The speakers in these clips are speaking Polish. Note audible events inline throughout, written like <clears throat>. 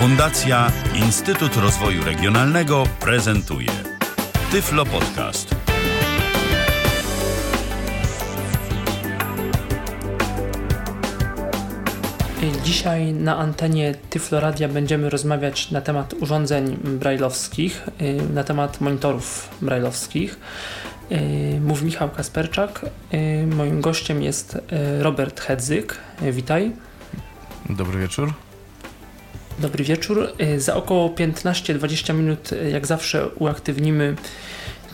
Fundacja Instytut Rozwoju Regionalnego prezentuje Tyflo Podcast. Dzisiaj na antenie Tyfloradia będziemy rozmawiać na temat urządzeń brajlowskich, y, na temat monitorów brajlowskich. Y, mówi Michał Kasperczak. Y, moim gościem jest Robert Hedzyk. Witaj. Dobry wieczór. Dobry wieczór. Za około 15-20 minut, jak zawsze, uaktywnimy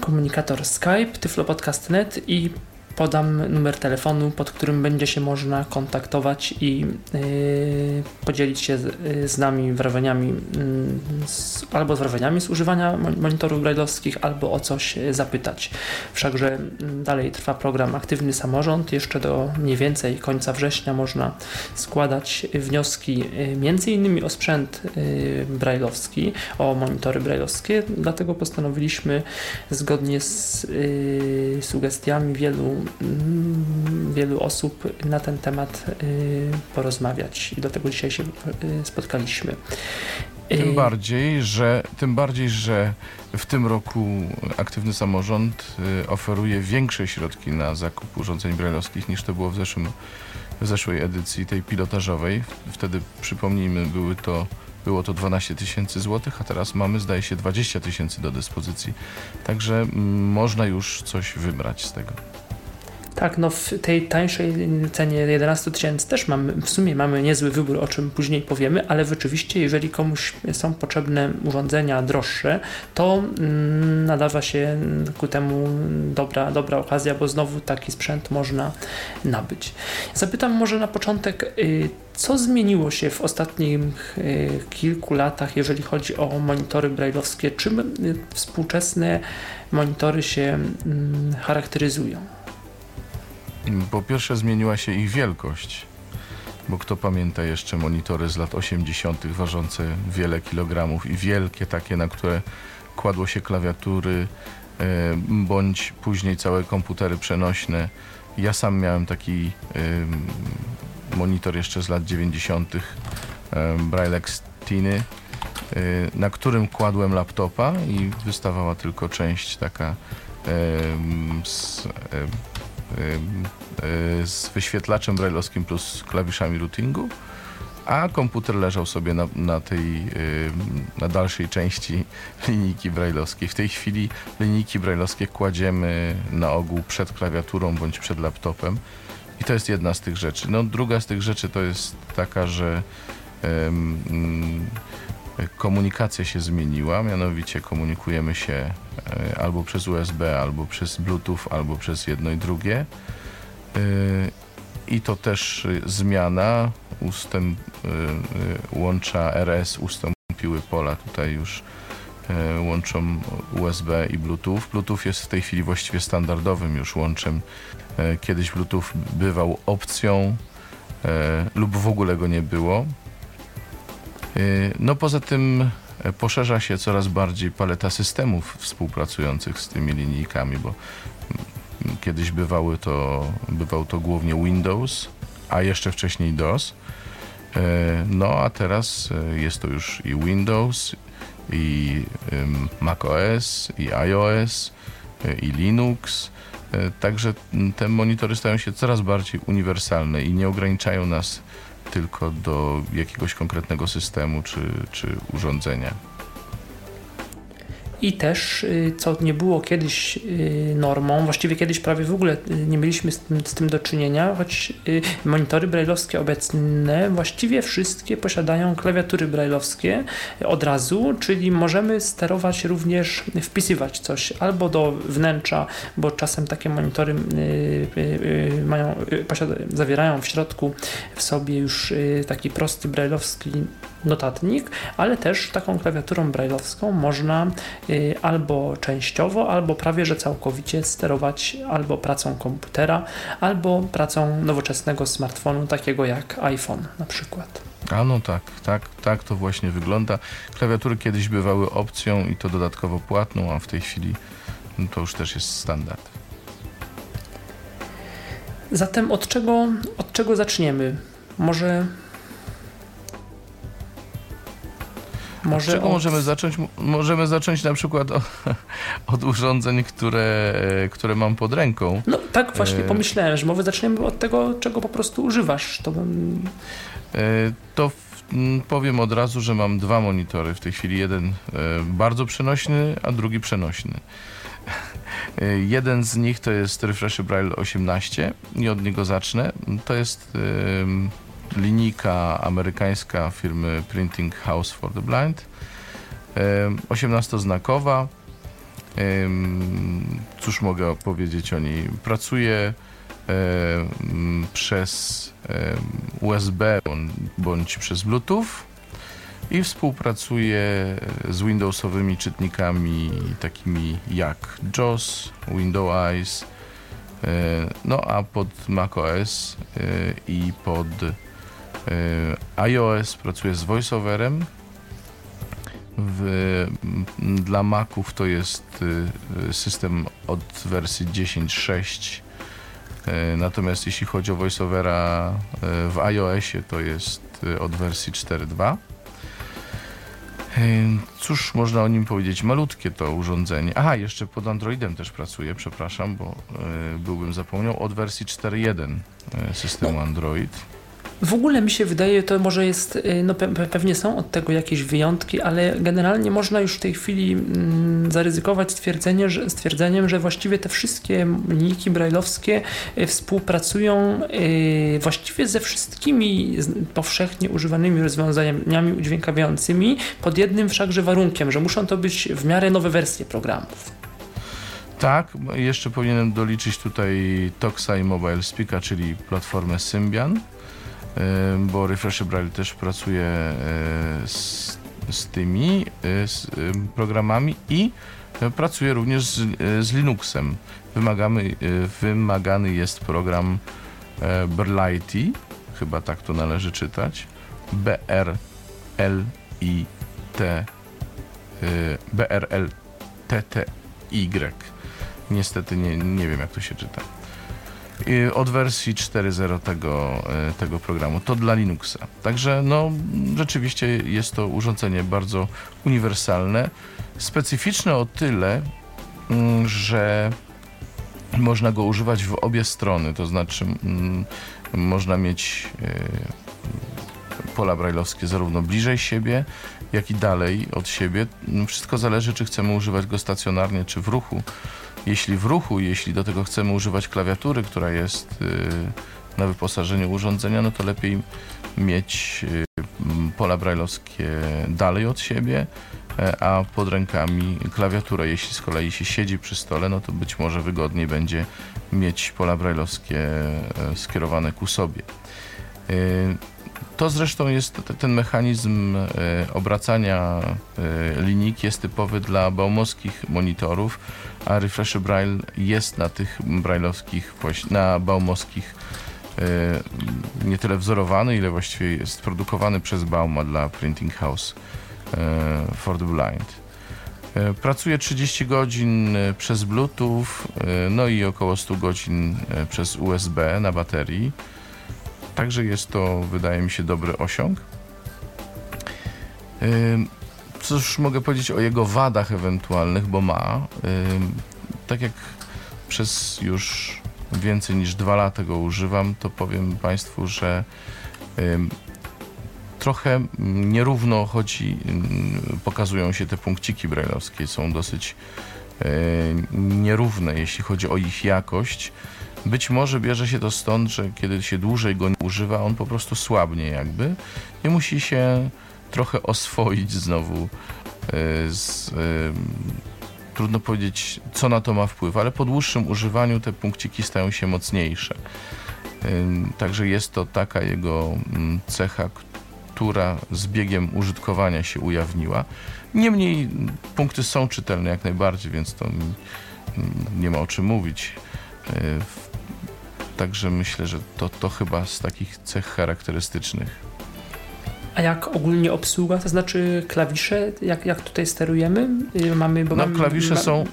komunikator Skype, tyflopodcast.net i podam numer telefonu, pod którym będzie się można kontaktować i yy, podzielić się z, z nami wrażeniami yy, albo z wrażeniami z używania monitorów brailleowskich, albo o coś zapytać. Wszakże mm, dalej trwa program Aktywny Samorząd. Jeszcze do mniej więcej końca września można składać wnioski między innymi o sprzęt brailleowski, o monitory brailleowskie, dlatego postanowiliśmy zgodnie z sugestiami wielu wielu osób na ten temat y, porozmawiać i dlatego dzisiaj się y, spotkaliśmy. Tym y, bardziej, że, tym bardziej, że w tym roku aktywny samorząd oferuje większe środki na zakup urządzeń brajlowskich niż to było w, zeszłym, w zeszłej edycji tej pilotażowej. Wtedy przypomnijmy, były to było to 12 tysięcy złotych, a teraz mamy zdaje się 20 tysięcy do dyspozycji. Także mm, można już coś wybrać z tego. Tak, no w tej tańszej cenie 11 tysięcy też mamy, w sumie mamy niezły wybór, o czym później powiemy, ale rzeczywiście, jeżeli komuś są potrzebne urządzenia droższe, to mm, nadawa się ku temu dobra, dobra okazja, bo znowu taki sprzęt można nabyć. Zapytam może na początek, y, co zmieniło się w ostatnich y, kilku latach, jeżeli chodzi o monitory brailleowskie? Czym y, współczesne monitory się mm, charakteryzują? Po pierwsze zmieniła się ich wielkość, bo kto pamięta jeszcze monitory z lat 80. ważące wiele kilogramów i wielkie takie, na które kładło się klawiatury bądź później całe komputery przenośne. Ja sam miałem taki monitor jeszcze z lat 90. E, Braillex Tiny, na którym kładłem laptopa i wystawała tylko część taka z z wyświetlaczem brailleowskim plus klawiszami routingu, a komputer leżał sobie na, na tej, y, na dalszej części linijki brailleowskiej. W tej chwili linijki brailleowskie kładziemy na ogół przed klawiaturą bądź przed laptopem i to jest jedna z tych rzeczy. No, druga z tych rzeczy to jest taka, że um, komunikacja się zmieniła, mianowicie komunikujemy się albo przez USB, albo przez Bluetooth, albo przez jedno i drugie. E, I to też zmiana. Ustęp, e, łącza RS ustąpiły pola tutaj już łączą USB i Bluetooth. Bluetooth jest w tej chwili właściwie standardowym już łączem. Kiedyś Bluetooth bywał opcją lub w ogóle go nie było. Y, no poza tym e, poszerza się coraz bardziej paleta systemów współpracujących z tymi linijkami, bo mm, kiedyś bywały to, bywał to głównie Windows, a jeszcze wcześniej DOS. E, no a teraz e, jest to już i Windows, i macOS, i iOS, i Linux. Także te monitory stają się coraz bardziej uniwersalne i nie ograniczają nas tylko do jakiegoś konkretnego systemu czy, czy urządzenia. I też, y, co nie było kiedyś y, normą, właściwie kiedyś prawie w ogóle y, nie mieliśmy z tym, z tym do czynienia, choć monitory brailleowskie obecne właściwie wszystkie posiadają klawiatury brailleowskie od razu, czyli możemy sterować również, wpisywać coś albo do wnętrza, bo czasem takie monitory mają, zawierają w środku w sobie już taki prosty brailleowski notatnik, ale też taką klawiaturą brailleowską można y, albo częściowo, albo prawie że całkowicie sterować albo pracą komputera, albo pracą nowoczesnego smartfonu, takiego jak iPhone na przykład. A no tak, tak, tak to właśnie wygląda. Klawiatury kiedyś bywały opcją i to dodatkowo płatną, a w tej chwili no to już też jest standard. Zatem od czego, od czego zaczniemy? Może Może czego od... możemy zacząć? Możemy zacząć na przykład o, <laughs> od urządzeń, które, które mam pod ręką. No tak właśnie E, pomyślałem, że może zaczniemy od tego, czego po prostu używasz. To bym... E, To powiem od razu, że mam dwa monitory. W tej chwili jeden e, bardzo przenośny, a drugi przenośny. Jeden z nich to jest Refresh Braille 18 i od niego zacznę. To jest linijka amerykańska firmy Printing House for the Blind. Em, 18-znakowa. Em, Cóż mogę powiedzieć o niej? Pracuje przez USB bądź- przez Bluetooth i współpracuje z Windowsowymi czytnikami takimi jak JAWS, Windows Eyes, e, no a pod macOS e, i pod iOS pracuje z VoiceOverem. W, dla Maców to jest e, system od wersji 10.6 E, Natomiast jeśli chodzi o VoiceOvera e, w iOSie, to jest e, od wersji 4.2. E, Cóż można o nim powiedzieć? Malutkie to urządzenie. Aha, jeszcze pod Androidem też pracuje, przepraszam, bo e, byłbym zapomniał, od wersji 4.1 e, systemu Android. W ogóle mi się wydaje, to może jest, y, no pe pe- pewnie są od tego jakieś wyjątki, ale generalnie można już w tej chwili mm, zaryzykować stwierdzenie, że, stwierdzeniem, że właściwie te wszystkie linijki brajlowskie y, współpracują y, właściwie ze wszystkimi powszechnie używanymi rozwiązaniami udźwiękawiającymi pod jednym wszakże warunkiem, że muszą to być w miarę nowe wersje programów. Tak, jeszcze powinienem doliczyć tutaj Toxa i Mobile Speaka, czyli platformę Symbian, bo Refresh Braille też pracuje e, z, z tymi e, z, e, programami i e, pracuje również z, e, z Linuxem. Wymagamy, e, wymagany jest program e, Berlity, chyba tak to należy czytać, B-R-L-I-T e, B-R-L-T-T-Y. Niestety nie, nie wiem, jak to się czyta. I Od wersji 4.0 tego, e, tego programu. To dla Linuxa. Także no, rzeczywiście jest to urządzenie bardzo uniwersalne. Specyficzne o tyle, mm, że można go używać w obie strony. To znaczy mm, można mieć e, pola brajlowskie zarówno bliżej siebie, jak i dalej od siebie. Wszystko zależy, czy chcemy używać go stacjonarnie, czy w ruchu. Jeśli w ruchu, jeśli do tego chcemy używać klawiatury, która jest y, na wyposażeniu urządzenia, no to lepiej mieć y, pola brajlowskie dalej od siebie, e, a pod rękami klawiaturę. Jeśli z kolei się siedzi przy stole, no to być może wygodniej będzie mieć pola brajlowskie e, skierowane ku sobie. Y, To zresztą jest ten mechanizm e, obracania linijki jest typowy dla baumowskich monitorów, a Refresh Braille jest na tych brailleowskich, na baumowskich e, nie tyle wzorowany, ile właściwie jest produkowany przez Bauma dla Printing House e, for the Blind. E, Pracuje 30 godzin przez Bluetooth, no i około 100 godzin przez USB na baterii. Także jest to, wydaje mi się, dobry osiąg. Cóż mogę powiedzieć o jego wadach ewentualnych, bo ma. Tak jak przez już więcej niż dwa lata go używam, to powiem Państwu, że trochę nierówno chodzi, pokazują się te punkciki brajlowskie. Są dosyć nierówne, jeśli chodzi o ich jakość. Być może bierze się to stąd, że kiedy się dłużej go nie używa, on po prostu słabnie jakby i musi się trochę oswoić znowu y, z... y, Trudno powiedzieć, co na to ma wpływ, ale po dłuższym używaniu te punkciki stają się mocniejsze. Ym, Także jest to taka jego mm, cecha, która z biegiem użytkowania się ujawniła. Niemniej punkty są czytelne jak najbardziej, więc to mm, nie ma o czym mówić. Także myślę, że to, to chyba z takich cech charakterystycznych. A jak ogólnie obsługa, to znaczy klawisze, jak, jak tutaj sterujemy? Y, Mamy, bo No, klawisze są,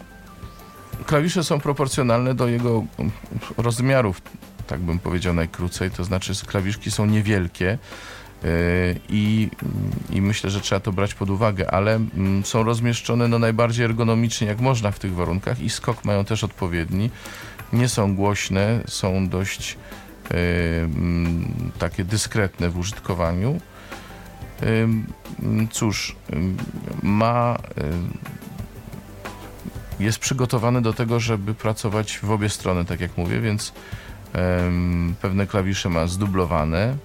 klawisze są proporcjonalne do jego rozmiarów, tak bym powiedział najkrócej, to znaczy klawiszki są niewielkie, I, I myślę, że trzeba to brać pod uwagę, ale mm, są rozmieszczone no najbardziej ergonomicznie jak można w tych warunkach i skok mają też odpowiedni. Nie są głośne, są dość mm, takie dyskretne w użytkowaniu. Cóż, ma jest przygotowany do tego, żeby pracować w obie strony, tak jak mówię, więc pewne klawisze ma zdublowane.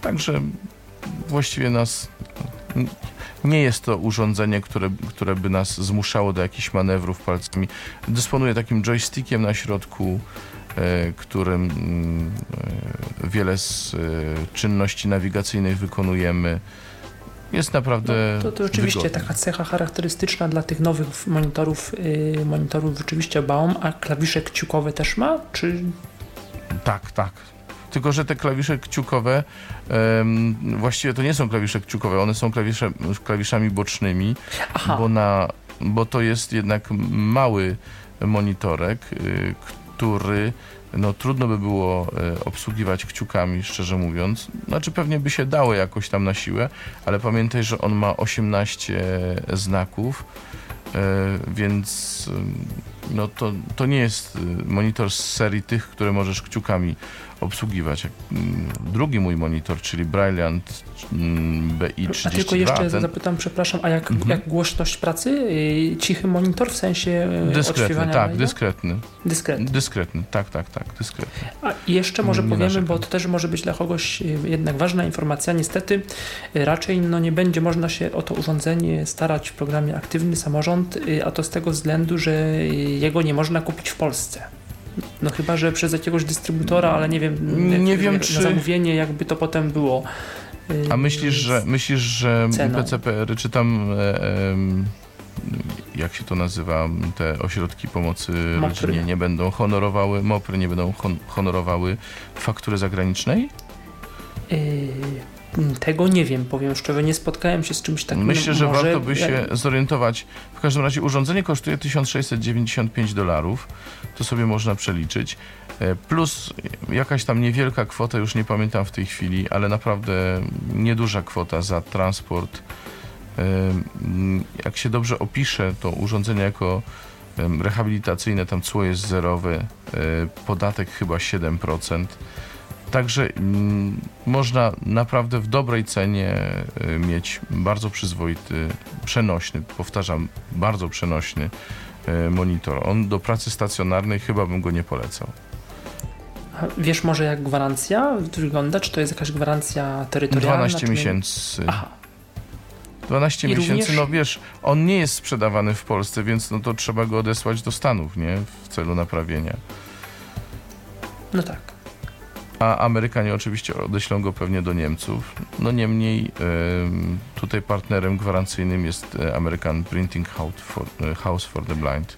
Także właściwie nas nie jest to urządzenie, które, które by nas zmuszało do jakichś manewrów palcami. Dysponuje takim joystickiem na środku, którym mm, e, wiele z e, czynności nawigacyjnych wykonujemy. Jest naprawdę. No, to, to oczywiście wygodnie. taka cecha charakterystyczna dla tych nowych monitorów, yy, monitorów rzeczywiście Baum, a klawisze kciukowe też ma? Czy... Tak, tak. Tylko, że te klawisze kciukowe um, właściwie to nie są klawisze kciukowe, one są klawisze, klawiszami bocznymi, Aha. bo, na, bo to jest jednak mały monitorek, y, który no trudno by było e, obsługiwać kciukami, szczerze mówiąc. Znaczy pewnie by się dało jakoś tam na siłę, ale pamiętaj, że on ma 18 znaków, e, więc no to, to nie jest monitor z serii tych, które możesz kciukami obsługiwać. Mm, drugi mój monitor, czyli Brilliant BI32. A tylko jeszcze ten... zapytam, przepraszam, a jak, mhm. jak głośność pracy? Y, cichy monitor w sensie y, dyskretny, tak, dyskretny. Dyskretny. Dyskretny, tak, tak, tak, dyskretny. A jeszcze może nie powiemy, bo to też może być dla kogoś y, jednak ważna informacja. Niestety raczej no, nie będzie można się o to urządzenie starać w programie Aktywny Samorząd, a to z tego względu, że jego nie można kupić w Polsce. No chyba, że przez jakiegoś dystrybutora, ale nie wiem, nie jak, wiem czy... zamówienie jakby to potem było. A myślisz, że myślisz, że PCPR czy tam e, e, jak się to nazywa, te ośrodki pomocy Mopry. rodzinie nie będą honorowały, MOPRy nie będą hon honorowały faktury zagranicznej? Yy, tego nie wiem, powiem szczerze, nie spotkałem się z czymś takim. Myślę, że Może... warto by się zorientować. Każdym razie urządzenie kosztuje 1695 dolarów, to sobie można przeliczyć. E, plus jakaś tam niewielka kwota, już nie pamiętam w tej chwili, ale naprawdę nieduża kwota za transport. E, jak się dobrze opisze to urządzenie jako rehabilitacyjne, tam cło jest zerowe, e, podatek chyba 7%. Także mm, można naprawdę w dobrej cenie y, mieć bardzo przyzwoity, przenośny, powtarzam, bardzo przenośny y, monitor. On do pracy stacjonarnej chyba bym go nie polecał. Wiesz może jak gwarancja wygląda? Czy to jest jakaś gwarancja terytorialna? 12 miesięcy. Aha. 12 I miesięcy, również... no wiesz, on nie jest sprzedawany w Polsce, więc no to trzeba go odesłać do Stanów, nie? W celu naprawienia. No tak a Amerykanie oczywiście odeślą go pewnie do Niemców. No niemniej tutaj partnerem gwarancyjnym jest e, American Printing House for, the Blind.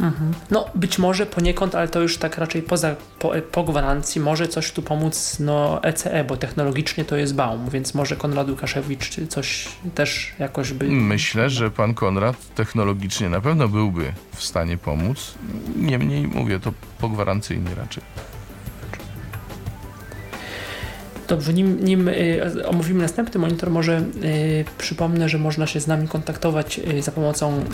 Mhm. No być może poniekąd, ale to już tak raczej poza, po, po, gwarancji może coś tu pomóc no ECE, bo technologicznie to jest Baum, więc może Konrad Łukaszewicz coś też jakoś by... Myślę, że pan Konrad technologicznie na pewno byłby w stanie pomóc. Niemniej mówię to pogwarancyjnie raczej. Dobrze, nim, nim y, omówimy następny monitor, może y, przypomnę, że można się z nami kontaktować y, za pomocą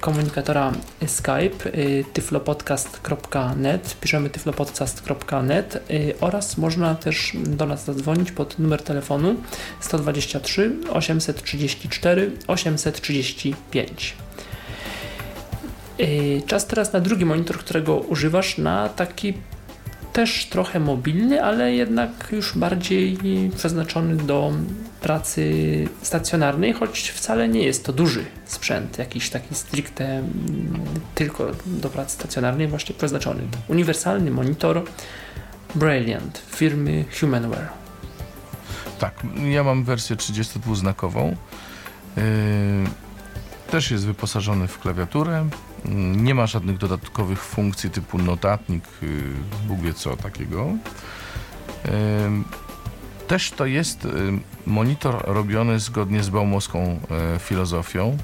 komunikatora Skype tyflopodcast.net, piszemy tyflopodcast.net oraz można też do nas zadzwonić pod numer telefonu 123 834 835. Czas teraz na drugi monitor, którego używasz, na taki też trochę mobilny, ale jednak już bardziej przeznaczony do pracy stacjonarnej, choć wcale nie jest to duży sprzęt, jakiś taki stricte mm, tylko do pracy stacjonarnej właśnie przeznaczony. Uniwersalny monitor Brilliant firmy Humanware. Tak, ja mam wersję 32-znakową. Yy, też jest wyposażony w klawiaturę, nie ma żadnych dodatkowych funkcji typu notatnik, y, Bóg wie co takiego. Też to jest y, monitor robiony zgodnie z baumowską e, filozofią.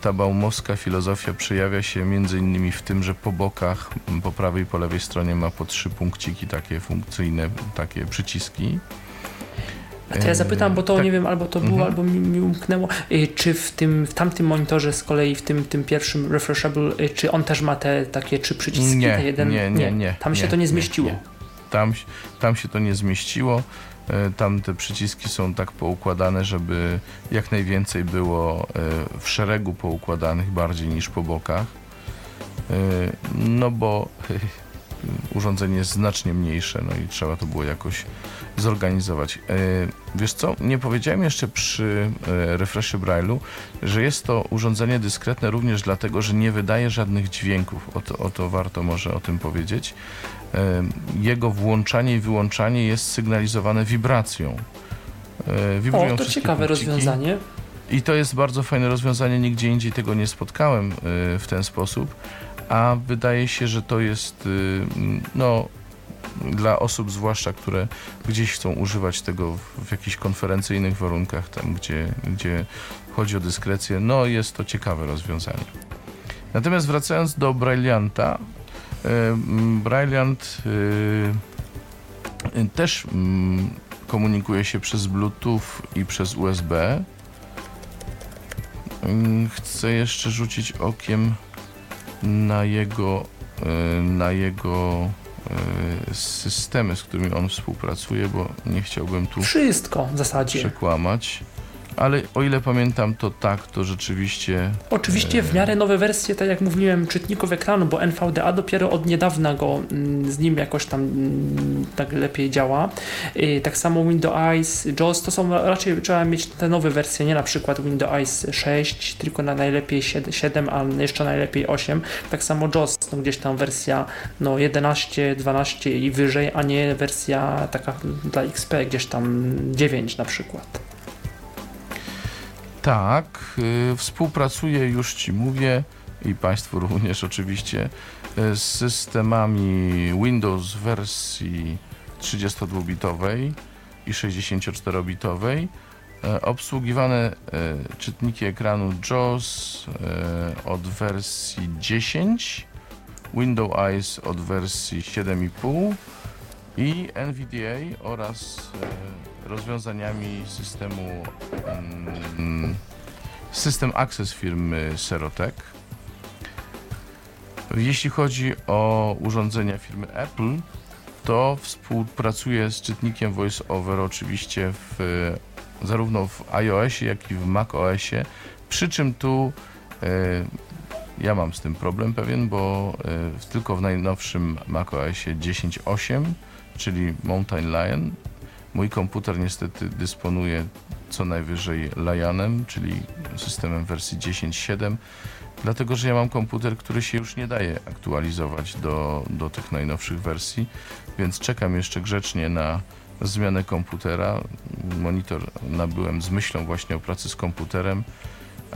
Ta baumowska filozofia przejawia się między innymi w tym, że po bokach, po prawej i po lewej stronie ma po trzy punkciki takie funkcyjne, takie przyciski. A to ja zapytam, bo to tak. nie wiem, albo to było, Mhm. albo mi, mi umknęło. Y, Czy w tym, w tamtym monitorze z kolei, w tym, tym pierwszym refreshable, y, czy on też ma te takie trzy przyciski? Nie, te jeden? nie, nie, nie, Tam się nie, to nie nie, zmieściło. nie. Tam, tam się to nie zmieściło. E, Tam te przyciski są tak poukładane, żeby jak najwięcej było w szeregu poukładanych bardziej niż po bokach. No bo <laughs> urządzenie jest znacznie mniejsze, no i trzeba to było jakoś zorganizować. E, Wiesz co, nie powiedziałem jeszcze przy e, Refreshie Braille'u, że jest to urządzenie dyskretne również dlatego, że nie wydaje żadnych dźwięków. O to, o to warto może o tym powiedzieć. E, Jego włączanie i wyłączanie jest sygnalizowane wibracją. Wibrują O, to ciekawe punkciki. rozwiązanie. I to jest bardzo fajne rozwiązanie, nigdzie indziej tego nie spotkałem w ten sposób, a wydaje się, że to jest y, no, dla osób zwłaszcza, które gdzieś chcą używać tego w, w jakichś konferencyjnych warunkach, tam gdzie, gdzie chodzi o dyskrecję, no jest to ciekawe rozwiązanie. Natomiast wracając do Brailleanta, y, Brailliant y, też komunikuje się przez Bluetooth i przez USB. Chcę jeszcze rzucić okiem na jego, e, na jego e, systemy, z którymi on współpracuje, bo nie chciałbym tu Wszystko w zasadzie. przekłamać. Ale o ile pamiętam, to tak, to rzeczywiście. Oczywiście w miarę nowe wersje, tak jak mówiłem, czytników ekranu, bo NVDA dopiero od niedawna go mm, z nim jakoś tam mm, tak lepiej działa. Y, Tak samo Windows Eyes, JAWS to są raczej trzeba mieć te nowe wersje, nie na przykład Windows Eyes 6, tylko na najlepiej 7, a jeszcze najlepiej 8. Tak samo JAWS, no gdzieś tam wersja no 11, 12 i wyżej, a nie wersja taka dla XP, gdzieś tam 9 na przykład. Tak, y, współpracuję, już Ci mówię, i Państwu również oczywiście, y, z systemami Windows wersji 32-bitowej i 64-bitowej. E, Obsługiwane e, czytniki ekranu JAWS od wersji 10, Windows Eyes od wersji 7,5 i NVDA oraz rozwiązaniami systemu mm, System Access firmy Serotec. Jeśli chodzi o urządzenia firmy Apple, to współpracuję z czytnikiem VoiceOver oczywiście w, zarówno w iOSie, jak i w macOSie. Przy czym tu e, ja mam z tym problem pewien, bo e, tylko w najnowszym macOSie 10.8, czyli Mountain Lion, mój komputer niestety dysponuje co najwyżej Lionem, czyli systemem wersji 10.7, dlatego że ja mam komputer, który się już nie daje aktualizować do, do tych najnowszych wersji, więc czekam jeszcze grzecznie na zmianę komputera. Monitor nabyłem z myślą właśnie o pracy z komputerem,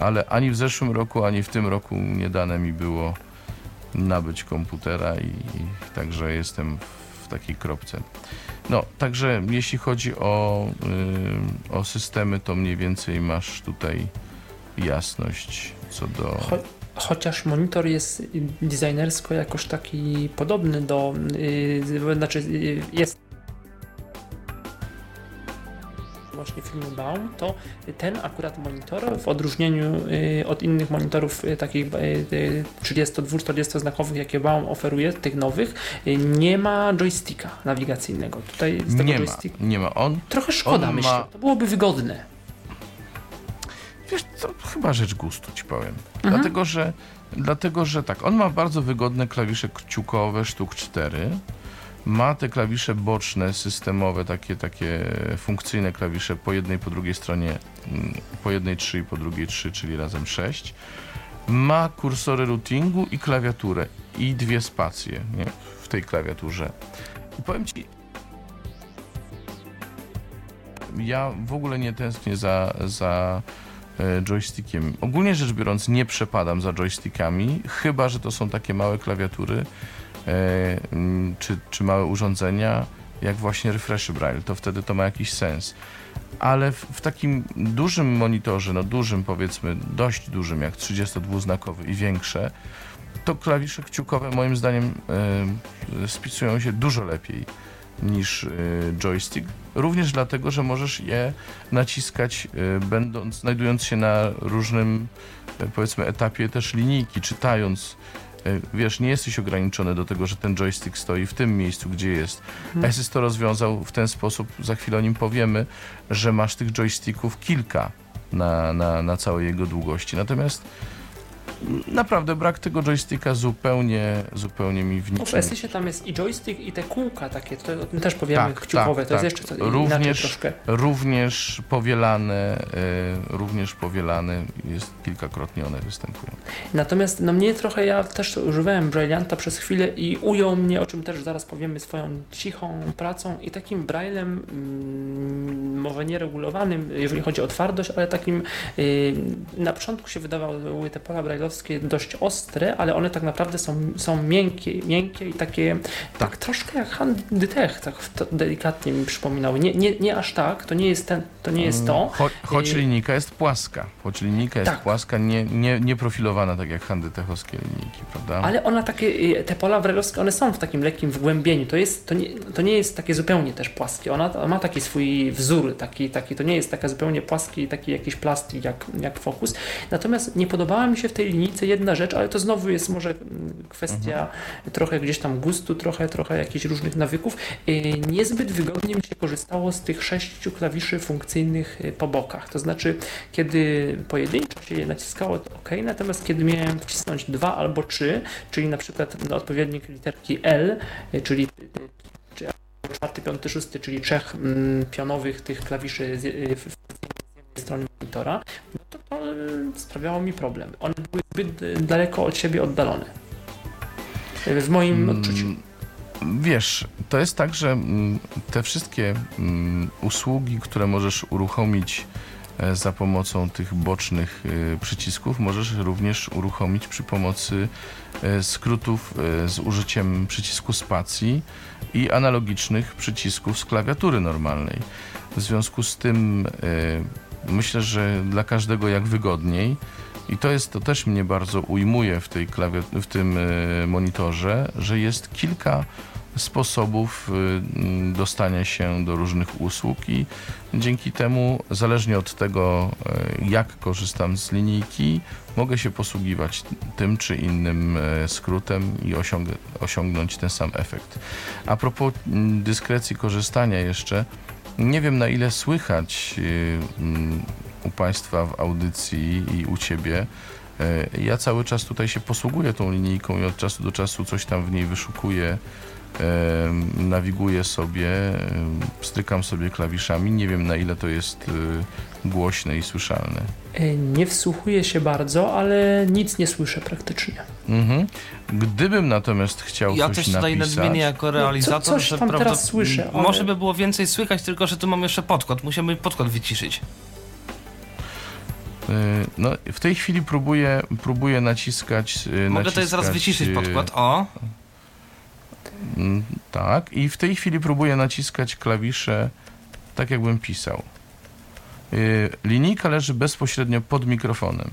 ale ani w zeszłym roku, ani w tym roku nie dane mi było nabyć komputera i, i także jestem w takiej kropce. No, także jeśli chodzi o, y, o systemy, to mniej więcej masz tutaj jasność co do... Cho chociaż monitor jest designersko jakoś taki podobny do, yy, znaczy yy, jest właśnie firmy Baum, to ten akurat monitor w odróżnieniu yy, od innych monitorów yy, takich yy, 32-40 znakowych, jakie Baum oferuje, tych nowych, nie ma joysticka nawigacyjnego. Tutaj z tego Nie ma, nie ma. On, trochę szkoda on myślę, ma- to byłoby wygodne. wiesz co, chyba rzecz gustu ci powiem. Mhm. Dlatego, że, dlatego, że tak, on ma bardzo wygodne klawisze kciukowe, sztuk 4. Ma te klawisze boczne, systemowe, takie, takie funkcyjne klawisze po jednej, po drugiej stronie, mm, po jednej 3 i po drugiej 3, czyli razem 6. Ma kursory routingu i klawiaturę i dwie spacje nie? w tej klawiaturze. I powiem ci, ja w ogóle nie tęsknię za, za e, joystickiem. Ogólnie rzecz biorąc, nie przepadam za joystickami, chyba że to są takie małe klawiatury czy, czy małe urządzenia, jak właśnie Refresh Braille. To wtedy to ma jakiś sens. Ale w, w takim dużym monitorze, no dużym powiedzmy, dość dużym, jak 32-znakowy i większe, to klawisze kciukowe moim zdaniem e, spisują się dużo lepiej niż y, joystick. Również dlatego, że możesz je naciskać, y, będąc, znajdując się na różnym, y, powiedzmy, etapie też linijki, czytając. Y, Wiesz, nie jesteś ograniczony do tego, że ten joystick stoi w tym miejscu, gdzie jest. Mhm. Asus to rozwiązał w ten sposób, za chwilę o nim powiemy, że masz tych joysticków kilka na, na, na całej jego długości. Natomiast naprawdę brak tego joysticka zupełnie, zupełnie mi w No, w niczym Esysie tam jest i joystick i te kółka takie, to o tym też powiemy, Tak, kciukowe, tak, to jest tak. jeszcze co, Również- troszkę. również powielane, y, również powielane jest kilkakrotnie one występują. Natomiast no mnie trochę, ja też używałem Brailleanta przez chwilę i ujął mnie, o czym też zaraz powiemy, swoją cichą pracą i takim braillem, mm, może nieregulowanym, jeżeli chodzi o twardość, ale takim, y, na początku się wydawały te pola dość ostre, ale one tak naprawdę są, są miękkie, miękkie i takie, tak, troszkę jak handtech, tak to delikatnie mi przypominały. Nie, nie, nie aż tak, to nie jest ten, to nie jest to. Cho, choć Y- linijka jest płaska. Choć linijka jest Tak. płaska, nie, nie, nie profilowana tak jak handytechowskie linijki, prawda? Ale ona takie, y, te pola brajlowskie, one są w takim lekkim wgłębieniu. To, jest, to, nie, to nie jest takie zupełnie też płaskie. Ona ma taki swój wzór, taki, taki, to nie jest taka zupełnie płaski, taki jakiś plastik jak, jak Focus. Natomiast nie podobała mi się w tej linijce jedna rzecz, ale to znowu jest może mm, kwestia trochę gdzieś tam gustu, trochę, trochę jakichś różnych nawyków. Y, Niezbyt wygodnie mi się korzystało z tych sześciu klawiszy funkcyjnych y, po bokach. To znaczy, kiedy pojedynczo się je naciskało, to ok, natomiast kiedy miałem wcisnąć dwa albo trzy, czyli na przykład na odpowiednik literki L, y, czyli y, czy czwarty, piąty, szósty, czyli trzech mm, pionowych tych klawiszy z, y, jednej strony monitora, no to, to y, sprawiało mi problem. One były zbyt y, daleko od siebie oddalone. Y, W moim odczuciu. Wiesz, to jest tak, że mm, te wszystkie mm, usługi, które możesz uruchomić e, za pomocą tych bocznych e, przycisków, możesz również uruchomić przy pomocy e, skrótów z użyciem przycisku spacji i analogicznych przycisków z klawiatury normalnej. W związku z tym myślę, że dla każdego jak wygodniej. I to jest, to też mnie bardzo ujmuje w, tej klawi- w tym e, monitorze, że jest kilka sposobów mm, dostania się do różnych usług i dzięki temu, zależnie od tego, e, jak korzystam z linijki, mogę się posługiwać tym czy innym e, skrótem i osiąg osiągnąć ten sam efekt. A propos dyskrecji korzystania jeszcze, nie wiem na ile słychać u Państwa w audycji i u Ciebie. E, Ja cały czas tutaj się posługuję tą linijką i od czasu do czasu coś tam w niej wyszukuję, em, nawiguję sobie, em, strykam sobie klawiszami. Nie wiem na ile to jest głośne i słyszalne. Nie wsłuchuję się bardzo, ale nic nie słyszę praktycznie. Mhm. Gdybym natomiast chciał Ja coś też tutaj napisać, nadmienię jako realizator, coś że tam prawda, teraz słyszę, ale- może by było więcej słychać, tylko że tu mam jeszcze podkład. Musimy podkład wyciszyć. Y, no, w tej chwili próbuję, próbuję naciskać. y, Mogę tutaj zaraz naciskać, wyciszyć y, podkład. O, Mm, Tak, i w tej chwili próbuję naciskać klawisze tak, jakbym pisał. Linijka leży bezpośrednio pod mikrofonem.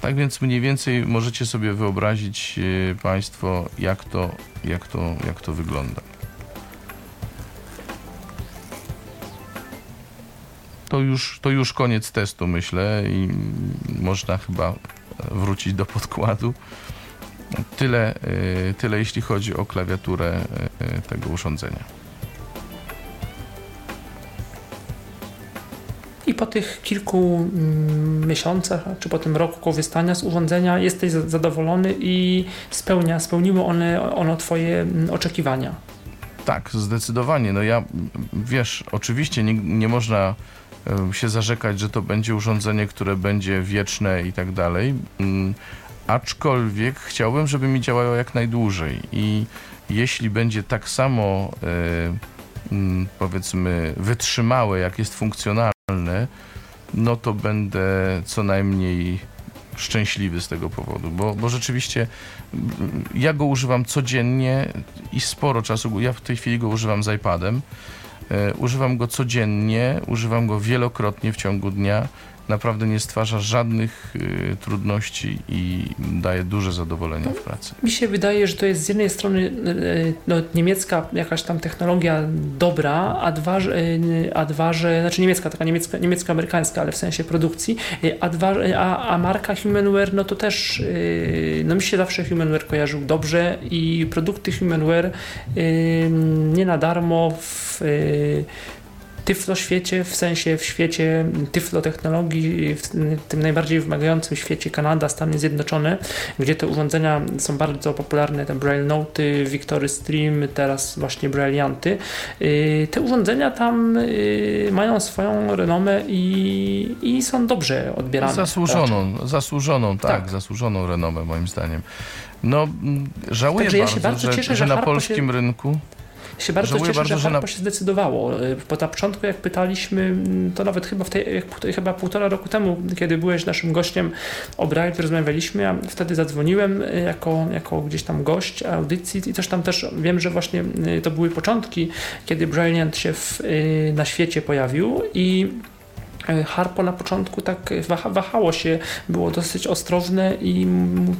Tak więc mniej więcej możecie sobie wyobrazić Państwo, jak to, jak, to, jak to wygląda. To już, to już koniec testu, myślę, i można chyba wrócić do podkładu. Tyle, y, tyle jeśli chodzi o klawiaturę y, tego urządzenia. I po tych kilku mm, miesiącach, czy po tym roku korzystania z urządzenia jesteś za- zadowolony i spełnia, spełniło one, ono Twoje mm, oczekiwania. Tak, zdecydowanie. No ja, wiesz, oczywiście nie, nie można się zarzekać, że to będzie urządzenie, które będzie wieczne i tak dalej. Mm, Aczkolwiek chciałbym, żeby mi działało jak najdłużej. I jeśli będzie tak samo e, mm, powiedzmy wytrzymałe, jak jest funkcjonalne, no to będę co najmniej szczęśliwy z tego powodu, bo, bo rzeczywiście mm, ja go używam codziennie i sporo czasu, ja w tej chwili go używam z iPadem, używam go codziennie, używam go wielokrotnie w ciągu dnia naprawdę nie stwarza żadnych y, trudności i daje duże zadowolenie w pracy. Mi się wydaje, że to jest z jednej strony e, no, niemiecka jakaś tam technologia dobra, a dwa, e, a dwa że, znaczy niemiecka, taka niemiecka, niemiecko-amerykańska, ale w sensie produkcji, e, a, dwa, a, a marka Humanware, no to też, e, no mi się zawsze Humanware kojarzył dobrze i produkty Humanware e, nie na darmo w e, Tyflo świecie, w sensie w świecie tyflo technologii, w tym najbardziej wymagającym świecie Kanada, Stany Zjednoczone, gdzie te urządzenia są bardzo popularne, te Braille Noty, Victory Stream, teraz właśnie Brailleanty. Yy, Te urządzenia tam yy, mają swoją renomę i, i są dobrze odbierane. Zasłużoną, zasłużoną, tak, Tak. zasłużoną renomę moim zdaniem. No, mm, żałuję Także ja bardzo, się bardzo że, cieszę, że że na polskim rynku się bardzo Żałuję cieszę, bardzo, że że na- się zdecydowało. Bo na początku jak pytaliśmy, mm, to nawet chyba w tej, chyba półtora roku temu, kiedy byłeś naszym gościem o Braille, rozmawialiśmy, ja wtedy zadzwoniłem yy, jako, jako gdzieś tam gość audycji i też tam też wiem, że właśnie yy, to były początki, kiedy Brailleant się w, na świecie pojawił i Harpo na początku tak waha, wahało się, było dosyć ostrożne i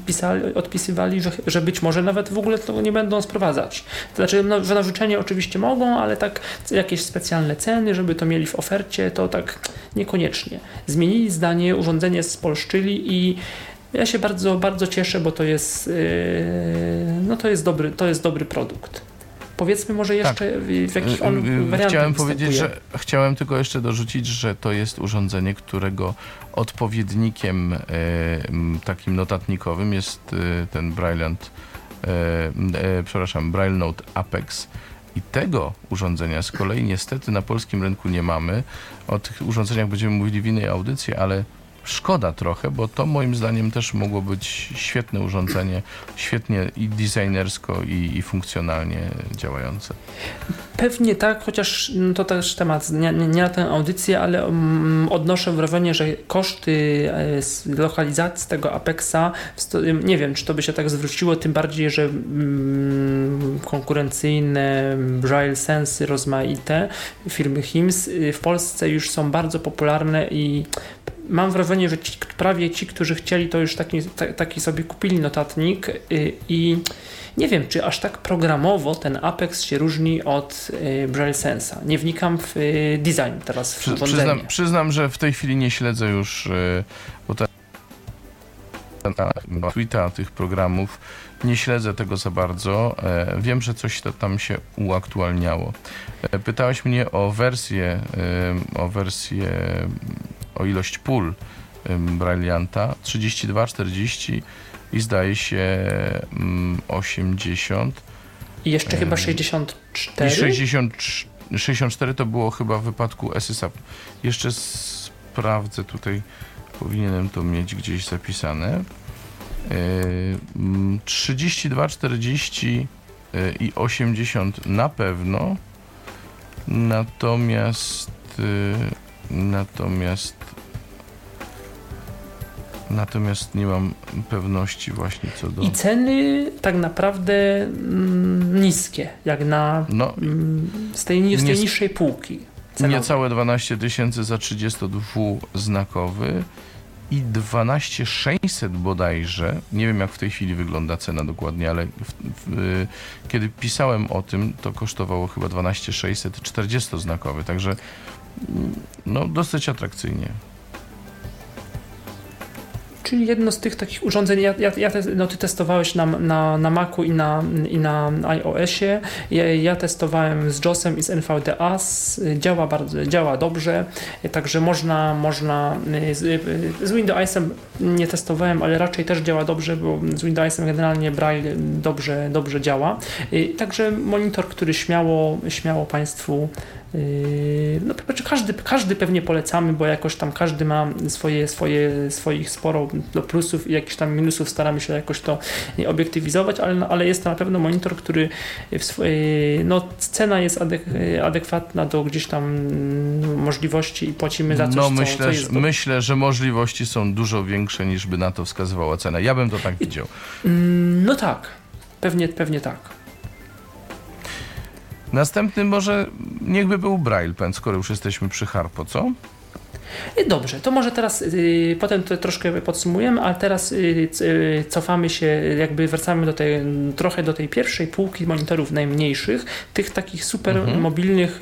pisali, odpisywali, że, że być może nawet w ogóle tego nie będą sprowadzać. To znaczy, no, że na życzenie oczywiście mogą, ale tak jakieś specjalne ceny, żeby to mieli w ofercie, to tak niekoniecznie. Zmienili zdanie, urządzenie spolszczyli i ja się bardzo, bardzo cieszę, bo to jest, yy, no to jest dobry, to jest dobry produkt. Powiedzmy może jeszcze w, w jakich on Y, y, wariantach Chciałem powiedzieć, że chciałem tylko jeszcze dorzucić, że to jest urządzenie, którego odpowiednikiem e, takim notatnikowym jest e, ten Brailleant, m, e, przepraszam, Braille Note Apex. I tego urządzenia z kolei niestety na polskim rynku nie mamy. O tych urządzeniach będziemy mówili w innej audycji, ale szkoda trochę, bo to moim zdaniem też mogło być świetne urządzenie, świetnie i designersko i, i funkcjonalnie działające. Pewnie tak, chociaż no, to też temat nie, nie, na tę audycję, ale mm, odnoszę wrażenie, że koszty e, lokalizacji tego Apexa, nie wiem, czy to by się tak zwróciło, tym bardziej, że mm, konkurencyjne Braille Sensy rozmaite firmy HIMS y, w Polsce już są bardzo popularne i mam wrażenie, że ci, prawie ci, którzy chcieli, to już taki, ta, taki sobie kupili notatnik y, i nie wiem, czy aż tak programowo ten Apex się różni od y, Braille Sensa. Nie wnikam w y, design teraz w Przy, przyznam, przyznam, że w tej chwili nie śledzę już bo ta, ta, na Twittera tych programów. Nie śledzę tego za bardzo. E, wiem, że coś tam się uaktualniało. E, pytałeś mnie o wersję, o wersję, o ilość pól e, Brailleanta. 32, 40 i zdaje się mm, 80. I jeszcze chyba Em, 64. I 60, 64 to było chyba w wypadku SSA. Jeszcze sprawdzę tutaj, powinienem to mieć gdzieś zapisane. Yy, mm, 32, 40 yy, i 80 na pewno. Natomiast yy, natomiast natomiast nie mam pewności właśnie co do I ceny tak naprawdę mm, niskie, jak na no mm, z tej, z tej Nie- niższej półki. cenowej. Niecałe 12 tysięcy za 32-znakowy i 12 600 bodajże. Nie wiem, jak w tej chwili wygląda cena dokładnie, ale w, w, kiedy pisałem o tym, to kosztowało chyba 12 600 40-znakowy, także mm, no, dosyć atrakcyjnie. Czyli jedno z tych takich urządzeń, ja, ja, ja no ty testowałeś na, na, na Macu i na, i na iOSie, ja, ja testowałem z JOSem i z NVDA, działa bardzo, działa dobrze, także można, można z, z Windowsem nie testowałem, ale raczej też działa dobrze, bo z Windowsem generalnie Braille dobrze, dobrze działa, także monitor, który śmiało, śmiało Państwu No, znaczy każdy, każdy pewnie polecamy, bo jakoś tam każdy ma swoje, swoje, swoich sporo no, plusów i jakichś tam minusów. Staramy się jakoś to obiektywizować, ale, ale jest to na pewno monitor, który swojej, no, cena jest adek, adekwatna do gdzieś tam możliwości i płacimy za coś, no co, myślę, co że, jest do... myślę, że możliwości są dużo większe niż by na to wskazywała cena. Ja bym to tak widział. Mm, No tak, pewnie, pewnie tak. Następny może niechby był Braille Pen, skoro już jesteśmy przy Harpo, co? Y, Dobrze, to może teraz y, potem to troszkę podsumujemy, ale teraz y, y, cofamy się, jakby wracamy do tej, trochę do tej pierwszej półki monitorów najmniejszych, tych takich super Mhm. mobilnych,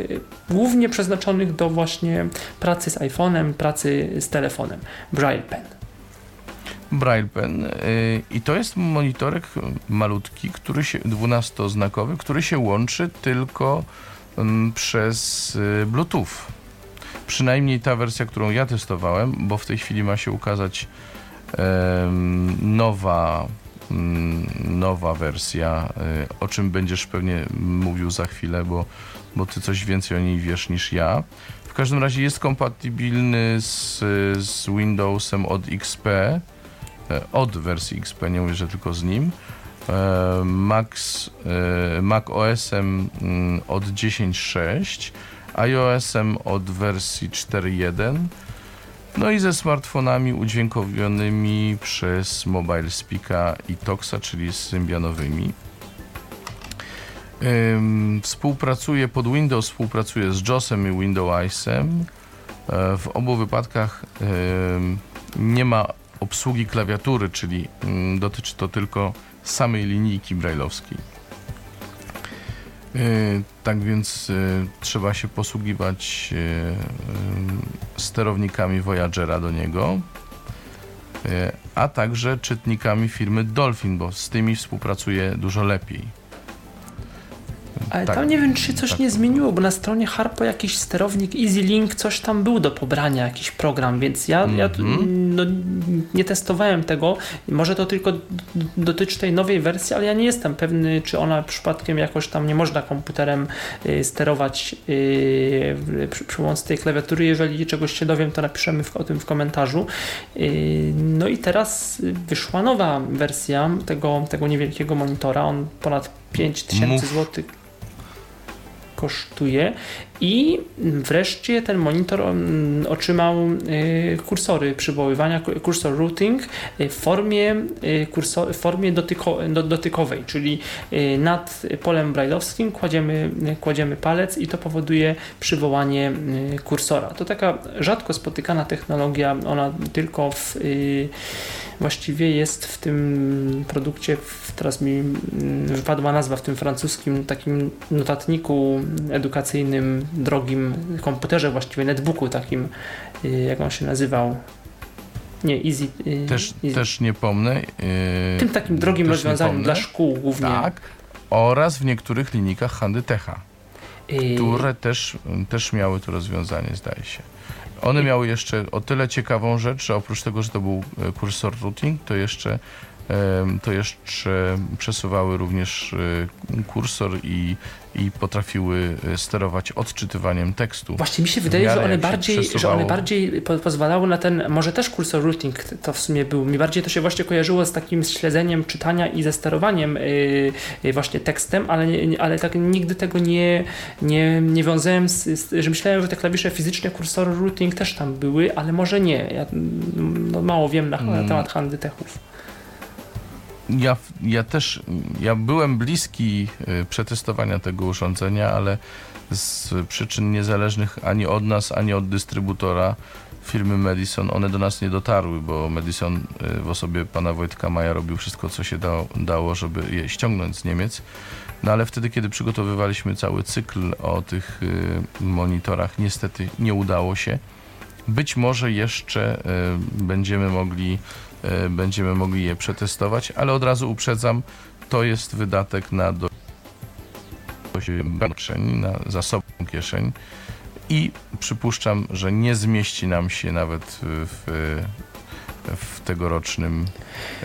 głównie przeznaczonych do właśnie pracy z iPhone'em, pracy z telefonem. Braille Pen. Braille Pen y, i to jest monitorek malutki, który się, 12-znakowy, który się łączy tylko mm, przez y, Bluetooth. Przynajmniej ta wersja, którą ja testowałem, bo w tej chwili ma się ukazać nowa, mm, nowa wersja, y, o czym będziesz pewnie mówił za chwilę, bo, bo ty coś więcej o niej wiesz niż ja. W każdym razie jest kompatybilny z, z Windowsem od XP, od wersji XP, nie mówię, że tylko z nim. E, Max, e, Mac OS-em mm, od 10.6, iOS-em od wersji 4.1, no i ze smartfonami udźwiękowionymi przez Mobile Speaka i Toxa, czyli symbianowymi. Ym, Współpracuje pod Windows, współpracuje z JOSem i Windowsem. E, W obu wypadkach nie ma obsługi klawiatury, czyli mm, dotyczy to tylko samej linijki brailleowskiej. Yy, Tak więc yy, trzeba się posługiwać yy, sterownikami Voyagera do niego, a także czytnikami firmy Dolphin, bo z tymi współpracuje dużo lepiej. Ale Tak, tam nie wiem, czy się coś tak. nie zmieniło, bo na stronie Harpo jakiś sterownik EasyLink, coś tam był do pobrania, jakiś program, więc ja, ja Mhm. no, nie testowałem tego. Może to tylko dotyczy tej nowej wersji, ale ja nie jestem pewny, czy ona przypadkiem jakoś tam nie można komputerem y, sterować y, przy, przy pomocy tej klawiatury. Jeżeli czegoś się dowiem, to napiszemy w, o tym w komentarzu. Y, no i teraz wyszła nowa wersja tego, tego niewielkiego monitora. On ponad 5000 Mów. zł kosztuje i wreszcie ten monitor mm, otrzymał y, kursory przywoływania, ku- kursor routing y, w formie, y, kursor, w formie dotyko, do, dotykowej, czyli nad polem brailleowskim kładziemy, kładziemy palec i to powoduje przywołanie kursora. To taka rzadko spotykana technologia, ona tylko w właściwie jest w tym produkcie, teraz mi mm, wypadła nazwa, w tym francuskim takim notatniku edukacyjnym, drogim komputerze, właściwie netbooku takim, y, jak on się nazywał. Nie, Easy. y, Też, easy. też nie pomnę. yy, tym takim drogim rozwiązaniem dla szkół głównie. Tak. Oraz w niektórych linijkach Handytecha, Y, które też, też miały to rozwiązanie, zdaje się. One miały jeszcze o tyle ciekawą rzecz, że oprócz tego, że to był e, kursor routing, to jeszcze, to jeszcze przesuwały również e, kursor i, i potrafiły e, sterować odczytywaniem tekstu. Właśnie mi się wydaje, że one bardziej, że one bardziej po, pozwalały na ten, może też kursor routing to w sumie był, mi bardziej to się właśnie kojarzyło z takim śledzeniem czytania i ze sterowaniem yy, właśnie tekstem, ale, ale tak nigdy tego nie, nie, nie wiązałem z, z, że myślałem, że te klawisze fizyczne kursor routing też tam były, ale może nie. Ja mm, no, mało wiem na, na Mm. temat handtechów. Ja, ja też, ja byłem bliski y, przetestowania tego urządzenia, ale z przyczyn niezależnych ani od nas, ani od dystrybutora firmy Madison, one do nas nie dotarły, bo Madison y, w osobie pana Wojtka Maja robił wszystko, co się dało, dało żeby je ściągnąć z Niemiec. No ale wtedy, kiedy przygotowywaliśmy cały cykl o tych y, monitorach, niestety nie udało się. Być może jeszcze będziemy mogli e, będziemy mogli je przetestować, ale od razu uprzedzam, to jest wydatek na do kieszeni, na zasobną kieszeń i przypuszczam, że nie zmieści nam się nawet w, w tegorocznym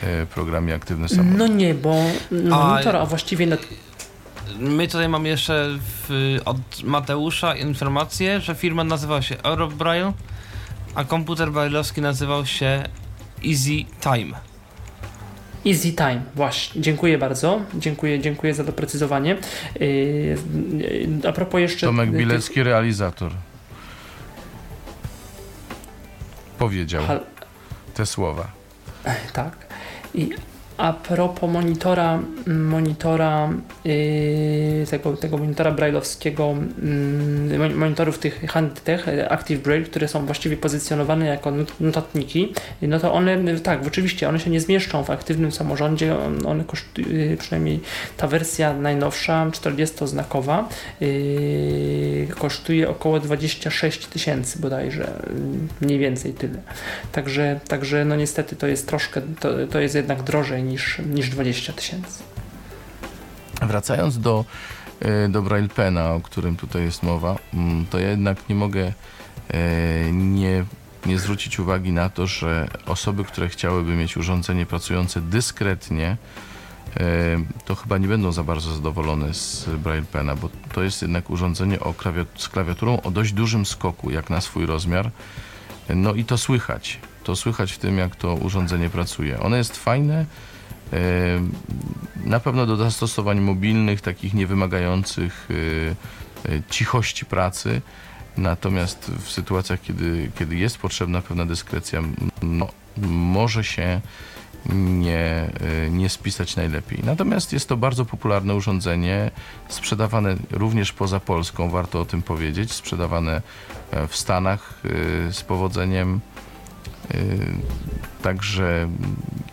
e, programie Aktywny Samolot. No nie, bo A- monitor, a właściwie no, My tutaj mamy jeszcze w, od Mateusza informację, że firma nazywa się Eurobraille, a komputer brailleowski nazywał się Easy Time. Easy Time, właśnie. Dziękuję bardzo. Dziękuję, dziękuję za doprecyzowanie. Yy, a propos jeszcze. Tomek Bilecki, realizator. Powiedział Hal- te słowa. Tak. I a propos monitora, monitora yy, tego, tego monitora brailleowskiego, yy, monitorów tych Handtech Active Braille, które są właściwie pozycjonowane jako notatniki, no to one, tak, oczywiście one się nie zmieszczą w aktywnym samorządzie, one kosztują, przynajmniej ta wersja najnowsza, 40-znakowa, yy, kosztuje około 26 tysięcy bodajże, mniej więcej tyle. Także, także no niestety to jest troszkę, to, to jest jednak drożej niż, niż 20 tysięcy. Wracając do, e, do Braille Pena, o którym tutaj jest mowa, mm, to ja jednak nie mogę e, nie, nie zwrócić uwagi na to, że osoby, które chciałyby mieć urządzenie pracujące dyskretnie, e, to chyba nie będą za bardzo zadowolone z Braille Pena, bo to jest jednak urządzenie o klawiat z klawiaturą o dość dużym skoku, jak na swój rozmiar. No i to słychać. To słychać w tym, jak to urządzenie pracuje. Ono jest fajne, na pewno do zastosowań mobilnych, takich niewymagających e, e, cichości pracy. Natomiast w sytuacjach, kiedy, kiedy jest potrzebna pewna dyskrecja, no, może się nie, e, nie spisać najlepiej. Natomiast jest to bardzo popularne urządzenie, sprzedawane również poza Polską, warto o tym powiedzieć, sprzedawane w Stanach z powodzeniem. Także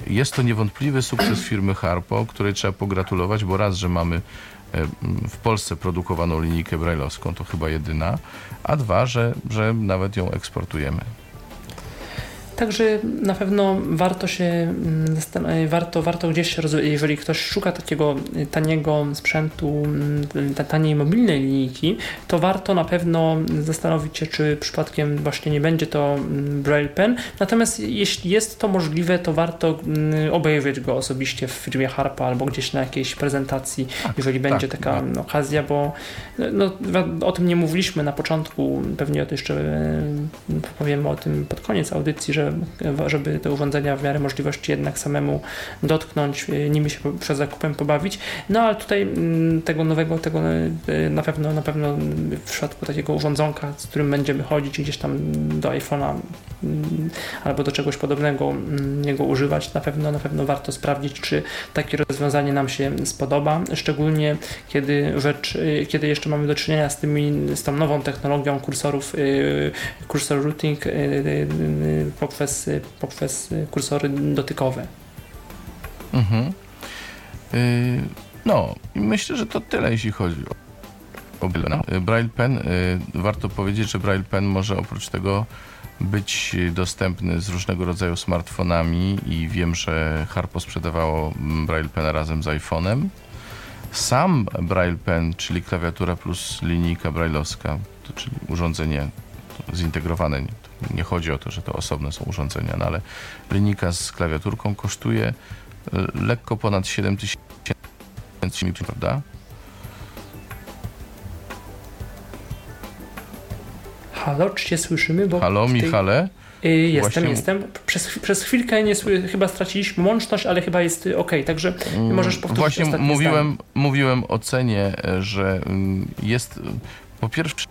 jest to niewątpliwy sukces firmy Harpo, której trzeba pogratulować, bo raz, że mamy e, w Polsce produkowaną linijkę brajlowską, to chyba jedyna, a dwa, że, że nawet ją eksportujemy. Także na pewno warto się, mm, warto, warto gdzieś, jeżeli ktoś szuka takiego taniego sprzętu, mm, taniej mobilnej linijki, to warto na pewno zastanowić się, czy przypadkiem właśnie nie będzie to mm, Braille Pen. Natomiast jeśli jest to możliwe, to warto obejrzeć go osobiście w firmie Harpa albo gdzieś na jakiejś prezentacji, tak, jeżeli będzie tak, taka tak. okazja, bo no, o tym nie mówiliśmy na początku, pewnie to jeszcze powiemy o tym pod koniec audycji, że żeby te urządzenia w miarę możliwości jednak samemu dotknąć, e, nimi się przed zakupem pobawić. No ale tutaj mm, tego nowego, tego e, na pewno, na pewno w przypadku takiego urządzonka, z którym będziemy chodzić gdzieś tam do iPhone'a mm, albo do czegoś podobnego mm, niego używać, na pewno, na pewno warto sprawdzić, czy takie rozwiązanie nam się spodoba, szczególnie kiedy rzecz, e, kiedy jeszcze mamy do czynienia z tymi, z tą nową technologią kursorów, kursor routing poprzez, poprzez kursory dotykowe. Mhm. Yy, no, myślę, że to tyle, jeśli chodzi o, no, Braille Pen. Yy, warto powiedzieć, że Braille Pen może oprócz tego być dostępny z różnego rodzaju smartfonami i wiem, że Harpo sprzedawało Braille Pen razem z iPhone'em. Sam Braille Pen, czyli klawiatura plus linijka brailleowska, czyli urządzenie zintegrowane, nie chodzi o to, że to osobne są urządzenia, no ale linijka z klawiaturką kosztuje e, lekko ponad 7 tysięcy, prawda? Halo, czy cię słyszymy? Bo Halo, tej... Michale? Y, jestem, Właśnie... jestem. Przez, przez chwilkę nie chyba straciliśmy łączność, ale chyba jest ok, także mm, możesz powtórzyć Właśnie mówiłem, mówiłem o cenie, że mm, jest po pierwsze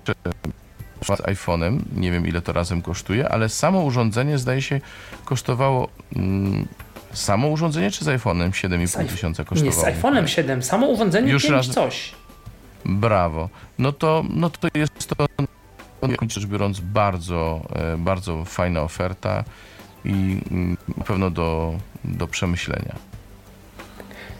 z iPhone'em. Nie wiem ile to razem kosztuje, ale samo urządzenie zdaje się kosztowało. Mm, samo urządzenie czy z iPhone'em 7,5 tysiąca kosztowało? Nie, z iPhone'em 7. Samo urządzenie Już 5 raz... coś. Brawo. No to, no to jest to, rzecz biorąc, bardzo, e, bardzo fajna oferta i mm, na pewno do, do przemyślenia.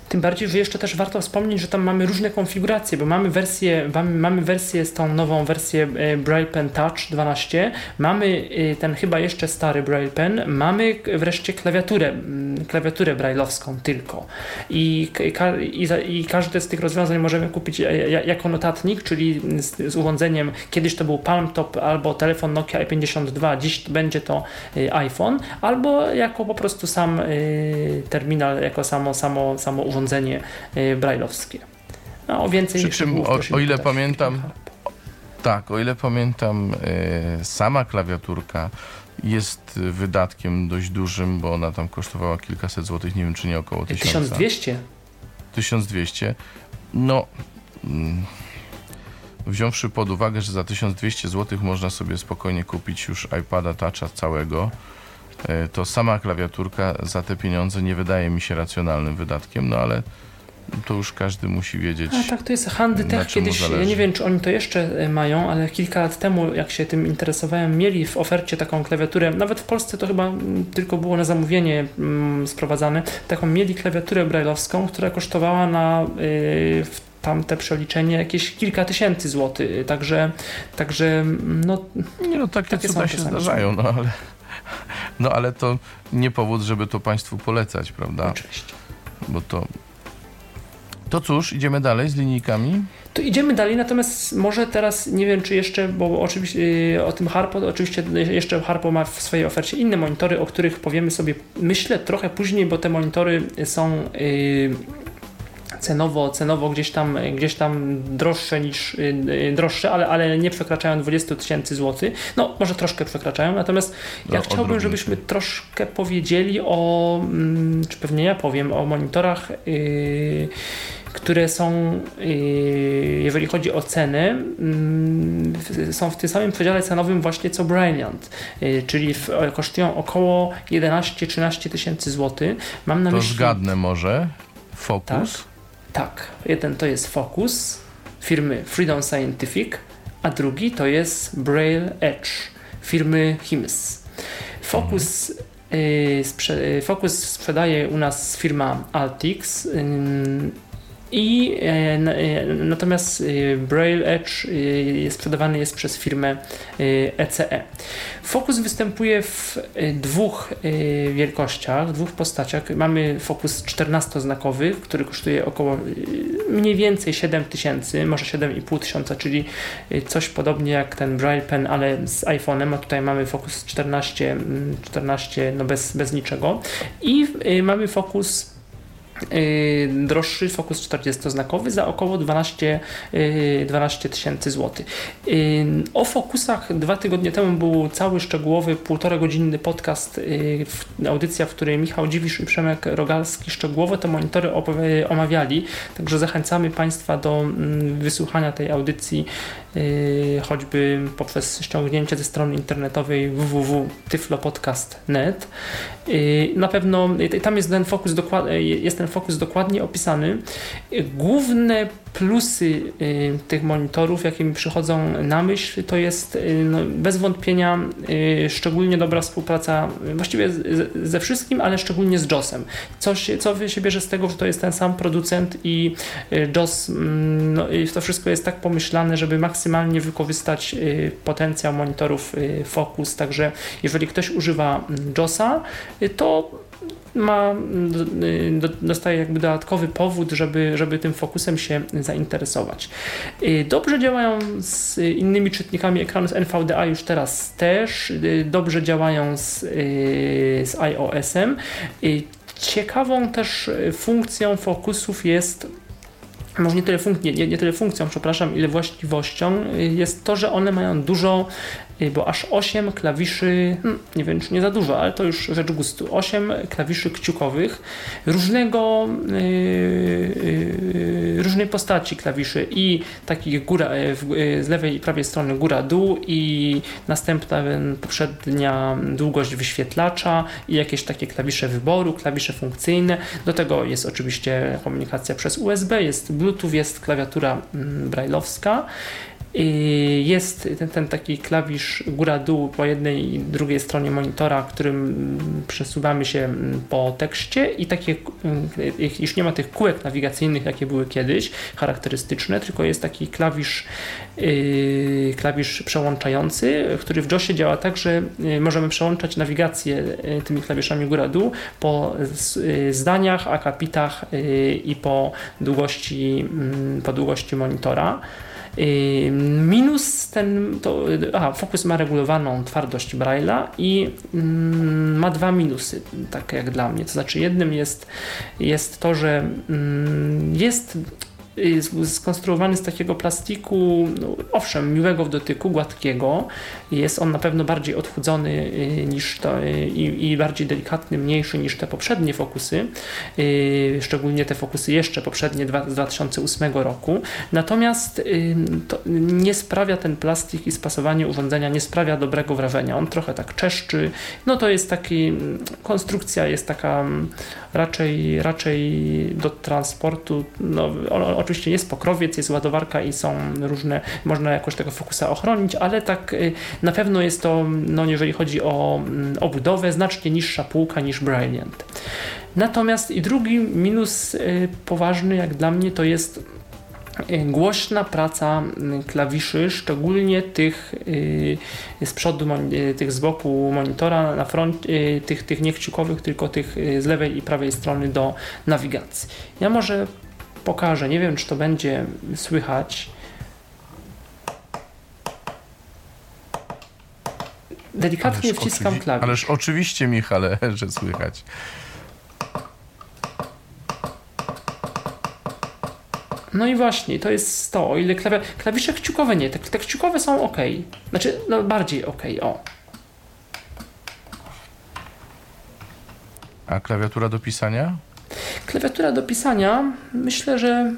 Tym bardziej, że jeszcze też warto wspomnieć, że tam mamy różne konfiguracje, bo mamy wersję, mamy wersję z tą nową wersję e, Braille Pen Touch 12, mamy e, ten chyba jeszcze stary Braille Pen, mamy wreszcie klawiaturę, klawiaturę brailleowską tylko. I, i, i każde z tych rozwiązań możemy kupić e, jako notatnik, czyli z, z urządzeniem, kiedyś to był Palm Top albo telefon Nokia E52, dziś będzie to iPhone, albo jako po prostu sam terminal, jako samo, samo, samo urządzenie urządzenie y, brajlowskie. No, więcej Przy czym, o, o ile pamiętam, tak, o ile pamiętam, y, sama klawiaturka jest wydatkiem dość dużym, bo ona tam kosztowała kilkaset złotych, nie wiem czy nie około tysiąca. 1200? 1200. No, mm, wziąwszy pod uwagę, że za 1200 zł można sobie spokojnie kupić już iPada Toucha całego, to sama klawiaturka za te pieniądze nie wydaje mi się racjonalnym wydatkiem, no ale to już każdy musi wiedzieć. A tak, to jest Handy na Tech czym mu kiedyś, ja nie wiem czy oni to jeszcze e, mają, ale kilka lat temu jak się tym interesowałem, mieli w ofercie taką klawiaturę, nawet w Polsce to chyba mm, tylko było na zamówienie mm, sprowadzane, taką mieli klawiaturę brailleowską, która kosztowała na y, w tamte przeliczenie jakieś kilka tysięcy złotych, także, także mm, no Nie no, takie, Takie są cuda się zdarzają, no ale, no ale to nie powód, żeby to Państwu polecać, prawda? oczywiście. Bo to... To cóż, idziemy dalej z linijkami. To idziemy dalej, natomiast może teraz nie wiem, czy jeszcze, bo oczywiście y, o tym Harpo, oczywiście jeszcze Harpo ma w swojej ofercie inne monitory, o których powiemy sobie, myślę, trochę później, bo te monitory są y, cenowo, cenowo gdzieś tam, gdzieś tam droższe niż y, y, droższe, ale, ale nie przekraczają 20 tysięcy złotych. No, może troszkę przekraczają, natomiast ja No, chciałbym, odrobinkę. żebyśmy troszkę powiedzieli o, mm, czy pewnie ja powiem, o monitorach yy, które są, yy, jeżeli chodzi o ceny, mm, są w tym samym przedziale cenowym właśnie co Brilliant, czyli kosztują około 11-13 tysięcy złotych. Mam na To myśli... zgadnę może. Focus. Tak, jeden to jest Focus firmy Freedom Scientific, a drugi to jest Braille Edge firmy HIMS. Focus, sprze- y, Focus sprzedaje u nas firma Altix. I e, e, natomiast e, Braille Edge sprzedawany jest przez firmę ECE. Focus występuje w dwóch wielkościach, dwóch postaciach. Mamy Focus 14-znakowy, który kosztuje około mniej więcej 7 tysięcy, może 7,5 tysiąca, czyli coś podobnie jak ten Braille Pen, ale z iPhone'em, a tutaj mamy Focus 14, mm, 14 no bez, bez niczego. I mamy Focus Yy, droższy Focus 40-znakowy za około 12 yy, 12 tysięcy złotych. Yy, O Focusach dwa tygodnie temu był cały szczegółowy, półtora godzinny podcast, yy, audycja, w której Michał Dziwisz i Przemek Rogalski szczegółowo te monitory omawiali, także zachęcamy Państwa do mm, wysłuchania tej audycji yy, choćby poprzez ściągnięcie ze strony internetowej www.tyflopodcast.net. Yy, Na pewno yy, tam jest ten fokus, jest ten fokus dokładnie opisany. Główne plusy yy, tych monitorów, jakie mi przychodzą na myśl, to jest yy, no, bez wątpienia yy, szczególnie dobra współpraca właściwie ze wszystkim, ale szczególnie z JOSem. Co się, co się bierze z tego, że to jest ten sam producent i JOS, mm, no, to wszystko jest tak pomyślane, żeby maksymalnie wykorzystać potencjał monitorów Focus, także jeżeli ktoś używa mm, JOSa, y, to ma, y, do- dostaje jakby dodatkowy powód, żeby, żeby tym fokusem się zainteresować. Y, Dobrze działają z innymi czytnikami ekranu z NVDA już teraz też, y, dobrze działają z, y, z iOS-em. Y, Ciekawą też y, funkcją fokusów jest może nie tyle, funk- nie, nie, nie tyle funkcją, przepraszam, ile właściwością y, jest to, że one mają dużo, y, bo aż 8 klawiszy, hmm, nie wiem czy nie za dużo, ale to już rzecz gustu, 8 klawiszy kciukowych różnego, y, y, różnej postaci klawiszy i takich góra, y, y, z lewej i prawej strony góra-dół i następna y, poprzednia długość wyświetlacza i jakieś takie klawisze wyboru, klawisze funkcyjne. Do tego jest oczywiście komunikacja przez USB, jest Bluetooth, jest klawiatura mm, brailleowska. Jest ten, ten taki klawisz góra-dół po jednej i drugiej stronie monitora, którym przesuwamy się mm, po tekście i takie, mm, już nie ma tych kółek nawigacyjnych, jakie były kiedyś, charakterystyczne, tylko jest taki klawisz, yy, klawisz przełączający, który w JOSie działa tak, że yy, możemy przełączać nawigację yy, tymi klawiszami góra-dół po zdaniach, akapitach i po długości, mm, po długości monitora. Minus ten, to, aha, Focus ma regulowaną twardość Braille'a i mm, ma dwa minusy, tak jak dla mnie. To znaczy jednym jest, jest to, że mm, jest skonstruowany z takiego plastiku, no, owszem, miłego w dotyku, gładkiego. Jest on na pewno bardziej odchudzony y, niż to y, i, i bardziej delikatny, mniejszy niż te poprzednie fokusy, y, szczególnie te fokusy jeszcze poprzednie z 2008 roku. Natomiast nie sprawia ten plastik i spasowanie urządzenia nie sprawia dobrego wrażenia. On trochę tak czeszczy. No to jest taki, konstrukcja jest taka raczej, raczej do transportu, no, oczywiście jest pokrowiec, jest ładowarka i są różne, można jakoś tego fokusa ochronić, ale tak y, na pewno jest to, no, jeżeli chodzi o mm, obudowę, znacznie niższa półka niż Brilliant. Natomiast i drugi minus y, poważny jak dla mnie to jest głośna praca mm, klawiszy, szczególnie tych y, z przodu, y, tych z boku monitora, na front, y, tych, tych nie kciukowych, tylko tych z lewej i prawej strony do nawigacji. Ja może pokażę, nie wiem czy to będzie słychać. Delikatnie ależ wciskam klawisz. Ależ oczywiście, Michale, <laughs> że słychać. No i właśnie, to jest to, o ile klawi klawisze kciukowe nie, te, te kciukowe są ok. Znaczy, no bardziej ok, o. A klawiatura do pisania? Klawiatura do pisania, myślę, że...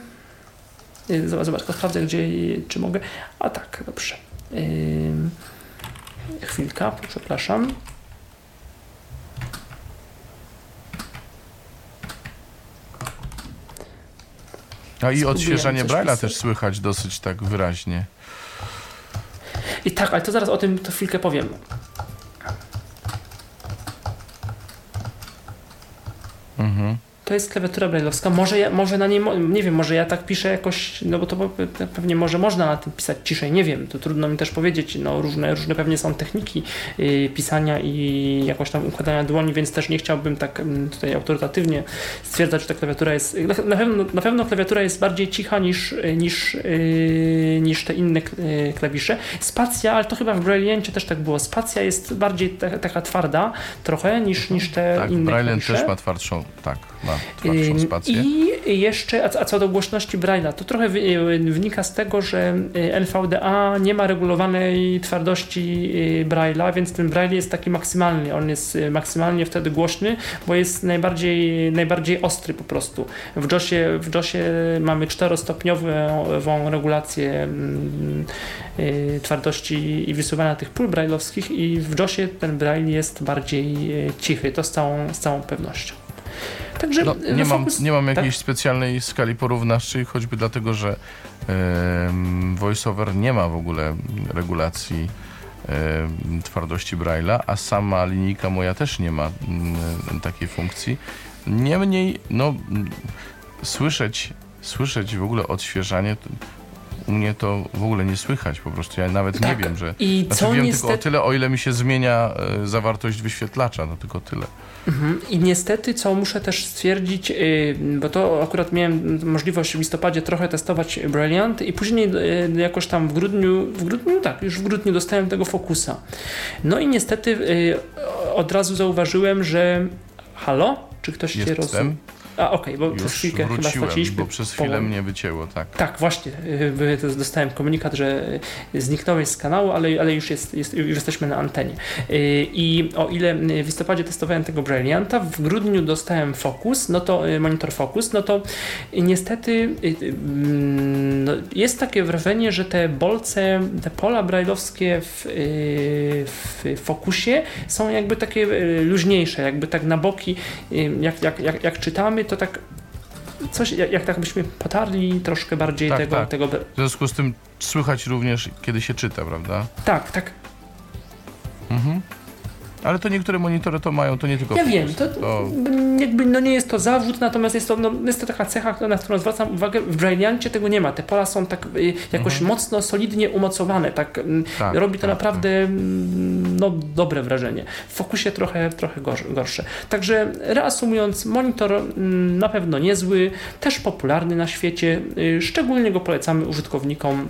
Zobacz, zobacz sprawdzę, gdzie, czy mogę... A tak, dobrze. Yy... Chwilka, przepraszam. No i odświeżanie Braille'a też słychać dosyć tak wyraźnie. I tak, ale to zaraz o tym to chwilkę powiem. Mhm to jest klawiatura brailleowska. Może, ja, może na niej, nie wiem, może ja tak piszę jakoś, no bo to pewnie może można na tym pisać ciszej, nie wiem, to trudno mi też powiedzieć, no różne, różne pewnie są techniki y, pisania i jakoś tam układania dłoni, więc też nie chciałbym tak mm, tutaj autorytatywnie stwierdzać, że ta klawiatura jest, na pewno, na pewno klawiatura jest bardziej cicha niż, niż, y, niż te inne y, klawisze. Spacja, ale to chyba w Braille'cie też tak było, spacja jest bardziej te, taka twarda trochę niż, niż te tak, inne Braille klawisze. też ma twardszą, tak, ma twardszą spację. I jeszcze, a, co do głośności Braille'a, to trochę wynika z tego, że y, NVDA nie ma regulowanej twardości y, Braille'a, więc ten Braille jest taki maksymalny. On jest y, maksymalnie wtedy głośny, bo jest najbardziej, najbardziej ostry po prostu. W JOSie, w JOSie mamy czterostopniową regulację mm, twardości i wysuwania tych pól brailleowskich i w JOSie ten Braille jest bardziej cichy, to z całą, z całą pewnością. Także no, nie, mam, nie mam jakiejś tak? specjalnej skali porównawczej, choćby dlatego, że VoiceOver nie ma w ogóle regulacji twardości Braille'a, a sama linijka moja też nie ma takiej funkcji. Niemniej, no, słyszeć, słyszeć w ogóle odświeżanie u mnie to w ogóle nie słychać, po prostu ja nawet tak. nie wiem, że... I znaczy co wiem niestety... tylko o tyle, o ile mi się zmienia e, zawartość wyświetlacza, no tylko tyle. Mhm. I niestety, co muszę też stwierdzić, y, bo to akurat miałem możliwość w listopadzie trochę testować Brilliant i później y, jakoś tam w grudniu, w grudniu, tak, już w grudniu dostałem tego Focusa. No i niestety y, od razu zauważyłem, że halo? Czy ktoś Jestem. cię rozumie? A okej, okay, bo Już przez chwilkę chyba straciliśmy. bo przez chwilę mnie wycięło, tak. Tak, właśnie. Dostałem komunikat, że zniknąłeś z kanału, ale, ale już, jest, jest, już jesteśmy na antenie. I o ile w listopadzie testowałem tego Brillianta, w grudniu dostałem Focus, no to monitor Focus, no to niestety mm, no, jest takie wrażenie, że te bolce, te pola brajlowskie w, w Focusie są jakby takie luźniejsze, jakby tak na boki, jak, jak, jak, jak czytamy, to tak coś, jak, jak tak byśmy potarli troszkę bardziej tak, tego, tak. tego. W związku z tym słychać również, kiedy się czyta, prawda? Tak, tak. Mhm. Ale to niektóre monitory to mają, to nie tylko. Ja wiem, to, to, jakby no nie jest to zawód, natomiast jest to, no, jest to taka cecha, na którą zwracam uwagę. W Brailleancie tego nie ma. Te pola są tak y, jakoś mhm. mocno, solidnie umocowane. Tak, mm, tak robi to tak, naprawdę tak. Mm, no, dobre wrażenie. W fokusie trochę, trochę gorsze. Także reasumując, monitor mm, na pewno niezły, też popularny na świecie. Y, szczególnie go polecamy użytkownikom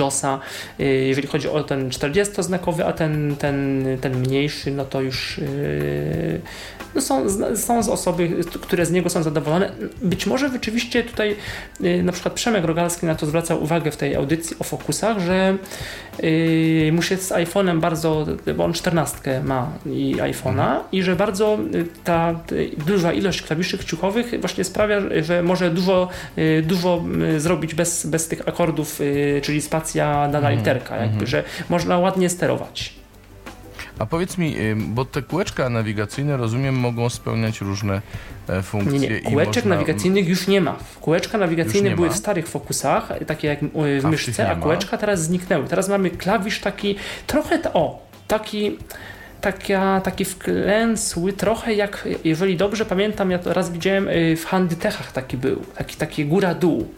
JOSa, jeżeli chodzi o ten 40-znakowy, a ten, ten, ten mniejszy, no to już no są, są z osoby, które z niego są zadowolone. Być może rzeczywiście tutaj na przykład Przemek Rogalski na to zwracał uwagę w tej audycji o fokusach, że mu się z iPhone'em bardzo, bo on 14 ma i iPhone'a mhm. i że bardzo ta duża ilość klawiszy kciukowych właśnie sprawia, że może dużo, dużo zrobić bez, bez tych akordów, czyli spacja, dana mhm. literka, jakby, mhm. że można ładnie sterować. A powiedz mi, bo te kółeczka nawigacyjne, rozumiem, mogą spełniać różne e, funkcje. Nie, nie. Kółeczek można... nawigacyjnych już nie ma. Kółeczka nawigacyjne były ma? w starych fokusach, takie jak w myszce, a, a kółeczka teraz zniknęły. Teraz mamy klawisz taki trochę, o, taki taka, taki wklęsły, trochę jak, jeżeli dobrze pamiętam, ja to raz widziałem y, w Handytechach taki był, taki, taki góra-dół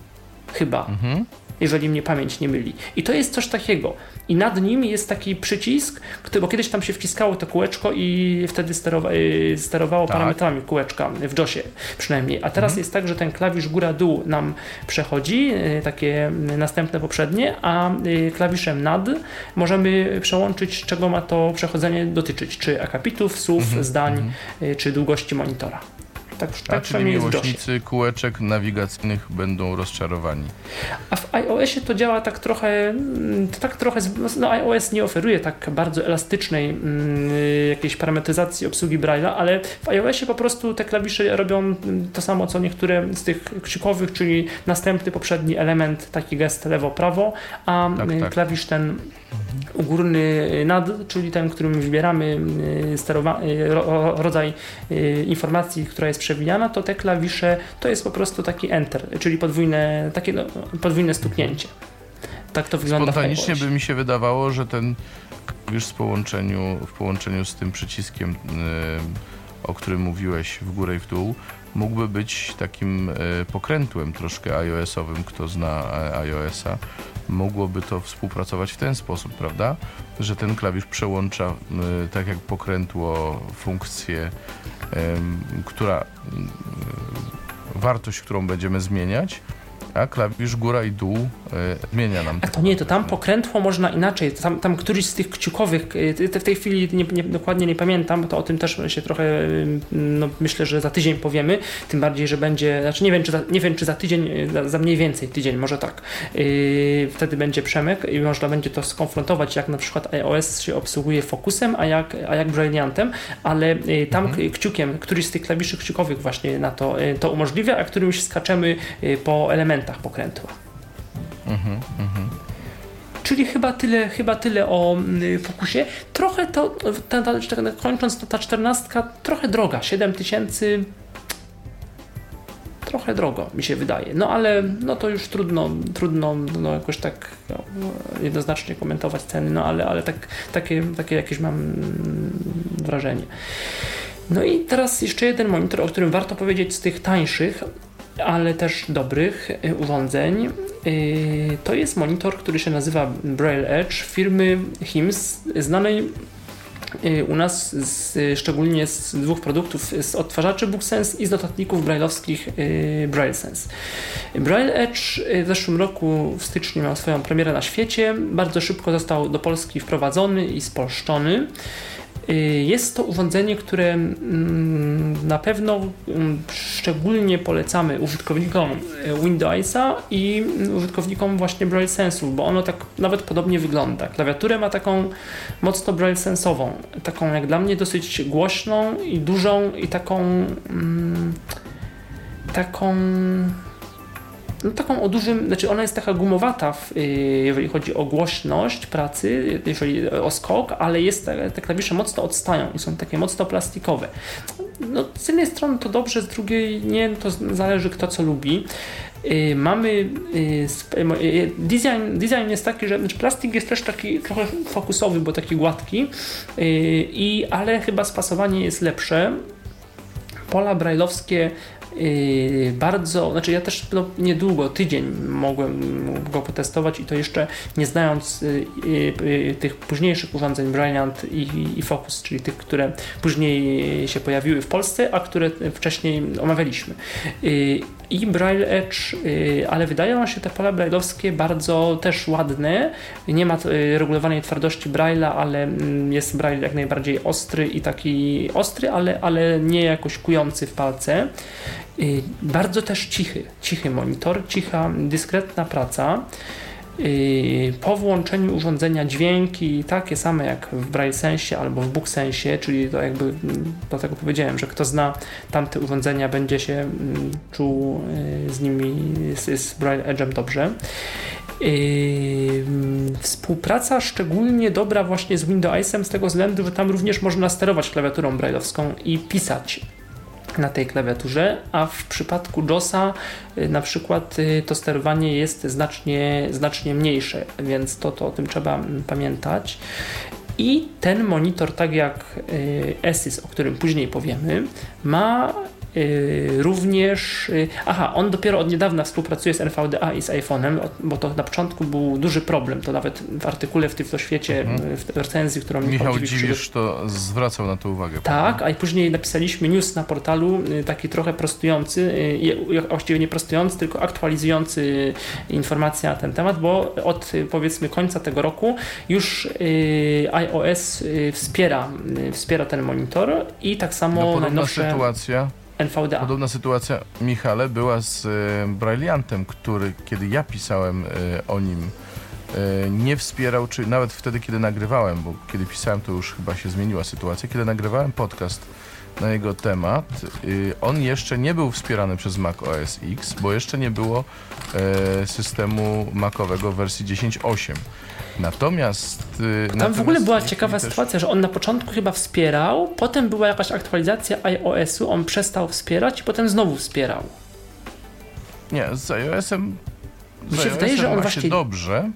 chyba. Mhm jeżeli mnie pamięć nie myli. I to jest coś takiego. I nad nim jest taki przycisk, który, bo kiedyś tam się wciskało to kółeczko i wtedy sterowa, y, sterowało tak. parametrami kółeczka w JOSie przynajmniej. A teraz mhm. jest tak, że ten klawisz góra-dół nam przechodzi, y, takie następne poprzednie, a y, klawiszem nad możemy przełączyć, czego ma to przechodzenie dotyczyć, czy akapitów, słów, mhm. zdań, mhm. czy długości monitora. Tak, tak czyli miłośnicy kółeczek nawigacyjnych będą rozczarowani. A w iOSie to działa tak trochę, mm, to tak trochę, no iOS nie oferuje tak bardzo elastycznej mm, jakiejś parametryzacji obsługi Braille'a, ale w iOSie po prostu te klawisze robią mm, to samo, co niektóre z tych krzykowych, czyli następny, poprzedni element, taki gest lewo-prawo, a tak, tak. klawisz ten górny nad, czyli ten, którym wybieramy rodzaj informacji, która jest przewijana, to te klawisze to jest po prostu taki enter, czyli podwójne, takie no, podwójne stuknięcie. Tak to wygląda Spontanicznie by mi się wydawało, że ten klawisz w połączeniu, w połączeniu z tym przyciskiem, o którym mówiłeś w górę i w dół, mógłby być takim yy, pokrętłem troszkę iOS-owym, kto zna e, iOS-a. Mogłoby to współpracować w ten sposób, prawda? Że ten klawisz przełącza, tak jak pokrętło, funkcje która wartość, którą będziemy zmieniać, a klawisz góra i dół y, zmienia nam. A to nie, to tam pokrętło można inaczej. Tam, tam któryś z tych kciukowych, e, w tej chwili nie, nie, dokładnie nie pamiętam, to o tym też się trochę, no, myślę, że za tydzień powiemy. Tym bardziej, że będzie, znaczy nie wiem, czy za, nie wiem, czy za tydzień, za, za mniej więcej tydzień, może tak. Wtedy będzie Przemek i można będzie to skonfrontować, jak na przykład iOS się obsługuje fokusem, a jak, a jak Brilliantem, ale tam mhm. kciukiem, któryś z tych klawiszy kciukowych właśnie na to, to umożliwia, a którymś skaczemy po elementach elementach pokrętła. Mhm, mhm. Czyli chyba tyle, chyba tyle o y, fokusie. Trochę to, ta, ta, kończąc, ta czternastka trochę droga, 7 tysięcy trochę drogo mi się wydaje. No ale no to już trudno, trudno no, jakoś tak no, jednoznacznie komentować ceny, no ale, ale tak, takie, takie jakieś mam wrażenie. No i teraz jeszcze jeden monitor, o którym warto powiedzieć z tych tańszych, ale też dobrych y, urządzeń. Y, to jest monitor, który się nazywa Braille Edge firmy HIMS, znanej y, u nas z, szczególnie z dwóch produktów, z odtwarzaczy BookSense i z notatników brailleowskich BrailleSense. Braille Edge w zeszłym roku w styczniu miał swoją premierę na świecie, bardzo szybko został do Polski wprowadzony i spolszczony. Y, jest to urządzenie, które mm, na pewno mm, szczególnie polecamy użytkownikom Windowsa i użytkownikom właśnie Braille Sensu, bo ono tak nawet podobnie wygląda. Klawiaturę ma taką mocno Braille Sensową, taką jak dla mnie dosyć głośną i dużą i taką mm, taką no taką o dużym, znaczy ona jest taka gumowata, w, y, jeżeli chodzi o głośność pracy, jeżeli o skok, ale jest te, te klawisze mocno odstają i są takie mocno plastikowe. No, z jednej strony to dobrze, z drugiej nie, to zależy kto co lubi. Y, mamy y, design, design jest taki, że znaczy plastik jest też taki trochę fokusowy, bo taki gładki, i, ale chyba spasowanie jest lepsze. Pola brajlowskie Yy, bardzo, znaczy ja też no, niedługo, tydzień mogłem go potestować i to jeszcze nie znając yy, yy, tych późniejszych urządzeń Brilliant i, i, Focus, czyli tych, które później się pojawiły w Polsce, a które wcześniej omawialiśmy. I Braille Edge, yy, ale wydają się te pola brailleowskie bardzo też ładne. Nie ma yy, regulowanej twardości Braille'a, ale mm, jest Braille jak najbardziej ostry i taki ostry, ale, ale nie jakoś kujący w palce. Y, bardzo też cichy, cichy monitor, cicha, dyskretna praca. Po włączeniu urządzenia dźwięki takie same jak w Braille Sensie albo w Book Sensie, czyli to jakby mm, dlatego powiedziałem, że kto zna tamte urządzenia będzie się mm, czuł y, z nimi, z, z Braille Edge'em dobrze. Yy, współpraca szczególnie dobra właśnie z Windowsem z tego względu, że tam również można sterować klawiaturą brailleowską i pisać na tej klawiaturze, a w przypadku JOSa y, na przykład y, to sterowanie jest znacznie, znacznie mniejsze, więc to, to o tym trzeba mm, pamiętać. I ten monitor, tak jak y, ESYS, o którym później powiemy, ma również, y, aha, on dopiero od niedawna współpracuje z NVDA i z iPhone'em, bo to na początku był duży problem, to nawet w artykule w Tyfloświecie, mhm. w recenzji, którą Michał Dziwisz to zwracał na to uwagę. Tak, a i później napisaliśmy news na portalu, y, taki trochę prostujący, właściwie nie prostujący, tylko aktualizujący informacje na ten temat, bo od powiedzmy końca tego roku już iOS wspiera, wspiera ten monitor i tak samo no, najnowsze... sytuacja NVDA. Podobna sytuacja, Michale, była z e, Brailleantem, który, kiedy ja pisałem e, o nim, e, nie wspierał, czy nawet wtedy, kiedy nagrywałem, bo kiedy pisałem, to już chyba się zmieniła sytuacja, kiedy nagrywałem podcast na jego temat, on jeszcze nie był wspierany przez Mac OS X, bo jeszcze nie było systemu Macowego w wersji 10.8. Natomiast. Yy, Tam natomiast w ogóle była ciekawa też... sytuacja, że on na początku chyba wspierał, potem była jakaś aktualizacja iOS-u, on przestał wspierać i potem znowu wspierał. Nie, z iOS-em. Mi się wydaje, że on właśnie. dobrze.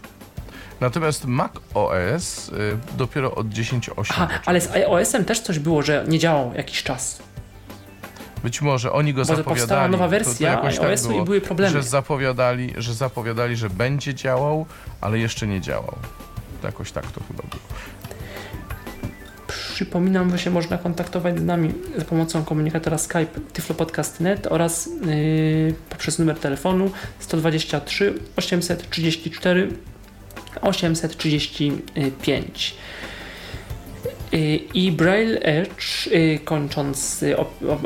Natomiast Mac OS y, dopiero od 10.8. ale z iOS-em też coś było, że nie działał jakiś czas. Być może oni go Bo zapowiadali. powstała nowa wersja to, to tak i były problemy. Że zapowiadali, że zapowiadali, że będzie działał, ale jeszcze nie działał. Jakoś tak to chyba było. Przypominam, że się można kontaktować z nami za pomocą komunikatora Skype tyflopodcast.net oraz yy, poprzez numer telefonu 123 834 835. I Braille Edge, y, kończąc y,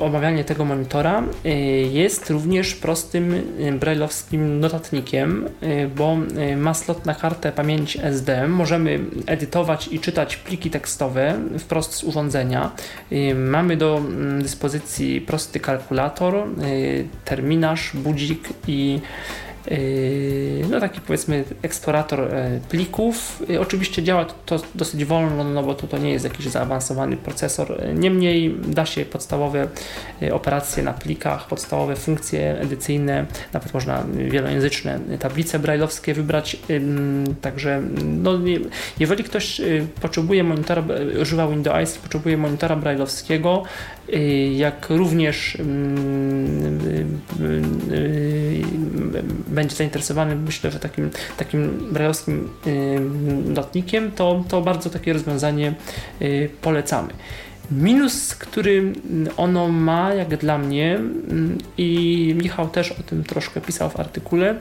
omawianie tego monitora, y, jest również prostym brailleowskim notatnikiem, bo ma slot na kartę pamięci SD. Możemy edytować i czytać pliki tekstowe wprost z urządzenia. Mamy do mm, dyspozycji prosty kalkulator, terminarz, budzik i no taki powiedzmy eksplorator e, plików. Yy, oczywiście działa to dosyć wolno, no bo to, to nie jest jakiś zaawansowany procesor. Niemniej da się podstawowe operacje na plikach, podstawowe funkcje edycyjne, nawet można wielojęzyczne tablice brailleowskie wybrać. Także no, jeżeli ktoś potrzebuje monitora, używa Windows, potrzebuje monitora brailleowskiego, jak również będzie zainteresowany, myślę, że takim, takim brajowskim lotnikiem, to, to bardzo takie rozwiązanie y, polecamy. Minus, który ono ma, jak dla mnie, mm, i Michał też o tym troszkę pisał w artykule,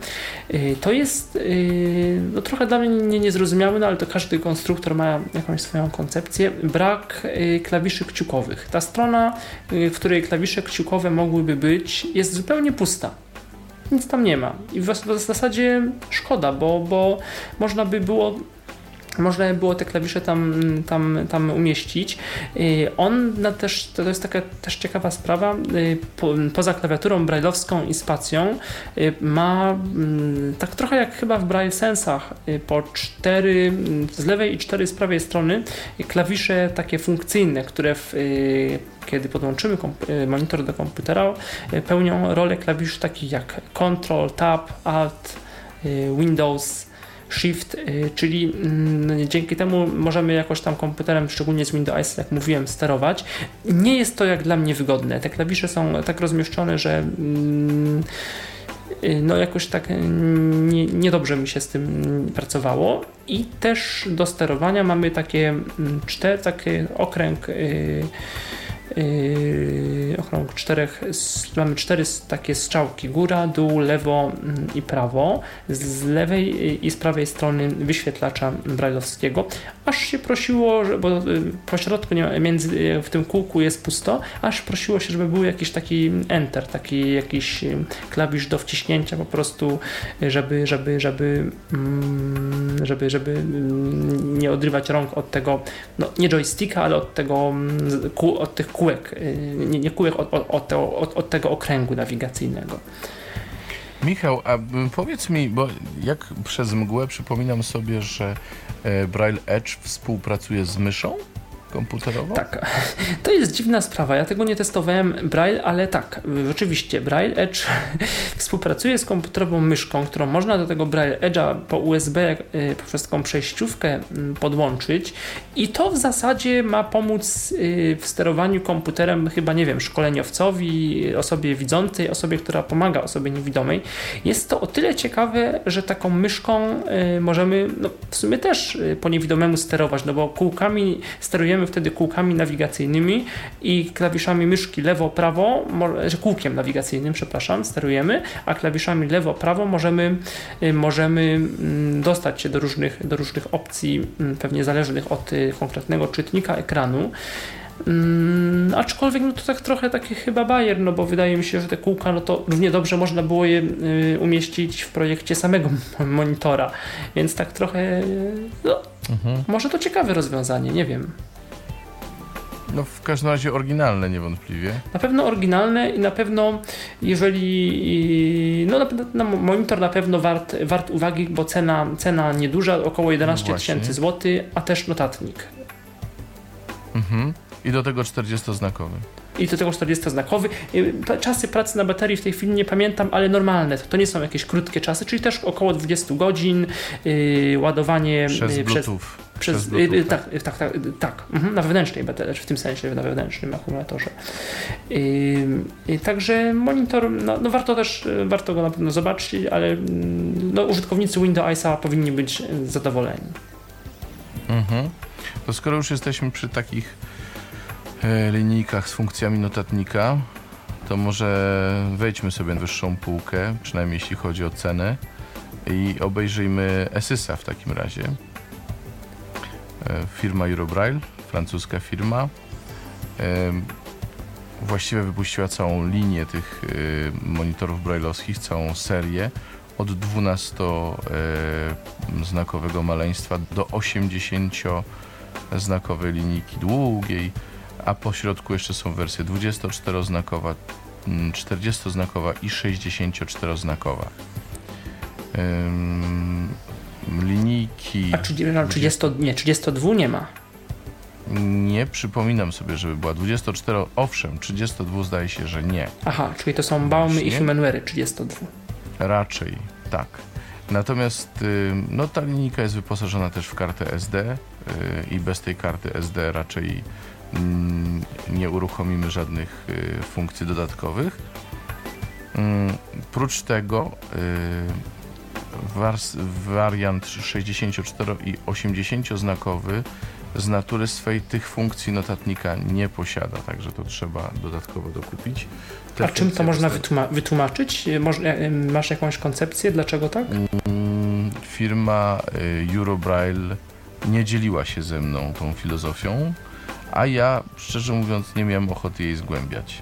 y, to jest y, no, trochę dla mnie niezrozumiałe, no, ale to każdy konstruktor ma jakąś swoją koncepcję. Brak klawiszy kciukowych. Ta strona, w której klawisze kciukowe mogłyby być, jest zupełnie pusta nic tam nie ma. I w, w zasadzie szkoda, bo, bo można by było można by było te klawisze tam, tam, tam umieścić. Y, on też, to jest taka też ciekawa sprawa, y, po, poza klawiaturą brailleowską i spacją y, ma mm, tak trochę jak chyba w Braille Sensach po cztery z lewej i cztery z prawej strony klawisze takie funkcyjne, które w, kiedy podłączymy monitor do komputera pełnią rolę klawiszy takich jak Ctrl, Tab, Alt, Windows, Shift, y, czyli mm, dzięki temu możemy jakoś tam komputerem, szczególnie z Windows, jak mówiłem, sterować. Nie jest to jak dla mnie wygodne. Te klawisze są tak rozmieszczone, że mm, y, no jakoś tak nie, niedobrze mi się z tym pracowało i też do sterowania mamy takie mm, cztery, taki okręg yy, yy, okrąg czterech, mamy cztery takie strzałki, góra, dół, lewo mm, i prawo, z lewej i z prawej strony wyświetlacza brajlowskiego, aż się prosiło, bo y, po środku między, y, w tym kółku jest pusto, aż prosiło się, żeby był jakiś taki enter, taki jakiś y, klawisz do wciśnięcia po prostu, żeby, żeby, żeby, mm, żeby, żeby mm, nie odrywać rąk od tego, no nie joysticka, ale od tego, od tych kółek, y, nie, nie kółek, od, od, od, od tego okręgu nawigacyjnego. Michał, a powiedz mi, bo jak przez mgłę przypominam sobie, że e, Braille Edge współpracuje z myszą? Komputerową? Tak, <laughs> to jest dziwna sprawa. Ja tego nie testowałem Braille, ale tak, rzeczywiście Braille Edge <laughs> współpracuje z komputerową myszką, którą można do tego Braille Edge'a po USB y, poprzez taką przejściówkę mm, podłączyć i to w zasadzie ma pomóc y, w sterowaniu komputerem chyba, nie wiem, szkoleniowcowi, osobie widzącej, osobie, która pomaga osobie niewidomej. Jest to o tyle ciekawe, że taką myszką y, możemy no, w sumie też po niewidomemu sterować, no bo kółkami sterujemy wtedy kółkami nawigacyjnymi i klawiszami myszki lewo-prawo, kółkiem nawigacyjnym, przepraszam, sterujemy, a klawiszami lewo-prawo możemy, y, możemy mm, dostać się do różnych, do różnych opcji, mm, pewnie zależnych od y, konkretnego czytnika ekranu. Hmm, aczkolwiek no to tak trochę taki chyba bajer, no bo wydaje mi się, że te kółka, no to równie dobrze można było je y, umieścić w projekcie samego <laughs> monitora, więc tak trochę, no, mhm. może to ciekawe rozwiązanie, nie wiem. No w każdym razie oryginalne niewątpliwie. Na pewno oryginalne i na pewno jeżeli no, na, monitor na pewno wart, wart uwagi, bo cena, cena nieduża, około 11 no tysięcy złotych, a też notatnik. Mhm. I do tego 40-znakowy i do tego 40-znakowy. Czasy pracy na baterii w tej chwili nie pamiętam, ale normalne. To, to nie są jakieś krótkie czasy, czyli też około 20 godzin, yy, ładowanie przez yy, Bluetooth. Przez, przez Bluetooth, yy, tak, tak, tak, tak, mhm, na wewnętrznej baterii, w tym sensie na wewnętrznym akumulatorze. Yy, także monitor, no, no, warto też, warto go na pewno zobaczyć, ale mm, no, użytkownicy Windowsa powinni być zadowoleni. Mhm. To skoro już jesteśmy przy takich E, linijkach z funkcjami notatnika, to może wejdźmy sobie na wyższą półkę, przynajmniej jeśli chodzi o cenę i obejrzyjmy Esysa w takim razie. E, firma Eurobraille, francuska firma. E, właściwie wypuściła całą linię tych monitorów brailleowskich, całą serię od 12-znakowego maleństwa do 80-znakowej linijki długiej, a po środku jeszcze są wersje 24-znakowa, 40-znakowa mm, i 64-znakowa. Linijki... A 30, nie, 32 nie ma. Nie przypominam sobie, żeby była 24, owszem, 32 zdaje się, że nie. Aha, czyli to są Baumy i Humanware 32. Raczej, tak. Natomiast no, ta linijka jest wyposażona też w kartę SD y, i bez tej karty SD raczej Mm, nie uruchomimy żadnych y, funkcji dodatkowych. Mm, prócz tego y, wariant 64 i 80 znakowy z natury swej tych funkcji notatnika nie posiada, także to trzeba dodatkowo dokupić. Te A czym to można wytłuma wytłumaczyć? E, masz jakąś koncepcję, dlaczego tak? Mm, firma y, Eurobraille nie dzieliła się ze mną tą filozofią a ja szczerze mówiąc nie miałem ochoty jej zgłębiać.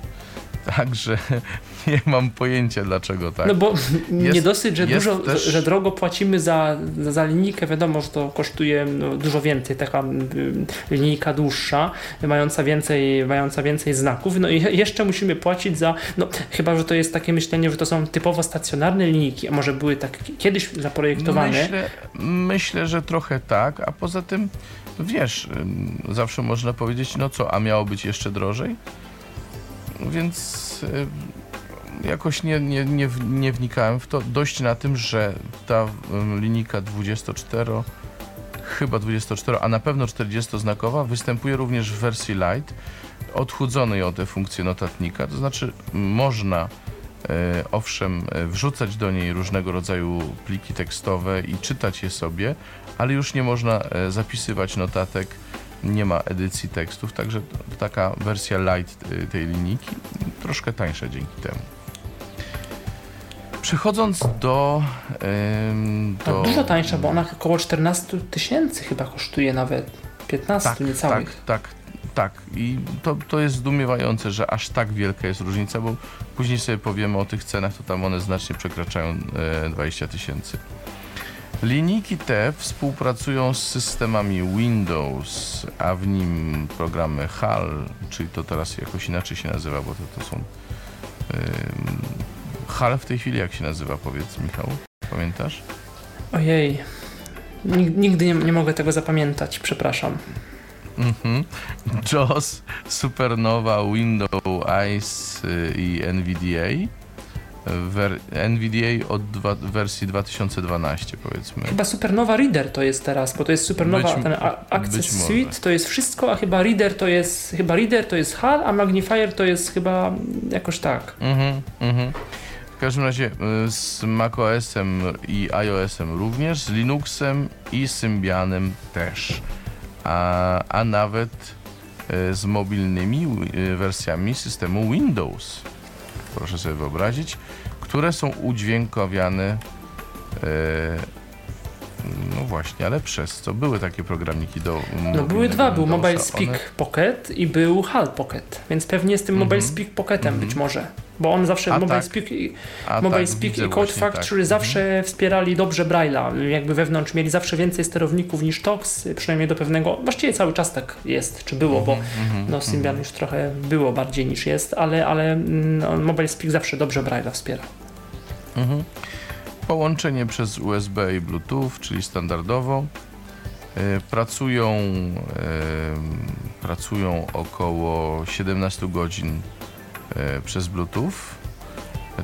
Także <laughs> nie mam pojęcia dlaczego tak. No bo jest, nie dosyć, że, dużo, też... że drogo płacimy za, za linijkę, wiadomo, że to kosztuje no, dużo więcej, taka linijka dłuższa, mająca więcej, mająca więcej znaków, no i jeszcze musimy płacić za, no chyba, że to jest takie myślenie, że to są typowo stacjonarne linijki, a może były tak kiedyś zaprojektowane. Myślę, myślę że trochę tak, a poza tym wiesz, zawsze można powiedzieć, no co, a miało być jeszcze drożej? Więc jakoś nie, nie, nie, nie wnikałem w to. Dość na tym, że ta ym, linijka 24, chyba 24, a na pewno 40-znakowa występuje również w wersji Lite, odchudzonej o te funkcje notatnika. To znaczy można e, owszem wrzucać do niej różnego rodzaju pliki tekstowe i czytać je sobie, ale już nie można zapisywać notatek, nie ma edycji tekstów, także taka wersja light e, tej linijki troszkę tańsza dzięki temu. Przechodząc do, em, No, do dużo tańsza, bo ona około 14 tysięcy chyba kosztuje nawet. 15 tak, niecałych. tak, tak, tak. I to, to jest zdumiewające, że aż tak wielka jest różnica, bo później sobie powiemy o tych cenach, to tam one znacznie przekraczają e, 20 tysięcy. Linijki te współpracują z systemami Windows, a w nim programy HAL, czyli to teraz jakoś inaczej się nazywa, bo to, to są... ym, HAL w tej chwili jak się nazywa, powiedz Michał, pamiętasz? Ojej. Nig- Nigdy nie, nie mogę tego zapamiętać, przepraszam. Mhm. <laughs> JOS, Supernova, Windows, ICE y, i NVDA. Wer- NVDA od dwa, wersji 2012 powiedzmy. Chyba Supernova Reader to jest teraz, bo to jest Supernova, Być- ten a- Access. Suite to jest wszystko, a chyba Reader to jest, chyba Reader to jest HAL, a Magnifier to jest chyba jakoś tak. Mhm, mhm. W każdym razie y, z macOS-em i iOS-em również, z Linuxem i Symbianem też. A, a nawet y, z mobilnymi y, wersjami systemu Windows. Proszę sobie wyobrazić, które są udźwiękowiane y, no właśnie, ale przez co były takie programiki do No były dwa, był Windowsa. Mobile Speak One- Pocket i był HAL Pocket, więc pewnie z tym Mobile Mhm. Speak Pocketem Mhm. być może. Bo on zawsze, A Mobile tak. Speak i A Mobile tak, Speak i Code właśnie, Factory tak. zawsze wspierali dobrze Braille'a, jakby wewnątrz mieli zawsze więcej sterowników niż TOX, przynajmniej do pewnego, właściwie cały czas tak jest, czy było, bo Mhm, mhm, no Symbian już trochę było bardziej niż jest, ale, ale mm, no, Mobile Speak zawsze dobrze Braille'a wspiera. Mhm. Połączenie przez USB i Bluetooth, czyli standardowo. E, Pracują, e, pracują około 17 godzin e, przez Bluetooth.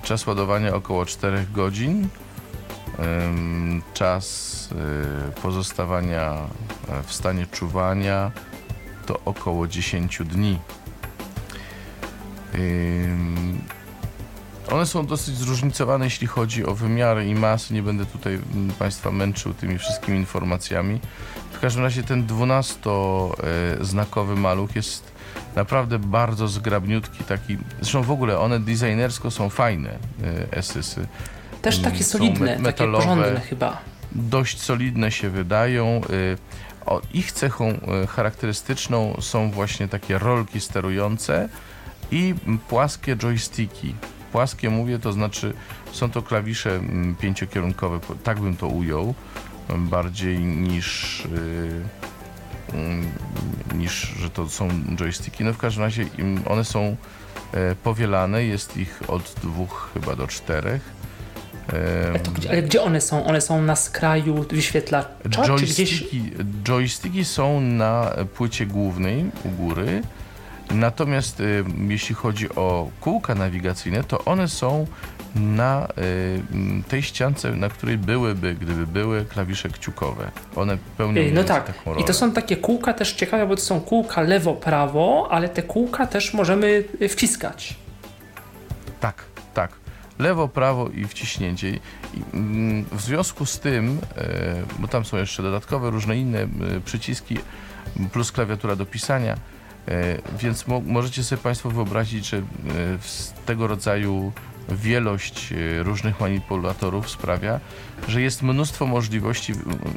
Czas ładowania około 4 godzin. Czas pozostawania w stanie czuwania to około 10 dni. One są dosyć zróżnicowane, jeśli chodzi o wymiary i masy. Nie będę tutaj mm, Państwa męczył tymi wszystkimi informacjami. W każdym razie ten 12-znakowy maluch jest naprawdę bardzo zgrabniutki, taki. Zresztą w ogóle one designersko są fajne, Esysy. Też Mm, takie są solidne, me- takie metalowe. porządne chyba. Dość solidne się wydają. y, O, ich cechą y, charakterystyczną są właśnie takie rolki sterujące i mm, płaskie joysticki. Płaskie mówię, to znaczy są to klawisze mm, pięciokierunkowe, tak bym to ujął, mm, bardziej niż, y, mm, niż że to są joysticki. No w każdym razie one są e, powielane, jest ich od dwóch chyba do czterech. Gdzie- ale gdzie one są? One są na skraju wyświetlacza, czy gdzieś... Joysticki, joysticki są na płycie głównej u góry, natomiast y, jeśli chodzi o kółka nawigacyjne, to one są na y, tej ściance, na której byłyby, gdyby były klawisze kciukowe. One pełnią Ej, No tak. I to są takie kółka też ciekawe, bo to są kółka lewo-prawo, ale te kółka też możemy y, wciskać. Tak, tak. Lewo, prawo i wciśnięcie. Mm, w związku z tym, e, bo tam są jeszcze dodatkowe różne inne przyciski, plus klawiatura do pisania, więc mo możecie sobie Państwo wyobrazić, że e, z tego rodzaju wielość e, różnych manipulatorów sprawia, że jest mnóstwo możliwości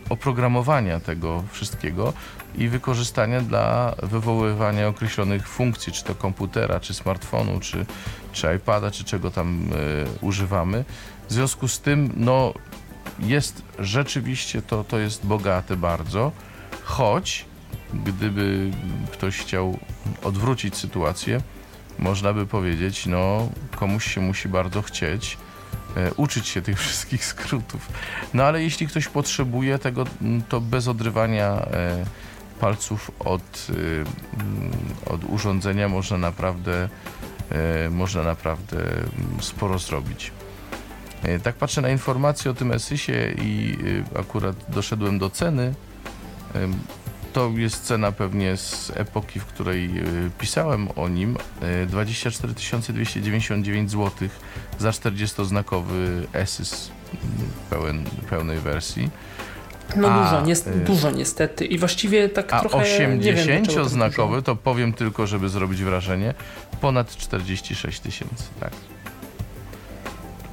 oprogramowania tego wszystkiego i wykorzystania dla wywoływania określonych funkcji, czy to komputera, czy smartfonu, czy, czy iPada, czy czego tam e, używamy. W związku z tym, no, jest rzeczywiście to, to jest bogate bardzo, choć gdyby ktoś chciał odwrócić sytuację, można by powiedzieć, no, komuś się musi bardzo chcieć e, uczyć się tych <laughs> wszystkich skrótów. No ale jeśli ktoś potrzebuje tego, m, to bez odrywania e, palców od, y, mm, od urządzenia można naprawdę e, można naprawdę mm, sporo zrobić. E, Tak patrzę na informacje o tym Esysie i e, akurat doszedłem do ceny. To jest cena pewnie z epoki, w której e, pisałem o nim. E, 24 299 zł za 40-znakowy Esys mm, pełen, pełnej wersji. No A, dużo, niest- y- dużo niestety. I właściwie tak A trochę nie wiem, dlaczego tak 80-znakowy, dużo. to powiem tylko, żeby zrobić wrażenie, ponad 46 tysięcy. Tak.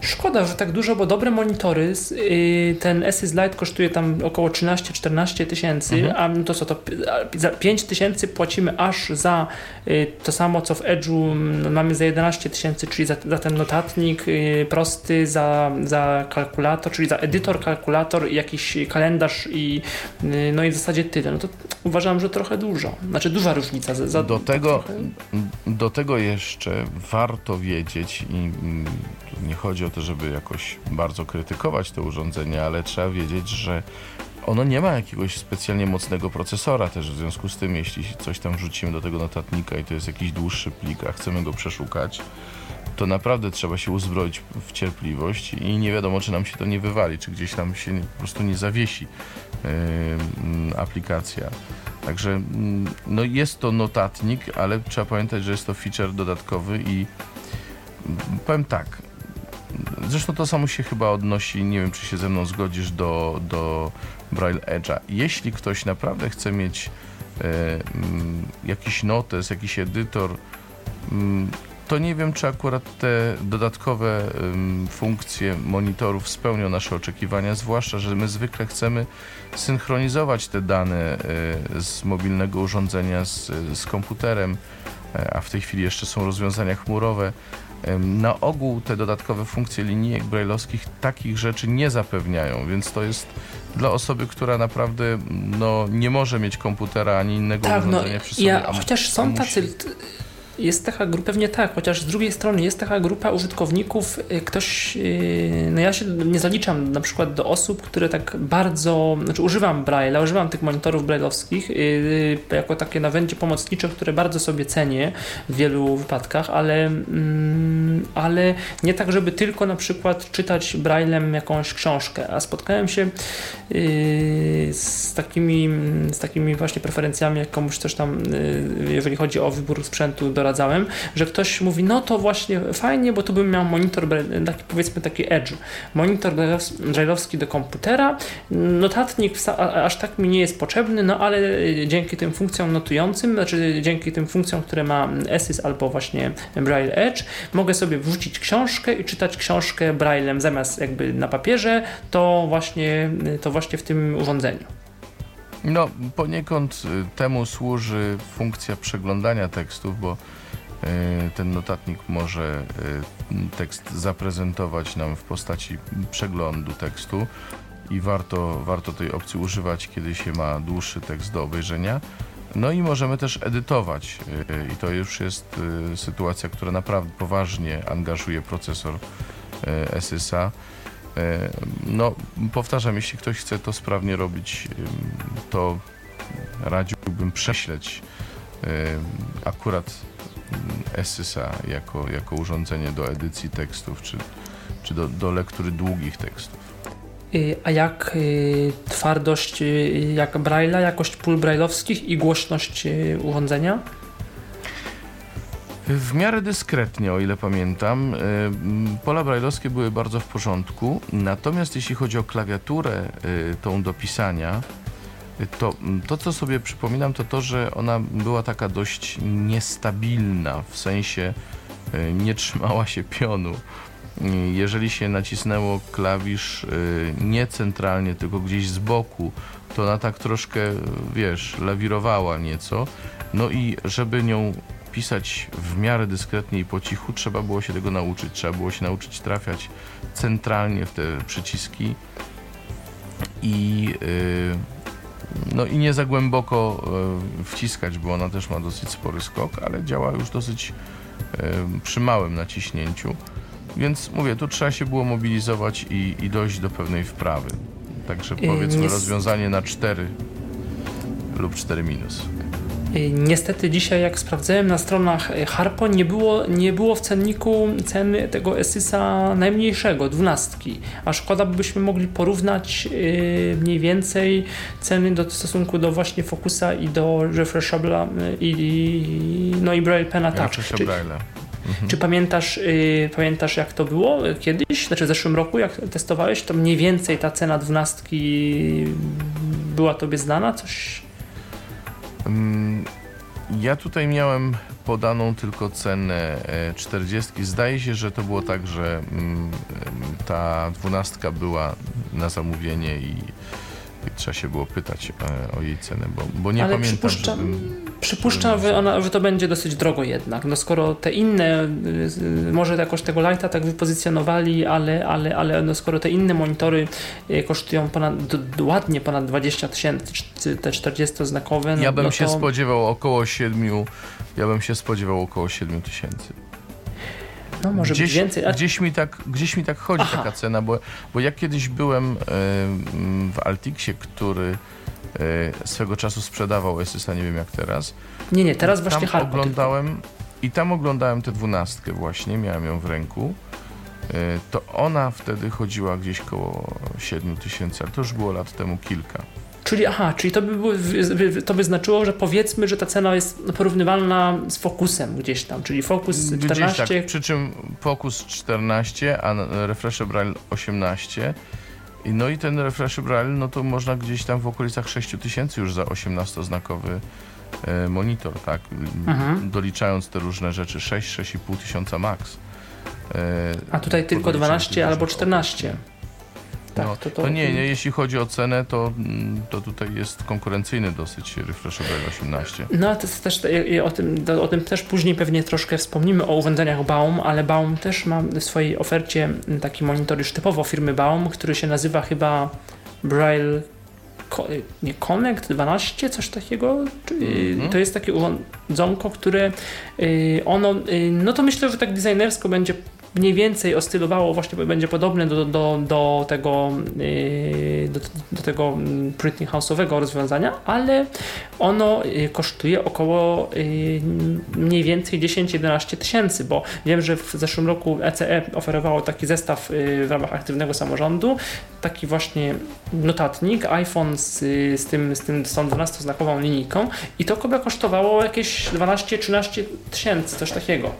Szkoda, że tak dużo, bo dobre monitory, y, ten Esys Lite kosztuje tam około 13-14 tysięcy, Mhm. a no to co, to za 5 tysięcy płacimy aż za y, to samo, co w Edge'u mm, mamy za 11 tysięcy, czyli za, za ten notatnik y, prosty, za, za kalkulator, czyli za edytor, kalkulator, jakiś kalendarz i no i w zasadzie tyle. No to uważam, że trochę dużo. Znaczy duża różnica. Za, za Do tego, trochę- do tego jeszcze warto wiedzieć i mm, nie chodzi o to, żeby jakoś bardzo krytykować te urządzenia, ale trzeba wiedzieć, że ono nie ma jakiegoś specjalnie mocnego procesora też, w związku z tym, jeśli coś tam wrzucimy do tego notatnika i to jest jakiś dłuższy plik, a chcemy go przeszukać, to naprawdę trzeba się uzbroić w cierpliwość i nie wiadomo, czy nam się to nie wywali, czy gdzieś nam się po prostu nie zawiesi yy, aplikacja. Także mm, no jest to notatnik, ale trzeba pamiętać, że jest to feature dodatkowy i mm, powiem tak. Zresztą to samo się chyba odnosi, nie wiem czy się ze mną zgodzisz, do, do Braille Edge'a. Jeśli ktoś naprawdę chce mieć e, mm, jakiś notes, jakiś edytor, mm, to nie wiem, czy akurat te dodatkowe ym, funkcje monitorów spełnią nasze oczekiwania, zwłaszcza, że my zwykle chcemy synchronizować te dane y, z mobilnego urządzenia z, z komputerem, e, a w tej chwili jeszcze są rozwiązania chmurowe. Na ogół te dodatkowe funkcje linijek brailleowskich takich rzeczy nie zapewniają, więc to jest dla osoby, która naprawdę no, nie może mieć komputera ani innego Tak, no urządzenia przy sobie. ja, chociaż są musi. tacy. Jest taka grupa, pewnie tak, chociaż z drugiej strony jest taka grupa użytkowników, y, ktoś, y, no ja się nie zaliczam na przykład do osób, które tak bardzo, znaczy używam Braille'a, używam tych monitorów brailleowskich y, jako takie narzędzie pomocnicze, które bardzo sobie cenię w wielu wypadkach, ale, mm, ale nie tak, żeby tylko na przykład czytać Braillem jakąś książkę, a spotkałem się z takimi, z takimi właśnie preferencjami, jak komuś coś tam, jeżeli chodzi o wybór sprzętu, doradzałem, że ktoś mówi, no to właśnie fajnie, bo tu bym miał monitor, taki, powiedzmy taki Edge, monitor brailleowski do komputera, notatnik aż tak mi nie jest potrzebny, no ale y, dzięki tym funkcjom notującym, znaczy dzięki tym funkcjom, które ma Esys albo właśnie Braille Edge, mogę sobie wrzucić książkę i czytać książkę Braillem zamiast jakby na papierze, to właśnie, to właśnie w tym urządzeniu. No, poniekąd y, temu służy funkcja przeglądania tekstów, bo y, ten notatnik może y, tekst zaprezentować nam w postaci przeglądu tekstu i warto, warto tej opcji używać, kiedy się ma dłuższy tekst do obejrzenia. No i możemy też edytować i to już jest sytuacja, która naprawdę poważnie angażuje procesor SSA. E, No, powtarzam, jeśli ktoś chce to sprawnie robić, to radziłbym prześleć akurat ym, SSA jako, jako urządzenie do edycji tekstów, czy, czy do, do lektury długich tekstów. Y, A jak y, twardość, y, jak Braille'a, jakość pól brailleowskich i głośność urządzenia? W miarę dyskretnie, o ile pamiętam. Ym, Pola brajlowskie były bardzo w porządku, natomiast jeśli chodzi o klawiaturę y, tą do pisania, y, to to, co sobie przypominam, to to, że ona była taka dość niestabilna, w sensie y, nie trzymała się pionu. Y, Jeżeli się nacisnęło klawisz y, nie centralnie, tylko gdzieś z boku, to ona tak troszkę, wiesz, lawirowała nieco. No i żeby nią pisać w miarę dyskretnie i po cichu, trzeba było się tego nauczyć. Trzeba było się nauczyć trafiać centralnie w te przyciski i, yy, no i nie za głęboko yy, wciskać, bo ona też ma dosyć spory skok, ale działa już dosyć yy, przy małym naciśnięciu. Więc mówię, tu trzeba się było mobilizować i, i dojść do pewnej wprawy. Także powiedzmy rozwiązanie na 4 lub 4 minus. Niestety dzisiaj, jak sprawdzałem na stronach Harpo, nie było, nie było w cenniku ceny tego Esysa najmniejszego, dwunastki. A szkoda, byśmy mogli porównać y, mniej więcej ceny do, w stosunku do właśnie Focusa i do Refreshable'a i, i, no i Braille Pena tak. Czy, Czy, czy pamiętasz, y, pamiętasz jak to było kiedyś, znaczy w zeszłym roku jak testowałeś, to mniej więcej ta cena dwunastki była tobie znana? Coś... Mm, Ja tutaj miałem podaną tylko cenę e, 40. Zdaje się, że to było tak, że mm, ta dwunastka była na zamówienie i, i trzeba się było pytać e, o jej cenę, bo, bo nie Ale pamiętam. przypuszczam- żebym- Przypuszczam, że, ona, że to będzie dosyć drogo jednak. No skoro te inne, y, y, może jakoś tego lighta tak wypozycjonowali, ale, ale, ale no skoro te inne monitory y, kosztują ponad, ładnie ponad 20 tysięcy, te 40-znakowe, no, Ja bym no się to, spodziewał około 7, ja bym się spodziewał około 7 tysięcy. no może gdzieś, być więcej. A, Gdzieś mi tak, gdzieś mi tak chodzi Aha. taka cena, bo, bo ja kiedyś byłem m, w Altixie, który swego czasu sprzedawał Esysa, nie wiem jak teraz. nie, nie, teraz właśnie tam oglądałem i tam oglądałem tę dwunastkę właśnie, miałem ją w ręku. E, To ona wtedy chodziła gdzieś koło 7 tysięcy, ale to już było lat temu kilka. Czyli aha, czyli to by, było, to by znaczyło, że powiedzmy, że ta cena jest porównywalna z Focusem gdzieś tam, czyli Focus Gdzieś 14, tak, przy czym Focus 14, a Refresh Braille 18. I No i ten Refresh Braille, no to można gdzieś tam w okolicach 6 tysięcy już za 18-znakowy e, monitor, tak? Mhm. Doliczając te różne rzeczy, 6-6,5 tysiąca max. E, a tutaj tylko podliczając 12 te albo różne 14. Tak, no, to, to, nie, nie, jeśli chodzi o cenę, to, mm, to tutaj jest konkurencyjny dosyć Refresh Braille 18. No, to jest też, o, tym, o tym też później pewnie troszkę wspomnimy, o urządzeniach Baum, ale Baum też ma w swojej ofercie taki monitor już typowo firmy Baum, który się nazywa chyba Braille nie, Connect 12, coś takiego. Mhm. To jest takie urządzonko, które y, ono, y, no to myślę, że tak designersko będzie mniej więcej ostylowało, właśnie będzie podobne do, do, do tego y, do, do tego mm, printing house'owego rozwiązania, ale ono y, kosztuje około y, mniej więcej 10-11 tysięcy, bo wiem, że w zeszłym roku ECE oferowało taki zestaw w ramach aktywnego samorządu, taki właśnie notatnik, iPhone z, z, tym, z, tym, z tą 12-znakową linijką i to chyba kosztowało jakieś 12-13 tysięcy, coś takiego.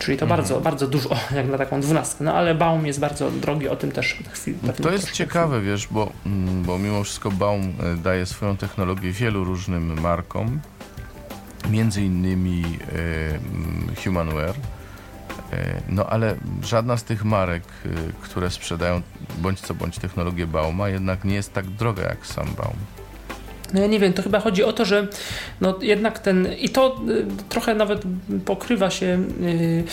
Czyli to Mhm. bardzo, bardzo dużo, <laughs> jak na taką dwunastkę. No ale Baum jest bardzo drogi, o tym też na chwilę. No To jest ciekawe, wiesz, bo, mm, bo mimo wszystko Baum e, daje swoją technologię wielu różnym markom, między innymi mm, Humanware. E, No ale żadna z tych marek, które sprzedają bądź co bądź technologię Bauma, jednak nie jest tak droga jak sam Baum. No ja nie wiem, to chyba chodzi o to, że no jednak ten, i to y, trochę nawet pokrywa się, y,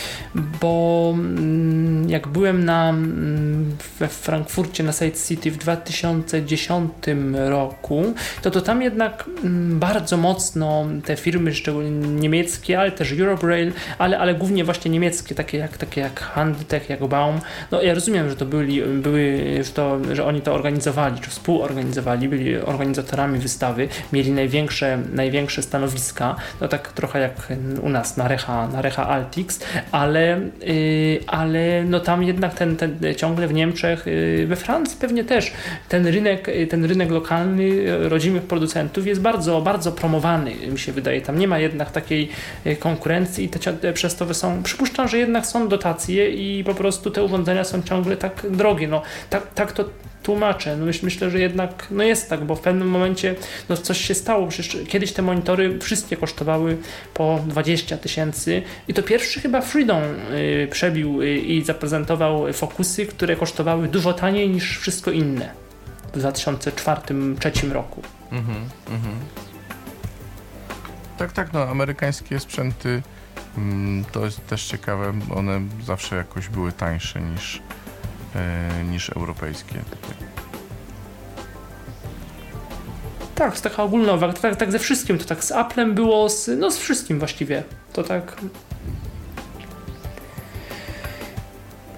bo mm, jak byłem na, mm, we Frankfurcie na Side City w 2010 roku, to to tam jednak mm, bardzo mocno te firmy, szczególnie niemieckie, ale też Eurobrail, ale, ale głównie właśnie niemieckie, takie jak, takie jak Handtech, jak Baum, no ja rozumiem, że to byli, były, że, to, że oni to organizowali, czy współorganizowali, byli organizatorami wystawy, mieli największe, największe stanowiska, no tak trochę jak u nas na Recha, na Recha Altix, ale, yy, ale no tam jednak ten, ten ciągle w Niemczech, yy, we Francji pewnie też ten rynek, yy, ten rynek lokalny yy, rodzimych producentów jest bardzo, bardzo promowany, mi się wydaje. Tam nie ma jednak takiej yy, konkurencji i te, te przez to są, przypuszczam, że jednak są dotacje i po prostu te urządzenia są ciągle tak drogie. No, tak, tak to tłumaczę. No myśl, myślę, że jednak no jest tak, bo w pewnym momencie no coś się stało. Przecież kiedyś te monitory wszystkie kosztowały po 20 tysięcy i to pierwszy chyba Freedom y, przebił y, i zaprezentował fokusy, które kosztowały dużo taniej niż wszystko inne w 2004-2003 roku. Mhm, mhm. Tak, tak, no amerykańskie sprzęty mm, to jest też ciekawe, one zawsze jakoś były tańsze niż, niż europejskie. Tak, taka ogólna uwaga. To tak, tak ze wszystkim. To tak z Applem było, z, no z wszystkim właściwie. To tak.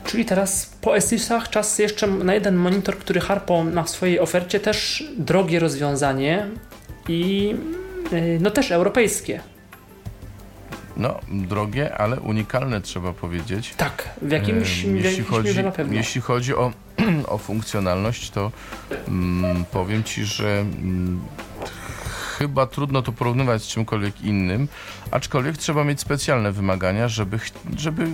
Czyli teraz po Esysach czas jeszcze na jeden monitor, który Harpo ma w swojej ofercie. Też drogie rozwiązanie i y, no też europejskie. No, drogie, ale unikalne trzeba powiedzieć. Tak, w jakimś, w jeśli chodzi, na pewno. jeśli chodzi o, <clears throat> o funkcjonalność, to mm, powiem Ci, że mm, chyba trudno to porównywać z czymkolwiek innym, aczkolwiek trzeba mieć specjalne wymagania, żeby, żeby,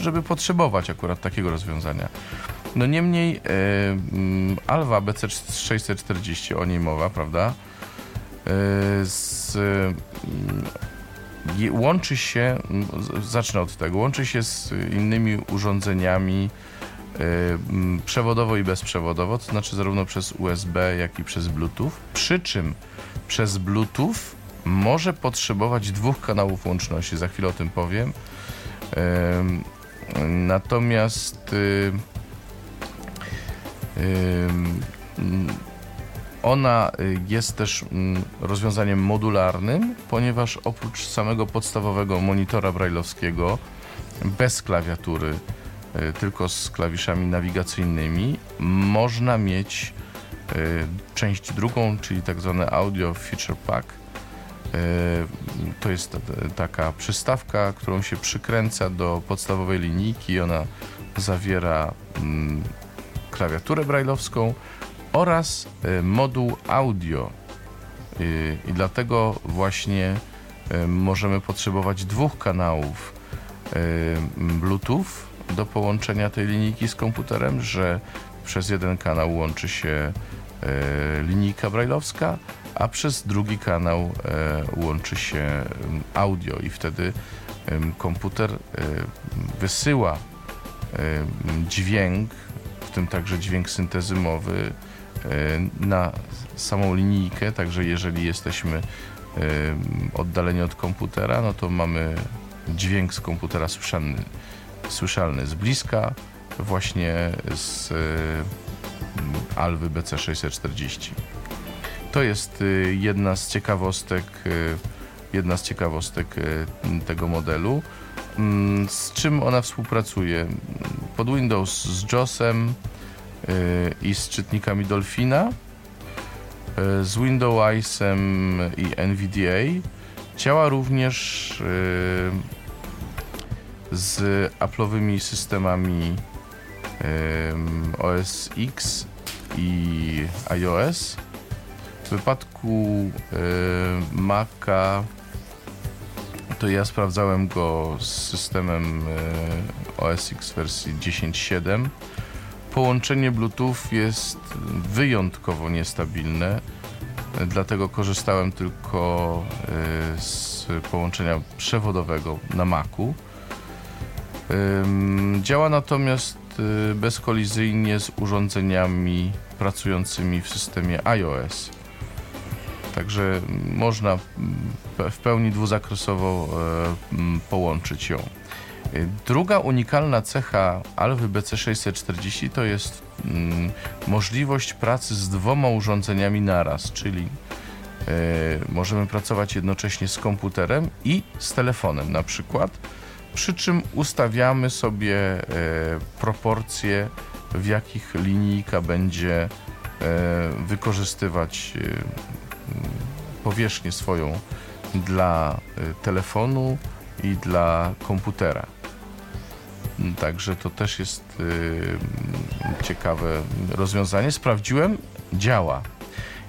żeby potrzebować akurat takiego rozwiązania. No niemniej e, mm, Alva BC640, o niej mowa, prawda? E, z, mm, łączy się, zacznę od tego, łączy się z innymi urządzeniami y, mm, przewodowo i bezprzewodowo, to znaczy zarówno przez USB, jak i przez Bluetooth. Przy czym przez Bluetooth może potrzebować dwóch kanałów łączności, za chwilę o tym powiem. Natomiast y, mm, ona y, jest też mm, rozwiązaniem modularnym, ponieważ oprócz samego podstawowego monitora brailleowskiego bez klawiatury, y, tylko z klawiszami nawigacyjnymi, można mieć y, część drugą, czyli tak zwane Audio Feature Pack. To jest ta- taka przystawka, którą się przykręca do podstawowej linijki. Ona zawiera mm, klawiaturę brailleowską oraz y, moduł audio. Y, I dlatego właśnie y, możemy potrzebować dwóch kanałów Bluetooth do połączenia tej linijki z komputerem, że przez jeden kanał łączy się linijka brailleowska, a przez drugi kanał łączy się audio i wtedy komputer wysyła dźwięk, w tym także dźwięk syntezymowy na samą linijkę, także jeżeli jesteśmy y, oddaleni od komputera, no to mamy dźwięk z komputera słyszalny, słyszalny z bliska, właśnie z y, Alwy BC640. To jest jedna z ciekawostek, jedna z ciekawostek tego modelu. Mm, Z czym ona współpracuje? Pod Windows z JOSem y, i z czytnikami Dolphina, y, z Windowsem i NVDA. Działa również y, z Apple'owymi systemami OS X i iOS. W wypadku y, Maca to ja sprawdzałem go z systemem y, OS X wersji 10.7. Połączenie Bluetooth jest wyjątkowo niestabilne, dlatego korzystałem tylko y, z połączenia przewodowego na Macu. Działa natomiast y, bezkolizyjnie z urządzeniami pracującymi w systemie iOS. Także można w pełni dwuzakresowo e, połączyć ją. Druga unikalna cecha Alwy BC640 to jest mm, możliwość pracy z dwoma urządzeniami naraz, czyli e, możemy pracować jednocześnie z komputerem i z telefonem na przykład przy czym ustawiamy sobie e, proporcje, w jakich linijka będzie e, wykorzystywać powierzchnię swoją dla telefonu i dla komputera. Także to też jest m, ciekawe rozwiązanie. Sprawdziłem, działa.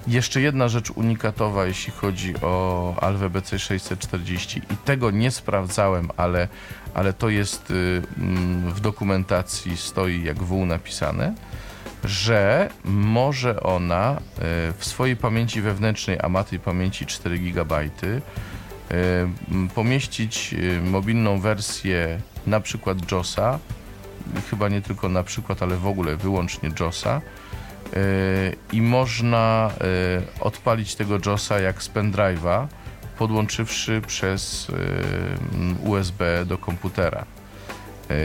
Jeszcze jedna rzecz unikatowa, jeśli chodzi o Alwę BC640 i tego nie sprawdzałem, ale, ale to jest y, mm, w dokumentacji stoi jak wół napisane, że może ona y, w swojej pamięci wewnętrznej, a ma tej pamięci 4 GB, y, pomieścić y, mobilną wersję na przykład JOSa, chyba nie tylko na przykład, ale w ogóle wyłącznie JOSa, Yy, i można yy, odpalić tego JOSa jak z pendrive'a, podłączywszy przez yy, USB do komputera.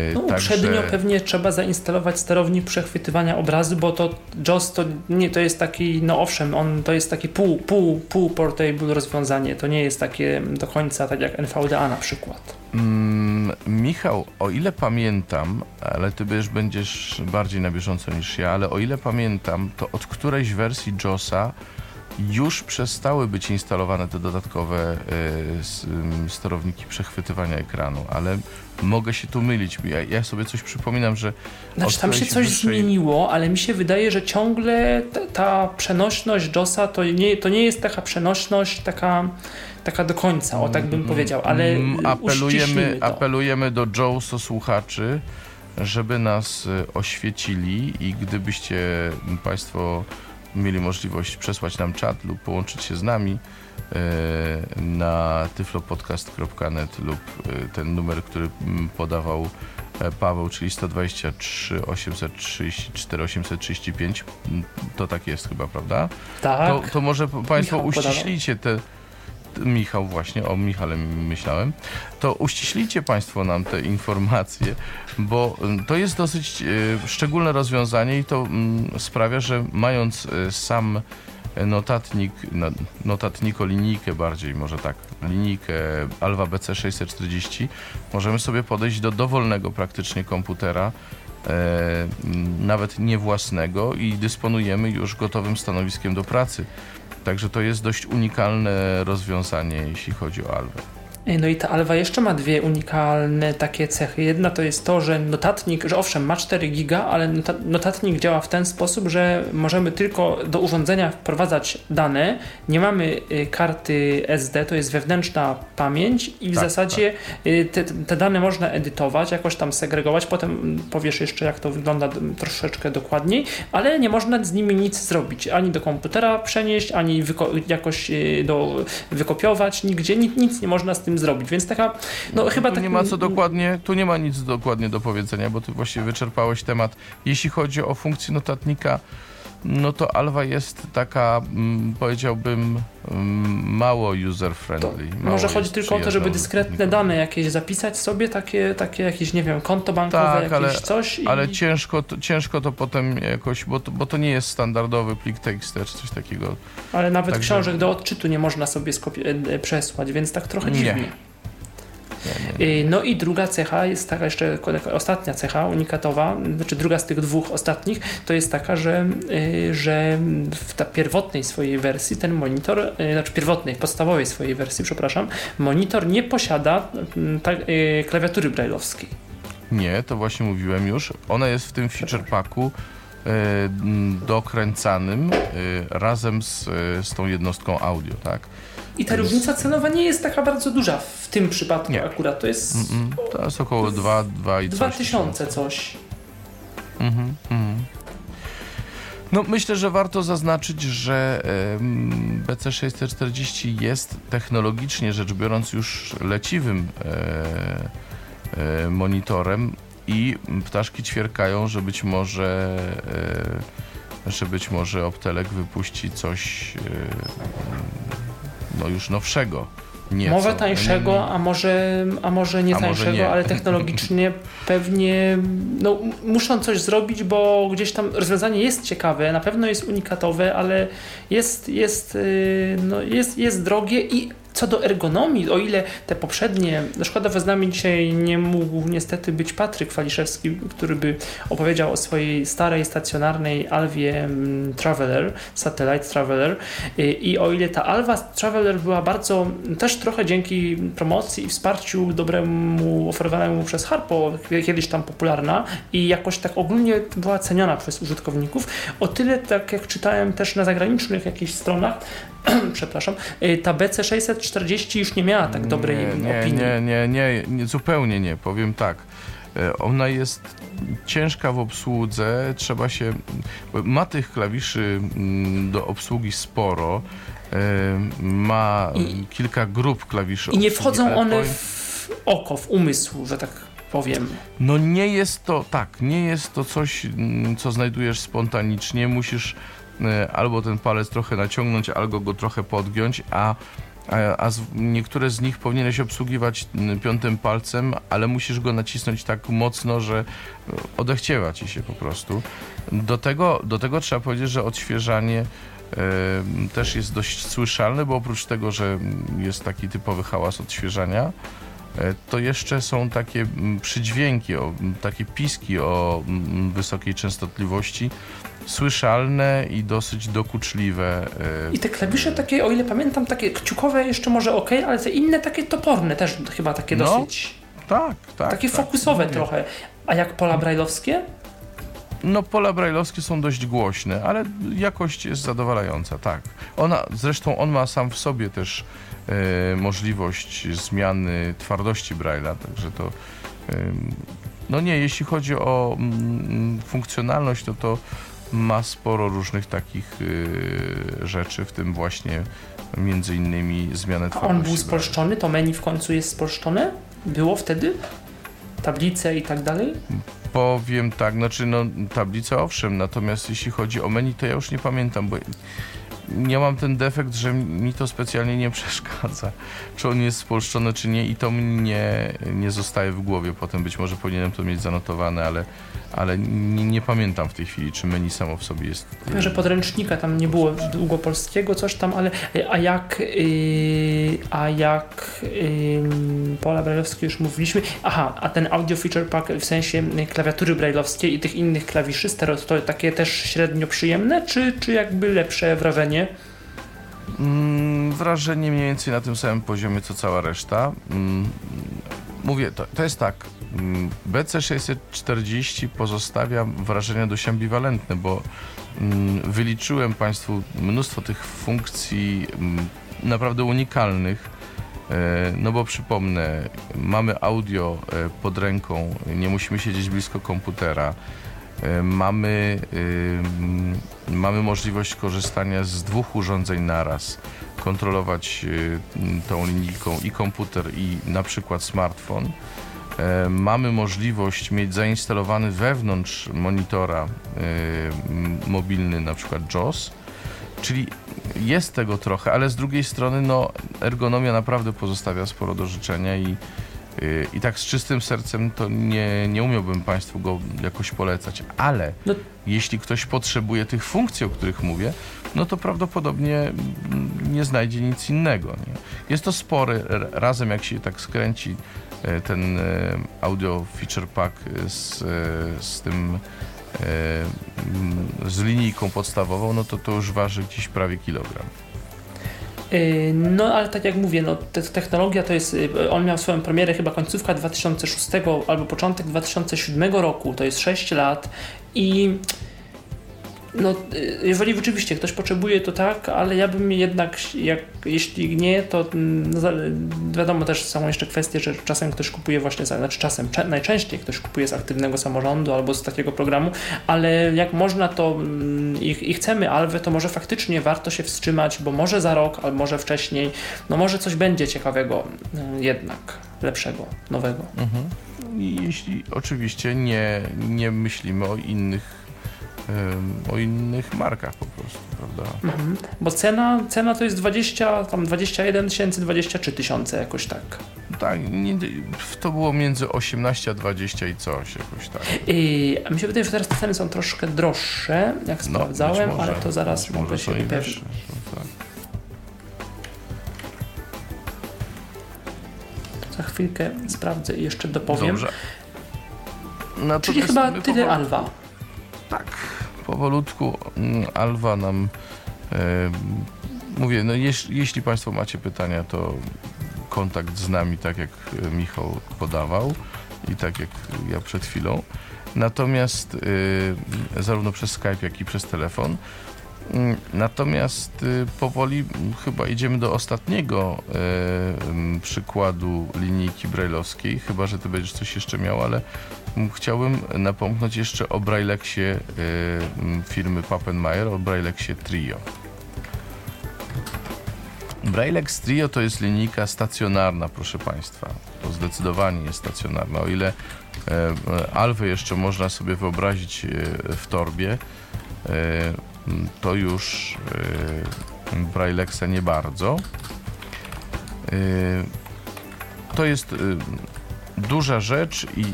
Yy, No, uprzednio pewnie trzeba zainstalować sterownik przechwytywania obrazu, bo to JOS to nie to jest taki, no owszem, on to jest takie pół, pół, pół portable rozwiązanie. To nie jest takie do końca tak jak NVDA na przykład. Mm, Michał, o ile pamiętam, ale ty już będziesz bardziej na bieżąco niż ja, ale o ile pamiętam, to od którejś wersji JOSa już przestały być instalowane te dodatkowe e, s- m, sterowniki przechwytywania ekranu, ale mogę się tu mylić. Ja, ja sobie coś przypominam, że Znaczy tam się coś wyższej- zmieniło, ale mi się wydaje, że ciągle ta, ta przenośność JOSa to nie, to nie jest taka przenośność taka, taka do końca, o tak bym powiedział, ale Mm, apelujemy, uściślimy to. apelujemy do Joeso słuchaczy, żeby nas e, oświecili i gdybyście Państwo mieli możliwość przesłać nam czat lub połączyć się z nami na tyflopodcast.net lub e, ten numer, który m, podawał e, Paweł, czyli 123 834 835. M, To tak jest chyba, prawda? tak. To, to może Państwo Michał podawał. uściślijcie te. Michał, właśnie, o Michale myślałem. To uściślijcie Państwo nam te informacje, bo mm, to jest dosyć e, szczególne rozwiązanie i to mm, sprawia, że mając e, sam notatnik, no- notatniko linijkę bardziej, może tak, linijkę Alva BC 640, możemy sobie podejść do dowolnego praktycznie komputera, e, nawet nie własnego i dysponujemy już gotowym stanowiskiem do pracy. Także to jest dość unikalne rozwiązanie, jeśli chodzi o Alwę. No i ta Alwa jeszcze ma dwie unikalne takie cechy. Jedna to jest to, że notatnik, że owszem ma 4 giga, ale nota- notatnik działa w ten sposób, że możemy tylko do urządzenia wprowadzać dane. Nie mamy y, karty SD, to jest wewnętrzna pamięć i w Tak, zasadzie y, te, te dane można edytować, jakoś tam segregować. Potem powiesz jeszcze, jak to wygląda troszeczkę dokładniej, ale nie można z nimi nic zrobić. Ani do komputera przenieść, ani jakoś y, do, wykopiować, nigdzie nic, nic nie można z tym zrobić. Więc taka, no chyba tu tak. nie ma co dokładnie, tu nie ma nic dokładnie do powiedzenia, bo ty właściwie wyczerpałeś temat. Jeśli chodzi o funkcję notatnika, no to Alwa jest taka, mm, powiedziałbym, mm, mało user-friendly. mało Może chodzi tylko o to, żeby dyskretne dane jakieś zapisać sobie, takie, takie jakieś, nie wiem, konto bankowe, Tak, jakieś ale- coś. I... Ale ciężko to, ciężko to potem jakoś, bo to, bo to nie jest standardowy plik TXT czy coś takiego. Ale nawet Także- książek do odczytu nie można sobie skopi- e, e, przesłać, więc tak trochę Nie. dziwnie. Nie, No i druga cecha jest taka jeszcze, ostatnia cecha unikatowa, znaczy druga z tych dwóch ostatnich, to jest taka, że, y, że w ta pierwotnej swojej wersji ten monitor, y, znaczy pierwotnej, podstawowej swojej wersji, przepraszam, monitor nie posiada mm, ta, y, klawiatury brajlowskiej. Nie, to właśnie mówiłem już. Ona jest w tym feature packu dokręcanym razem z, z tą jednostką audio, tak? I ta różnica cenowa nie jest taka bardzo duża w tym przypadku Nie. akurat, to jest Mm, To jest około 2, 2 i coś. 2000 coś. Mhm, mhm. No myślę, że warto zaznaczyć, że em, BC640 jest technologicznie rzecz biorąc już leciwym e, e, monitorem i ptaszki ćwierkają, że być może e, że być może Optelek wypuści coś no już nowszego. Nieco. Może tańszego, a może, a może nie A może tańszego, nie. ale technologicznie <laughs> pewnie no, muszą coś zrobić, bo gdzieś tam rozwiązanie jest ciekawe, na pewno jest unikatowe, ale jest, jest, yy, no, jest, jest drogie i co do ergonomii, o ile te poprzednie, no szkoda, z nami dzisiaj nie mógł niestety być Patryk Waliszewski, który by opowiedział o swojej starej, stacjonarnej Alwie mm, Traveler, Satellite Traveler. I- o ile ta Alva Traveler była bardzo, też trochę dzięki promocji i wsparciu dobremu oferowanemu przez Harpo, kiedyś tam popularna i jakoś tak ogólnie była ceniona przez użytkowników, o tyle tak jak czytałem też na zagranicznych jakichś stronach, <clears throat> przepraszam, y, ta BC640 już nie miała tak dobrej nie, opinii. Nie, nie, nie, nie, zupełnie nie, powiem tak. E, Ona jest ciężka w obsłudze, trzeba się. Ma tych klawiszy mm, do obsługi sporo. e, Ma I- kilka grup klawiszy. I nie obsługi, wchodzą one powiem- w oko, w umysł, że tak powiem. No nie jest to tak, nie jest to coś, mm, co znajdujesz spontanicznie. Musisz albo ten palec trochę naciągnąć, albo go trochę podgiąć, a, a, a z, niektóre z nich powinieneś obsługiwać piątym palcem, ale musisz go nacisnąć tak mocno, że e, odechciewa ci się po prostu. Do tego, do tego trzeba powiedzieć, że odświeżanie e, też jest dość słyszalne, bo oprócz tego, że jest taki typowy hałas odświeżania, e, to jeszcze są takie przydźwięki, takie piski o wysokiej częstotliwości, słyszalne i dosyć dokuczliwe. e, I te klawisze takie, o ile pamiętam, takie kciukowe jeszcze może ok, ale te inne takie toporne też chyba takie No, dosyć, Tak, tak. takie tak. fokusowe Mówię. trochę. A jak pola brajlowskie? No pola brajlowskie są dość głośne, ale jakość jest zadowalająca, tak. Ona, zresztą on ma sam w sobie też e, możliwość zmiany twardości Braille'a, także to em, no nie, jeśli chodzi o mm, funkcjonalność, to to ma sporo różnych takich e, rzeczy, w tym właśnie między innymi zmianę A on był spolszczony? To menu w końcu jest spolszczone? Było wtedy? Tablice i tak dalej? Powiem tak, znaczy no tablicę owszem, natomiast jeśli chodzi o menu, to ja już nie pamiętam, bo nie mam ten defekt, że mi to specjalnie nie <laughs> przeszkadza, czy on jest spolszczony, czy nie i to mnie nie zostaje w głowie. Potem być może powinienem to mieć zanotowane, ale, ale nie, nie pamiętam w tej chwili, czy menu samo w sobie jest. Wiem, że podręcznika tam nie było długopolskiego, coś tam, ale a jak yy, a jak yy, pola brajlowskie już mówiliśmy, aha, a ten audio feature pack w sensie klawiatury brajlowskiej i tych innych klawiszy stereo, to takie też średnio przyjemne, czy, czy jakby lepsze wrażenie? Mm, wrażenie mniej więcej na tym samym poziomie, co cała reszta. Mm, mówię, to, to jest tak. mm, BC640 pozostawia wrażenia dość ambiwalentne, bo mm, wyliczyłem Państwu mnóstwo tych funkcji mm, naprawdę unikalnych. E, No bo przypomnę, mamy audio e, pod ręką, nie musimy siedzieć blisko komputera. E, Mamy, ym, mamy możliwość korzystania z dwóch urządzeń naraz, kontrolować m, tą linijką i komputer, i na przykład smartfon. E, Mamy możliwość mieć zainstalowany wewnątrz monitora mobilny, na przykład JOS, czyli jest tego trochę, ale z drugiej strony no, ergonomia naprawdę pozostawia sporo do życzenia i, i tak z czystym sercem to nie, nie umiałbym Państwu go jakoś polecać, ale No- jeśli ktoś potrzebuje tych funkcji, o których mówię, no to prawdopodobnie nie znajdzie nic innego. Nie? Jest to spory, razem jak się tak skręci e, ten e, audio feature pack z, e, z tym z linijką podstawową, no to to już waży gdzieś prawie kilogram. Yy, No ale tak jak mówię, no, te, technologia to jest, yy, on miał swoją premierę chyba końcówka 2006 albo początek 2007 roku, to jest 6 lat i no, jeżeli rzeczywiście ktoś potrzebuje, to tak, ale ja bym jednak, jak, jeśli nie, to mm, no, wiadomo też są jeszcze kwestie, że czasem ktoś kupuje właśnie, za, znaczy czasem, najczęściej ktoś kupuje z aktywnego samorządu albo z takiego programu, ale jak można to mm, i, i chcemy Alwę, to może faktycznie warto się wstrzymać, bo może za rok, albo może wcześniej, no może coś będzie ciekawego mm, jednak, lepszego, nowego. I jeśli oczywiście nie, nie myślimy o innych o innych markach po prostu, prawda? Mhm. Bo cena, cena to jest 20, tam 21 tysięcy, 23 tysiące jakoś tak. Tak, nie, to było między 18 a 20 i coś jakoś tak. Yy, a mi się wydaje, że teraz te ceny są troszkę droższe, jak No, sprawdzałem, może, ale to zaraz mogę się i upewnić. tak. Za chwilkę sprawdzę i jeszcze dopowiem. Dobrze. No, Czyli chyba tyle powol- Alwa. Tak, powolutku mm, Alwa nam e, mówię, no jeś, jeśli Państwo macie pytania, to kontakt z nami, tak jak e, Michał podawał i tak jak ja przed chwilą. Natomiast e, zarówno przez Skype, jak i przez telefon. Mm, Natomiast powoli mm, chyba idziemy do ostatniego przykładu linijki brajlowskiej, chyba że ty będziesz coś jeszcze miał, ale chciałbym napomknąć jeszcze o Braillexie e, mm, firmy Pappenmeier, o Braillexie Trio. Braillex Trio to jest linijka stacjonarna, proszę Państwa. To zdecydowanie jest stacjonarna. O ile e, e, jeszcze można sobie wyobrazić e, w torbie, e, to już e, Braillexa nie bardzo. To jest duża rzecz i,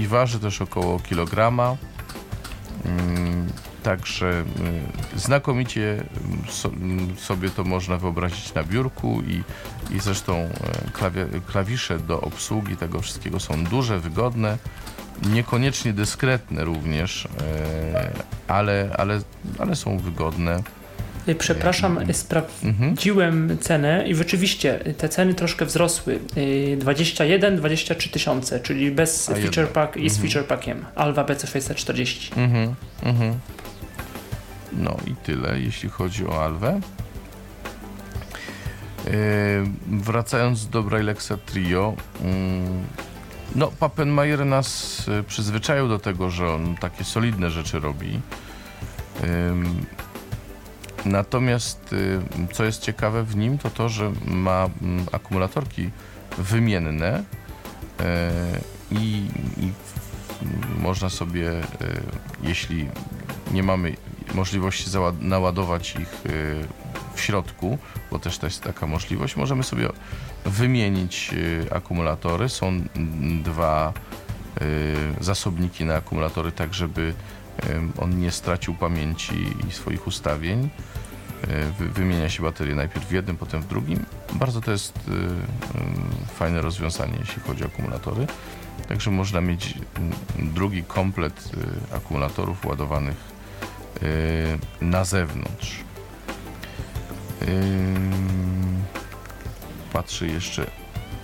i waży też około kilograma. Mm, Także y, znakomicie so, y, sobie to można wyobrazić na biurku i, i zresztą klawie, klawisze do obsługi tego wszystkiego są duże, wygodne, niekoniecznie dyskretne również, y, ale, ale, ale są wygodne. Y, Przepraszam, Mhm. sprawdziłem cenę i rzeczywiście te ceny troszkę wzrosły. Y, 21-23 tysiące, czyli bez A feature pack i z Mhm. feature packiem. Alva BC640. Mhm, mhm. No i tyle, jeśli chodzi o Alwę. Yy, wracając do Braillexa Trio, mm, no Pappenmayer nas przyzwyczaił do tego, że on takie solidne rzeczy robi. Ym, Natomiast y, co jest ciekawe w nim, to to, że ma mm, akumulatorki wymienne y, i, i można sobie, y, jeśli nie mamy możliwości naładować ich y, w środku, bo też jest taka możliwość, możemy sobie wymienić akumulatory. Są mm, dwa zasobniki na akumulatory, tak żeby on nie stracił pamięci i swoich ustawień. Wy, wymienia się baterię najpierw w jednym, potem w drugim. Bardzo to jest y, fajne rozwiązanie, jeśli chodzi o akumulatory. Także można mieć drugi komplet y, akumulatorów ładowanych na zewnątrz. Patrzę jeszcze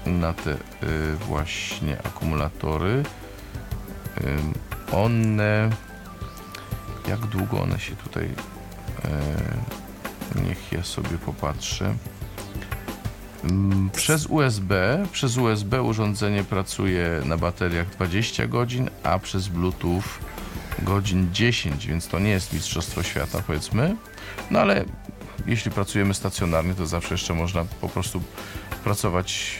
na te właśnie akumulatory. One. Jak długo one się tutaj. y, Niech ja sobie popatrzę. Ym, Przez USB, przez USB urządzenie pracuje na bateriach 20 godzin, a przez Bluetooth godzin 10, więc to nie jest mistrzostwo świata, powiedzmy. No ale jeśli pracujemy stacjonarnie, to zawsze jeszcze można po prostu pracować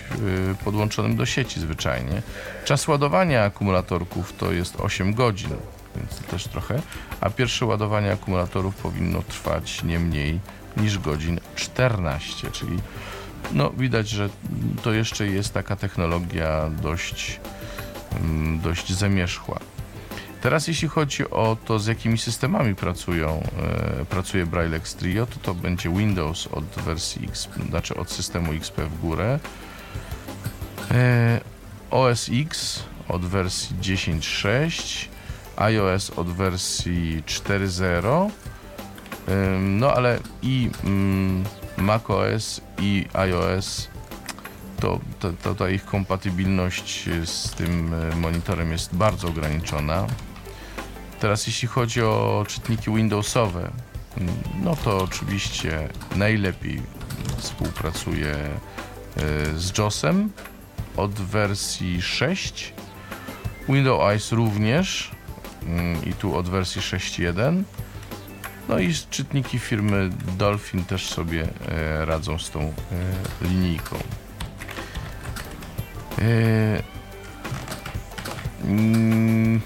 y, podłączonym do sieci zwyczajnie. Czas ładowania akumulatorków to jest 8 godzin, więc to też trochę, a pierwsze ładowanie akumulatorów powinno trwać nie mniej niż godzin 14, czyli no widać, że to jeszcze jest taka technologia dość, mm, dość zamierzchła. Teraz jeśli chodzi o to, z jakimi systemami pracują, e, pracuje Braillex Trio, to to będzie Windows od wersji X, znaczy od systemu XP w górę, e, OS X od wersji 10.6, iOS od wersji 4.0, Ym, no ale i mm, macOS i iOS to, to, to ta ich kompatybilność z tym e, monitorem jest bardzo ograniczona. Teraz jeśli chodzi o czytniki Windowsowe, mm, no to oczywiście najlepiej współpracuje e, z JOSem od wersji 6. Windows Eyes również i tu od wersji 6.1. No i czytniki firmy Dolphin też sobie e, radzą z tą e, linijką. E, mm,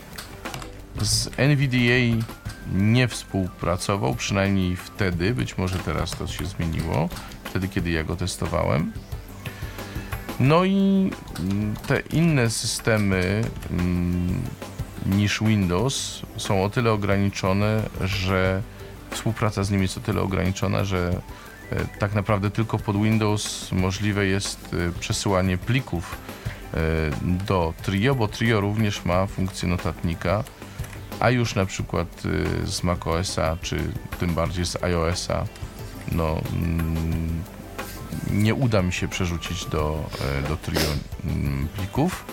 z NVDA nie współpracował, przynajmniej wtedy, być może teraz to się zmieniło, wtedy kiedy ja go testowałem. No i mm, te inne systemy mm, niż Windows są o tyle ograniczone, że współpraca z nimi jest o tyle ograniczona, że e, tak naprawdę tylko pod Windows możliwe jest e, przesyłanie plików e, do Trio, bo Trio również ma funkcję notatnika, a już na przykład z macOSa, czy tym bardziej z iOSa, no mm, nie uda mi się przerzucić do, do Trio mm, plików.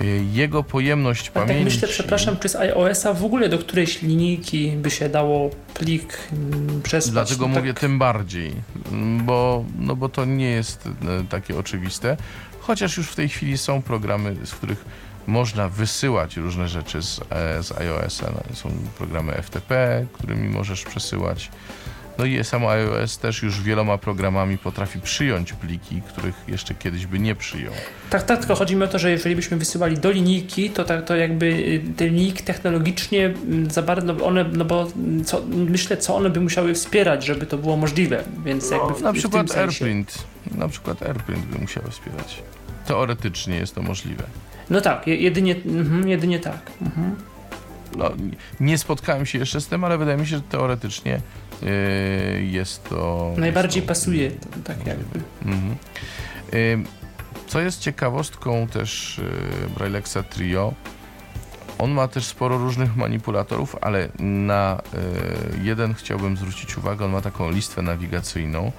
E, Jego pojemność A tak pamięci... myślę, przepraszam, czy z iOS-a w ogóle do którejś linijki by się dało plik mm, przesłać? Dlatego No mówię tak, tym bardziej, m, bo, no bo to nie jest e, takie oczywiste. Chociaż już w tej chwili są programy, z których można wysyłać różne rzeczy z, e, z iOS-a. No, Są programy FTP, którymi możesz przesyłać. No i samo iOS też już wieloma programami potrafi przyjąć pliki, których jeszcze kiedyś by nie przyjął. tak, tak, tylko chodzi mi o to, że jeżeli byśmy wysyłali do linijki, to, tak, to jakby y, te linijki technologicznie mm, za bardzo one, no bo mm, co, myślę, co one by musiały wspierać, żeby to było możliwe, więc jakby w, Na w przykład sensie. AirPrint. Na przykład AirPrint by musiał wspierać. Teoretycznie jest to możliwe. No tak, je- jedynie, mhm, jedynie tak. Mhm. no, nie spotkałem się jeszcze z tym, ale wydaje mi się, że teoretycznie jest to... Najbardziej jest to, pasuje, tak jakby. Mhm. Yy, co jest ciekawostką też yy, Braillexa Trio, on ma też sporo różnych manipulatorów, ale na jeden chciałbym zwrócić uwagę, on ma taką listwę nawigacyjną.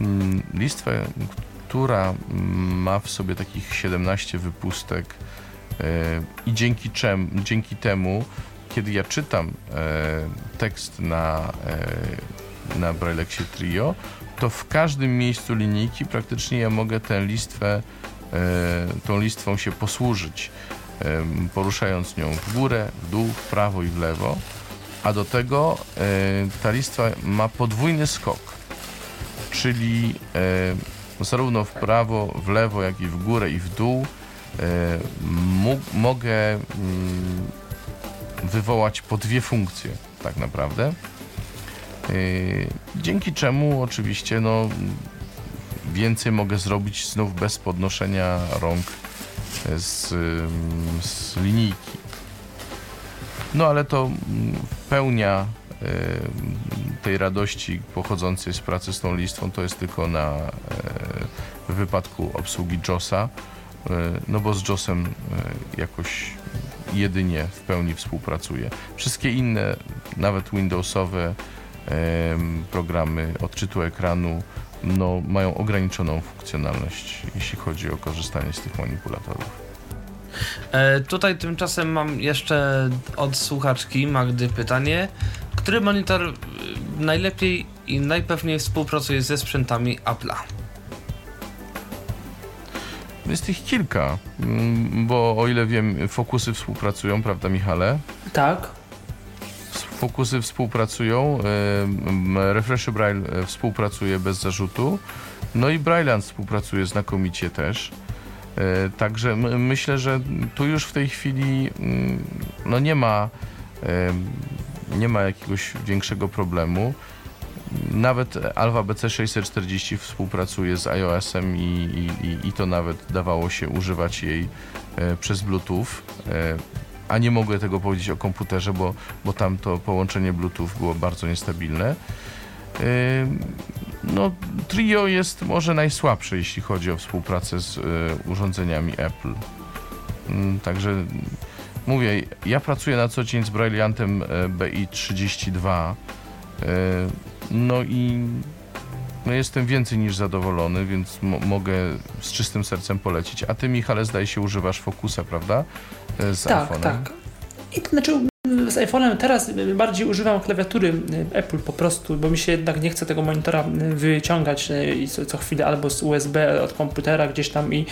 Mm, listwę, która ma w sobie takich 17 wypustek i dzięki, czem, dzięki temu, kiedy ja czytam y, tekst na, na Braillexie Trio, to w każdym miejscu linijki praktycznie ja mogę tę listwę, tą listwą się posłużyć poruszając nią w górę, w dół, w prawo i w lewo, a do tego ta listwa ma podwójny skok, czyli zarówno w prawo, w lewo, jak i w górę i w dół mogę mm, wywołać po dwie funkcje tak naprawdę. Dzięki czemu oczywiście no, więcej mogę zrobić znów bez podnoszenia rąk z, z linijki. No ale to pełnia tej radości pochodzącej z pracy z tą listwą to jest tylko na w wypadku obsługi JOSa, no bo z JOSem jakoś jedynie w pełni współpracuje. Wszystkie inne, nawet Windowsowe programy odczytu ekranu no, mają ograniczoną funkcjonalność, jeśli chodzi o korzystanie z tych manipulatorów. E, tutaj tymczasem mam jeszcze od słuchaczki Magdy pytanie. Który monitor e, najlepiej i najpewniej współpracuje ze sprzętami Apple'a? Jest ich kilka, mm, bo o ile wiem, Fokusy współpracują, prawda Michale? Tak. Fokusy współpracują, Refresh Braille e, współpracuje bez zarzutu, no i Brailleland współpracuje znakomicie też. E, także myślę, że tu już w tej chwili mm, no nie ma nie ma jakiegoś większego problemu. Nawet Alpha BC 640 współpracuje z iOS-em i, i, i to nawet dawało się używać jej e, przez Bluetooth a nie mogę tego powiedzieć o komputerze, bo, bo tam to połączenie Bluetooth było bardzo niestabilne. No, Trio jest może najsłabsze, jeśli chodzi o współpracę z urządzeniami Apple. Także mówię, ja pracuję na co dzień z Brilliantem e, BI32. E, no i no jestem więcej niż zadowolony, więc mogę z czystym sercem polecić. A ty, Michale, zdaje się, używasz Focusa, prawda? E, z tak, iPhone'em. Tak. I to znaczy z iPhone'em teraz bardziej używam klawiatury e, Apple po prostu, bo mi się jednak nie chce tego monitora e, wyciągać i co chwilę albo z USB od komputera gdzieś tam i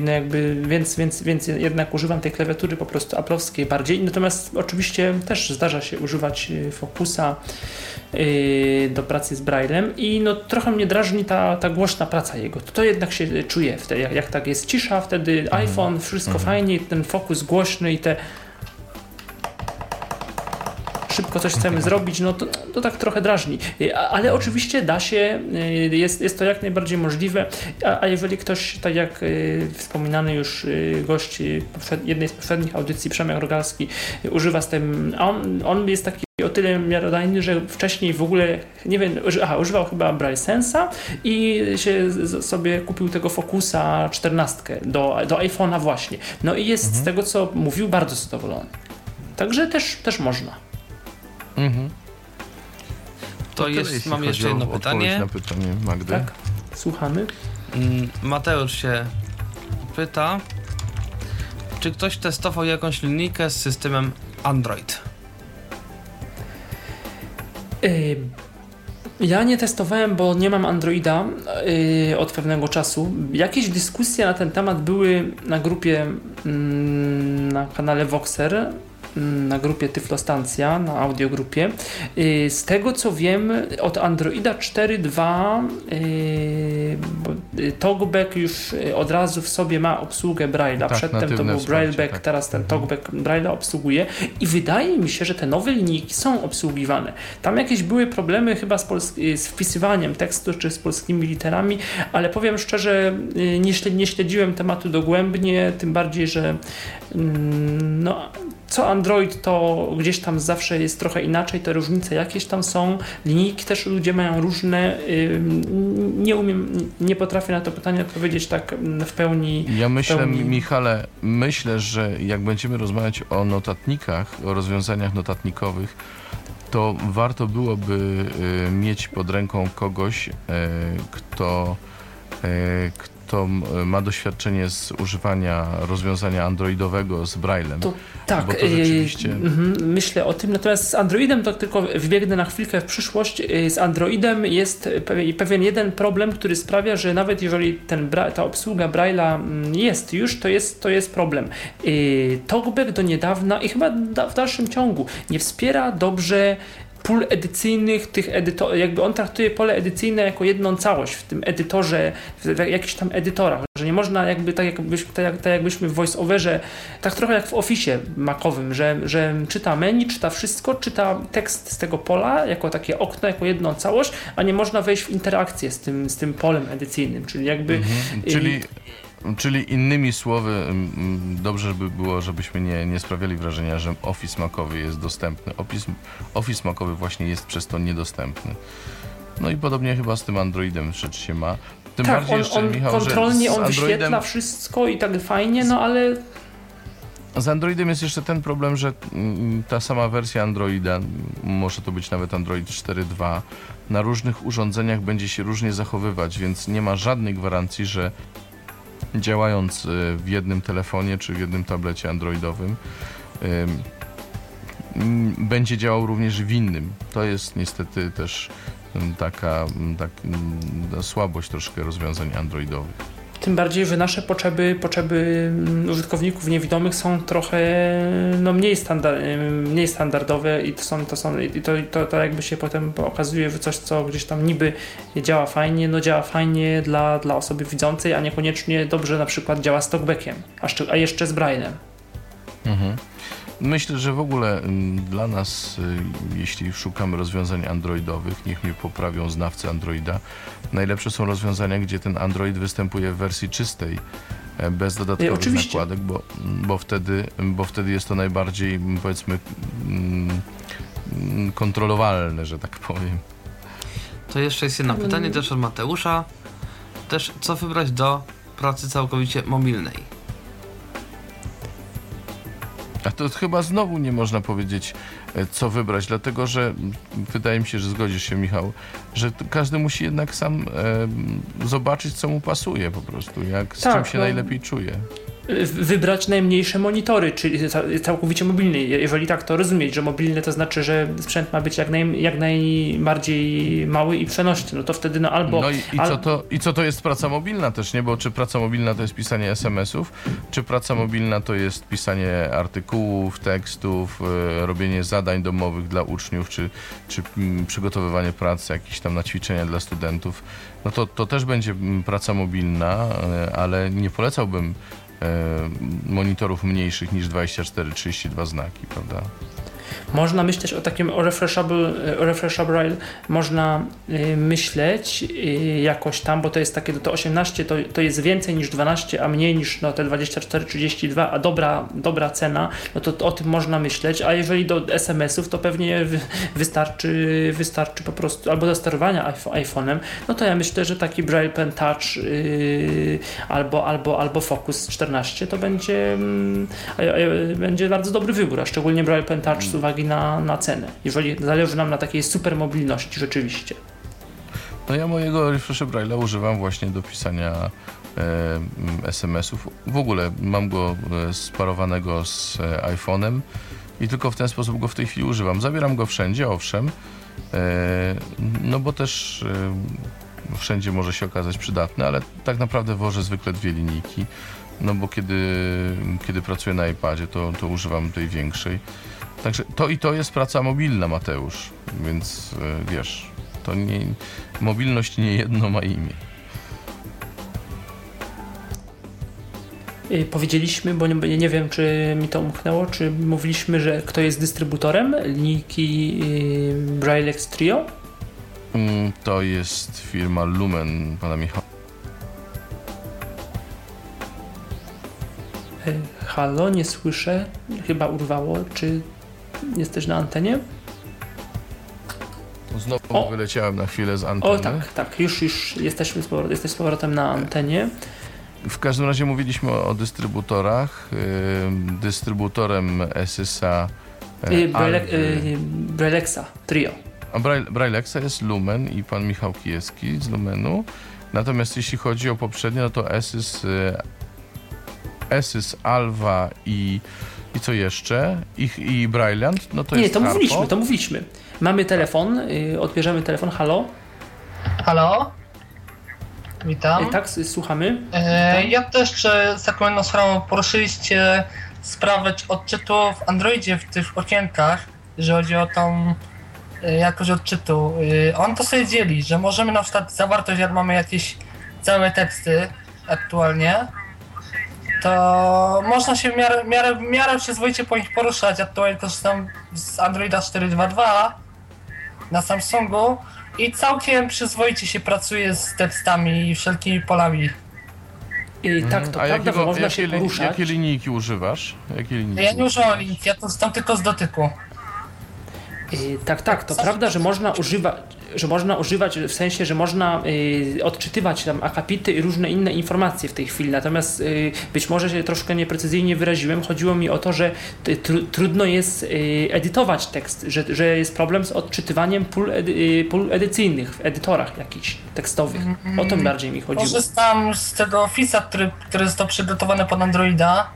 no jakby, więc, więc, więc jednak używam tej klawiatury po prostu aplowskiej bardziej. Natomiast oczywiście też zdarza się używać Focusa do pracy z Braillem i no trochę mnie drażni ta, ta głośna praca jego. To, jednak się czuje wtedy, jak, jak tak jest cisza, wtedy mhm. iPhone, wszystko mhm. fajnie, ten fokus głośny i te szybko coś chcemy zrobić, no to, to tak trochę drażni. Ale oczywiście da się, y, jest, jest to jak najbardziej możliwe, a, a jeżeli ktoś, tak jak y, wspominany już gość jednej z poprzednich audycji, Przemian Rogalski, używa z tym, on, on jest taki o tyle miarodajny, że wcześniej w ogóle, nie wiem, aha, używał chyba Braille Sensa i się sobie kupił tego Focusa 14 do, do iPhone'a właśnie. No i jest mhm. z tego, co mówił, bardzo zadowolony. Także też, też można. Mhm. To, to jest, mam jeszcze jedno pytanie. na pytanie Magdy. Tak, słuchamy. Mm, Mateusz się pyta, czy ktoś testował jakąś linijkę z systemem Android? Y, ja nie testowałem, bo nie mam Androida yy, od pewnego czasu. Jakieś dyskusje na ten temat były na grupie yy, na kanale Voxer na grupie Tyflostancja, na audiogrupie. Y, z tego co wiem, od Androida 4.2 y, y, Talkback już od razu w sobie ma obsługę Braille'a. Tak, Przedtem to był Brailleback, tak. teraz ten mhm. Talkback Braille'a obsługuje i wydaje mi się, że te nowe linijki są obsługiwane. Tam jakieś były problemy chyba z, z wpisywaniem tekstu czy z polskimi literami, ale powiem szczerze, nie, śled nie śledziłem tematu dogłębnie, tym bardziej, że mm, no, co Android Android to gdzieś tam zawsze jest trochę inaczej, te różnice jakieś tam są, linijki też ludzie mają różne, nie umiem, nie potrafię na to pytanie odpowiedzieć tak w pełni. Ja myślę, pełni. Michale, myślę, że jak będziemy rozmawiać o notatnikach, o rozwiązaniach notatnikowych, to warto byłoby y, mieć pod ręką kogoś, y, kto, y, kto ma doświadczenie z używania rozwiązania androidowego z Braillem. To, tak, bo to rzeczywiście... myślę o tym. Natomiast z Androidem to tylko wybiegnę na chwilkę w przyszłość. Z Androidem jest pewien jeden problem, który sprawia, że nawet jeżeli ten, ta obsługa Braille'a jest już, to jest, to jest problem. Talkback do niedawna i chyba w dalszym ciągu nie wspiera dobrze pól edycyjnych, tych edytorów, jakby on traktuje pole edycyjne jako jedną całość w tym edytorze, w jakichś tam edytorach, że nie można jakby tak, jakbyś, tak, jak, tak jakbyśmy w voiceoverze, tak trochę jak w Office makowym, że, że czyta menu, czyta wszystko, czyta tekst z tego pola jako takie okno, jako jedną całość, a nie można wejść w interakcję z tym, z tym polem edycyjnym, czyli jakby... Mhm, czyli... Czyli innymi słowy, dobrze by było, żebyśmy nie, nie sprawiali wrażenia, że Office Macowy jest dostępny. Office, Office Macowy właśnie jest przez to niedostępny. No i podobnie chyba z tym Androidem rzecz się ma. Tym tak, bardziej on, jeszcze, on Michał, kontrolnie on wyświetla wszystko i tak fajnie, no ale z Androidem jest jeszcze ten problem, że ta sama wersja Androida, może to być nawet Android 4.2, na różnych urządzeniach będzie się różnie zachowywać, więc nie ma żadnej gwarancji, że działając y, w jednym telefonie czy w jednym tablecie androidowym będzie działał również w innym. To jest niestety też taka, tak, słabość troszkę rozwiązań androidowych. Tym bardziej, że nasze potrzeby, potrzeby mm, użytkowników niewidomych są trochę no, mniej, standard, mniej standardowe i to, są, to, są, i to, to, to jakby się potem okazuje, że coś, co gdzieś tam niby działa fajnie, no działa fajnie dla, dla osoby widzącej, a niekoniecznie dobrze na przykład działa z talkbackiem, a, jeszcze z Braille'em. Mhm. Myślę, że w ogóle mm, dla nas, y, jeśli szukamy rozwiązań androidowych, niech mnie poprawią znawcy Androida, najlepsze są rozwiązania, gdzie ten Android występuje w wersji czystej, e, bez dodatkowych nakładek, bo, bo, wtedy, bo wtedy jest to najbardziej, powiedzmy, mm, kontrolowalne, że tak powiem. To jeszcze jest jedno pytanie też od Mateusza. Też co wybrać do pracy całkowicie mobilnej? A to chyba znowu nie można powiedzieć, e, co wybrać, dlatego że wydaje mi się, że zgodzisz się, Michał, że każdy musi jednak sam e, zobaczyć, co mu pasuje po prostu, jak, z tak, czym się no, najlepiej czuje wybrać najmniejsze monitory, czyli całkowicie mobilny. Jeżeli tak to rozumieć, że mobilny to znaczy, że sprzęt ma być jak, naj, jak najbardziej mały i przenośny, no to wtedy no albo... No i, i, co to, i co to jest praca mobilna też, nie? Bo czy praca mobilna to jest pisanie SMS-ów, czy praca mobilna to jest pisanie artykułów, tekstów, e, robienie zadań domowych dla uczniów, czy, czy mm, przygotowywanie pracy jakichś tam na ćwiczenia dla studentów, no to, to też będzie mm, praca mobilna, e, ale nie polecałbym monitorów mniejszych niż 24-32 znaki, prawda? Można myśleć o takim refreshable, o refreshable można y, myśleć y, jakoś tam, bo to jest takie, to 18 to, to jest więcej niż 12, a mniej niż no, te 24, 32, a dobra, dobra cena, no to, o tym można myśleć, a jeżeli do SMS-ów, to pewnie wystarczy, wystarczy po prostu, albo do sterowania iPhone'em, no to ja myślę, że taki Braille Pen Touch yy, albo, albo, albo Focus 14 to będzie, yy, będzie bardzo dobry wybór, a szczególnie Braille Pen Touch uwagi na, na cenę, jeżeli zależy nam na takiej super mobilności rzeczywiście. No ja mojego refresh Braille'a używam właśnie do pisania e, SMS-ów. W ogóle mam go e, sparowanego z e, iPhone'em i tylko w ten sposób go w tej chwili używam. Zabieram go wszędzie, owszem, e, no bo też e, wszędzie może się okazać przydatny, ale tak naprawdę wożę zwykle dwie linijki, no bo kiedy, kiedy pracuję na iPadzie, to, to używam tej większej. Także to i to jest praca mobilna, Mateusz, więc e, wiesz, to nie, mobilność nie jedno ma imię. E, powiedzieliśmy, bo nie, nie, wiem, czy mi to umknęło, czy mówiliśmy, że kto jest dystrybutorem linijki e, Braillex Trio? Mm, to jest firma Lumen pana Michała. E, halo, nie słyszę. Chyba urwało. Czy jesteś na antenie? Znowu O. wyleciałem na chwilę z anteny. O tak, tak. Już, już jesteśmy z powrotem, jesteś z powrotem na antenie. W każdym razie mówiliśmy o, o dystrybutorach. Dystrybutorem SSA e, Y, y, Trio. A Braillexa jest Lumen i pan Michał Kijewski z Lumenu. Natomiast jeśli chodzi o poprzednie, no to Esys, y, Esys Alva i, i co jeszcze? I, i no to Nie, jest to Harpo. mówiliśmy, to mówiliśmy. Mamy telefon, y, odbierzemy telefon. Halo? Halo? Witam. Y, tak, s- słuchamy. E, ja też czy z taką jedną sprawą poruszyliście sprawę czy odczytu w Androidzie w tych okienkach, jeżeli chodzi o tą e, jakość odczytu. E, on to sobie dzieli, że możemy na przykład zawartość, jak mamy jakieś całe teksty aktualnie, to można się w miarę, w miarę, w miarę przyzwoicie po nich poruszać. Aktualnie korzystam z Androida 4.2.2 na Samsungu i całkiem przyzwoicie się pracuje z tekstami i wszelkimi polami. Y, tak, to Mhm. A prawda, jakiego, że można jakie, się poruszać. jakie linijki używasz? Jakie linijki Ja nie używam linki, ja to tam tylko z dotyku. Y, Tak, tak, to prawda, że można używać, że można używać w sensie, że można y, odczytywać tam akapity i różne inne informacje w tej chwili. Natomiast y, być może się troszkę nieprecyzyjnie wyraziłem. Chodziło mi o to, że t- tru, trudno jest y, edytować tekst, że, że jest problem z odczytywaniem pól, edy, y, pól edycyjnych w edytorach jakichś tekstowych. O to bardziej mi chodziło. Korzystam z tego Office'a, który, który został przygotowany pod Androida.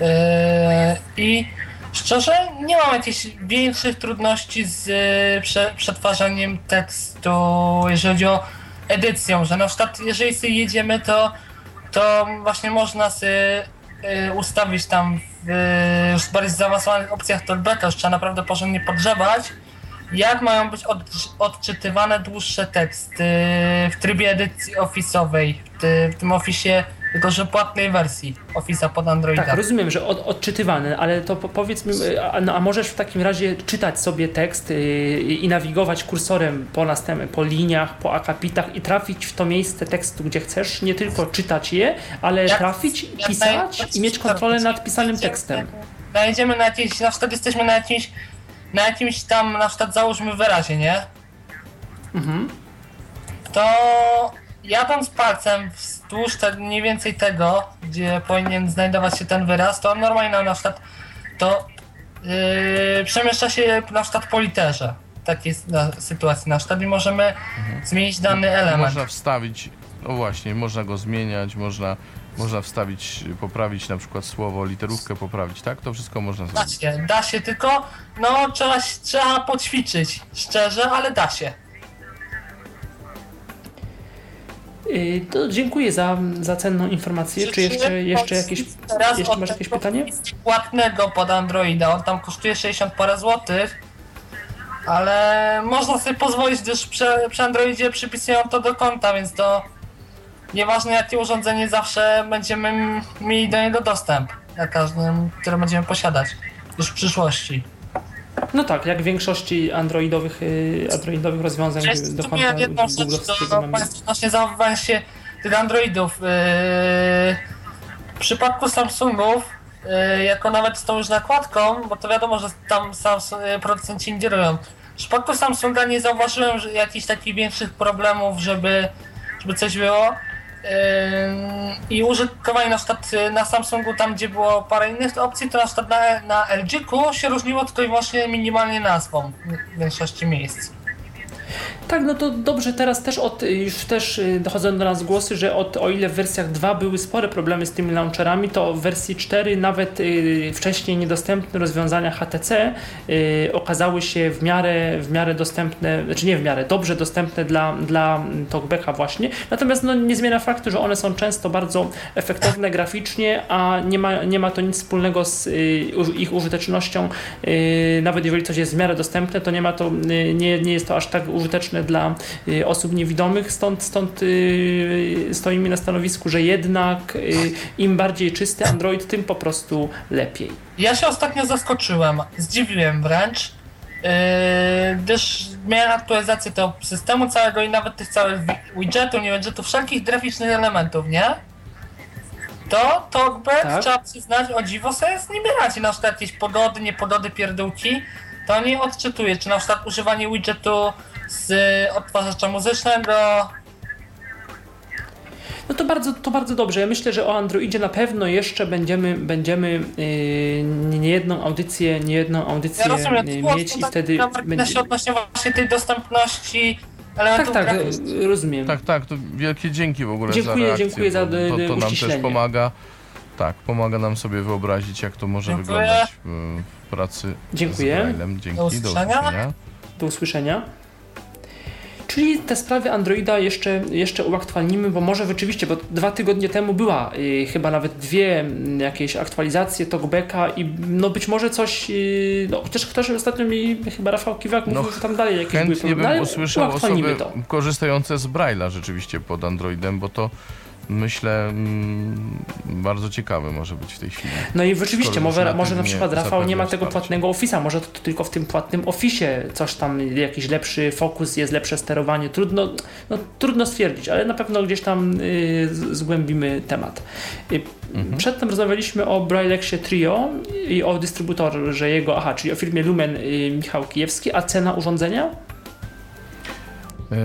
Yy, I szczerze nie mam jakichś większych trudności z yy, prze, przetwarzaniem tekstu, jeżeli chodzi o edycją, że na przykład jeżeli sobie jedziemy, to, to właśnie można sobie yy, ustawić tam w yy, już bardziej zaawansowanych opcjach talkbacka, już trzeba naprawdę porządnie podgrzebać, jak mają być od, odczytywane dłuższe teksty w trybie edycji ofisowej, w tym ofisie, tylko że płatnej wersji Office'a pod Androida. Tak, rozumiem, że od, odczytywany, ale to po, powiedz mi, a, no, a możesz w takim razie czytać sobie tekst yy, i nawigować kursorem po następnym, po liniach, po akapitach i trafić w to miejsce tekstu, gdzie chcesz, nie tylko czytać je, ale Jak- trafić, jak pisać i mieć kontrolę nad pisanym tekstem. Najedziemy na jakieś, na przykład jesteśmy na jakimś, na jakimś tam, na przykład załóżmy wyrazie, nie? Mhm. To jadąc palcem wzdłuż te, mniej więcej tego, gdzie powinien znajdować się ten wyraz, to normalnie na, przykład to yy, przemieszcza się na przykład po literze. W takiej na, sytuacji na przykład i możemy zmienić dany element. Można wstawić, no właśnie, można go zmieniać, można, można wstawić, poprawić na przykład słowo, literówkę poprawić, tak? To wszystko można Da zrobić. się, da się, tylko no trzeba, trzeba poćwiczyć, szczerze, ale da się. To dziękuję za, za cenną informację. Czy jeszcze, jeszcze jakieś, Teraz jeszcze masz jakieś pytanie? Płatnego pod Androida, on tam kosztuje 60 parę złotych, ale można sobie pozwolić, gdyż przy, przy Androidzie przypisują to do konta, więc to nieważne jakie urządzenie, zawsze będziemy mieli do niego dostęp na każdym, które będziemy posiadać już w przyszłości. No tak, jak w większości androidowych, yy, androidowych rozwiązań do konta jedną rzecz do odnośnie się tych Androidów. Yy, w przypadku Samsungów, yy, jako nawet z tą już nakładką, bo to wiadomo, że tam Samsung, producenci ingerują. W przypadku Samsunga nie zauważyłem że jakichś takich większych problemów, żeby, żeby coś było. I użytkowanie na przykład yy, na Samsungu, tam gdzie było parę innych opcji, to na przykład na, na LG-ku się różniło tylko i wyłącznie minimalnie nazwą w większości miejsc. Tak, no to dobrze, teraz też od, już też y, dochodzą do nas głosy, że od, o ile w wersjach 2 były spore problemy z tymi launcherami, to w wersji 4 nawet y, wcześniej niedostępne rozwiązania HTC y, okazały się w miarę, w miarę dostępne, znaczy nie w miarę, dobrze dostępne dla, dla TalkBacka właśnie. Natomiast no, nie zmienia faktu, że one są często bardzo efektowne graficznie, a nie ma, nie ma to nic wspólnego z y, ich użytecznością. Y, nawet jeżeli coś jest w miarę dostępne, to nie ma to, y, nie, nie jest to aż tak użyteczne dla y, osób niewidomych, stąd, stąd y, stoimy na stanowisku, że jednak y, im bardziej czysty Android, tym po prostu lepiej. Ja się ostatnio zaskoczyłem, zdziwiłem wręcz, yy, gdyż miałem aktualizację tego systemu całego i nawet tych całych wi- widgetów, nie widgetów, wszelkich graficznych elementów, nie? to TalkBack Tak. trzeba przyznać, o dziwo sobie z nimi radzi. Na przykład jakieś pogody, niepogody, pierdółki, to nie odczytuje. Czy na przykład używanie widgetu z odtwarzacza muzycznego. No to bardzo, to bardzo dobrze. Ja myślę, że o Androidzie na pewno jeszcze będziemy, będziemy yy, niejedną audycję, niejedną audycję Ja rozumiem, yy, mieć i tak wtedy na będzie... odnośnie właśnie tej dostępności elementów Tak, tak, graficznych. yy, rozumiem. Tak, tak, to wielkie dzięki w ogóle Dziękuję, za reakcję. dziękuję za, to, to nam też pomaga. Tak, pomaga nam sobie wyobrazić, jak to może Dziękuję. wyglądać w, pracy Dziękuję. z Braillem. Dzięki, Do do usłyszenia. usłyszenia. Do usłyszenia. Czyli te sprawy Androida jeszcze, jeszcze uaktualnimy, bo może rzeczywiście, bo dwa tygodnie temu była y, chyba nawet dwie mm, jakieś aktualizacje TalkBacka i no być może coś, y, no chociaż ktoś ostatnio mi, chyba Rafał Kiwak mówił, No, że tam dalej jakieś były Chętnie problemy, bym ale usłyszał uaktualnimy osoby to. korzystające z Braille'a rzeczywiście pod Androidem, bo to myślę mm, bardzo ciekawe może być w tej chwili. No i rzeczywiście, może, może na przykład Rafał nie ma tego wsparcia. płatnego Office'a, może to, to tylko w tym płatnym Office'ie coś tam, jakiś lepszy fokus jest, lepsze sterowanie, trudno, no, trudno stwierdzić, ale na pewno gdzieś tam y, zgłębimy temat. Y, Mhm. Przedtem rozmawialiśmy o Braillexie Trio i o dystrybutorze jego, aha, czyli o firmie Lumen y, Michał Kijewski, a cena urządzenia? E,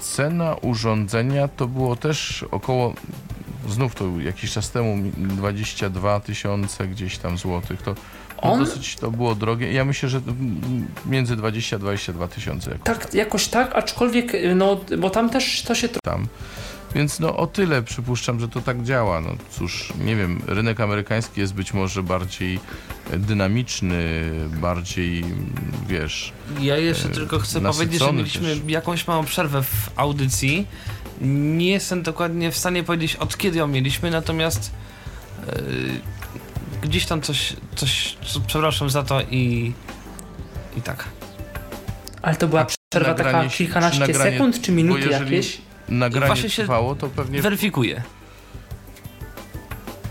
Cena urządzenia to było też około, znów to jakiś czas temu, 22 tysiące gdzieś tam złotych. To, On- dosyć to było drogie. Ja myślę, że mm, między 20 a 22 tysiące jakoś Tak, jakoś tak, aczkolwiek, y, no, bo tam też to się tam. Więc no o tyle przypuszczam, że to tak działa. No cóż, nie wiem, rynek amerykański jest być może bardziej dynamiczny, bardziej, wiesz, Ja jeszcze e, tylko chcę powiedzieć, że mieliśmy też. jakąś małą przerwę w audycji. Nie jestem dokładnie w stanie powiedzieć od kiedy ją mieliśmy, natomiast e, gdzieś tam coś, coś, co, przepraszam za to i i tak. Ale to była A przerwa taka kilkanaście nagranie- sekund, czy minuty jeżeli- jakieś? Nagranie Właśnie się trwało, to pewnie... Weryfikuję.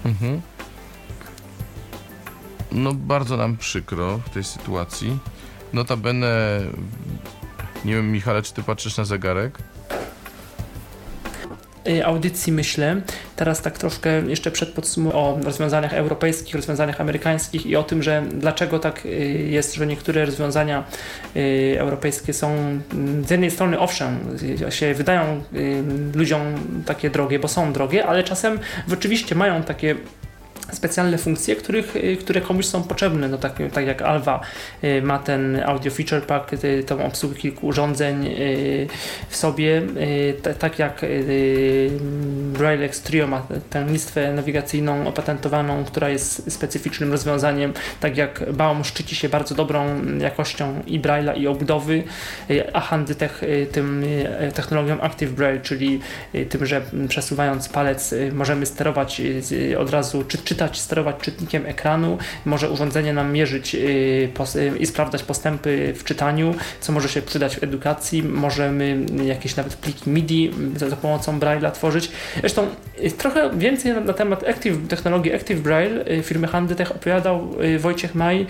Mhm. No bardzo nam przykro w tej sytuacji. Notabene, nie wiem Michale, czy ty patrzysz na zegarek? Y, audycji myślę. Teraz tak troszkę jeszcze przed podsumowaniem o rozwiązaniach europejskich, rozwiązaniach amerykańskich i o tym, że dlaczego tak y, jest, że niektóre rozwiązania y, europejskie są mm, z jednej strony owszem, się wydają ludziom takie drogie, bo są drogie, ale czasem rzeczywiście mają takie specjalne funkcje, których, y, które komuś są potrzebne, no tak, tak jak Alva y, ma ten audio feature pack, y, tą obsługę kilku urządzeń w sobie, tak jak Braillex Trio ma tę listwę nawigacyjną opatentowaną, która jest specyficznym rozwiązaniem, tak jak Baum szczyci się bardzo dobrą jakością i Braille'a i obudowy, a Handytech tym technologią Active Braille, czyli tym, że przesuwając palec możemy sterować od razu, czy czytać, sterować czytnikiem ekranu, może urządzenie nam mierzyć y, y, i sprawdzać postępy w czytaniu, co może się przydać w edukacji, możemy jakieś nawet pliki MIDI za, za pomocą Braille'a tworzyć. Zresztą y, trochę więcej na, temat Active, technologii Active Braille firmy Handytech opowiadał Wojciech Maj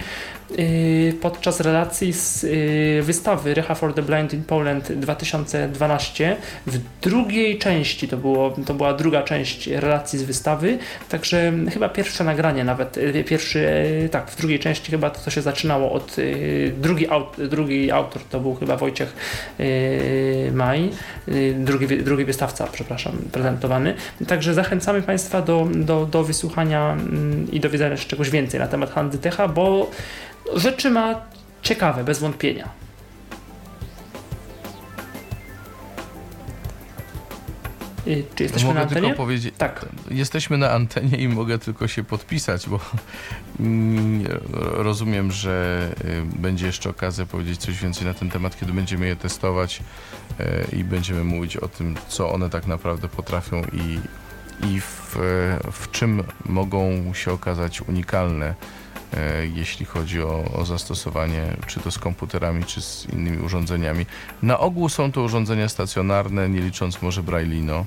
podczas relacji z y, wystawy Recha for the Blind in Poland 2012. W drugiej części, to, było, to była druga część relacji z wystawy, także chyba pierwsze nagranie nawet, y, pierwszy, y, tak, w drugiej części chyba to, to się zaczynało od, y, drugi, aut, drugi autor to był chyba Wojciech y, Maj, y, drugi, drugi wystawca, przepraszam, prezentowany. Także zachęcamy Państwa do, do, do wysłuchania mm, i dowiedzenia się czegoś więcej na temat Handytecha, bo rzeczy ma ciekawe, bez wątpienia. Y, Czy jesteśmy mogę na antenie? tylko powiedzieć, Tak. jesteśmy na antenie i mogę tylko się podpisać, bo <laughs> rozumiem, że y, będzie jeszcze okazja powiedzieć coś więcej na ten temat, kiedy będziemy je testować y, i będziemy mówić o tym, co one tak naprawdę potrafią i, i w, w czym mogą się okazać unikalne, jeśli chodzi o, o zastosowanie, czy to z komputerami, czy z innymi urządzeniami. Na ogół są to urządzenia stacjonarne, nie licząc może Braillino.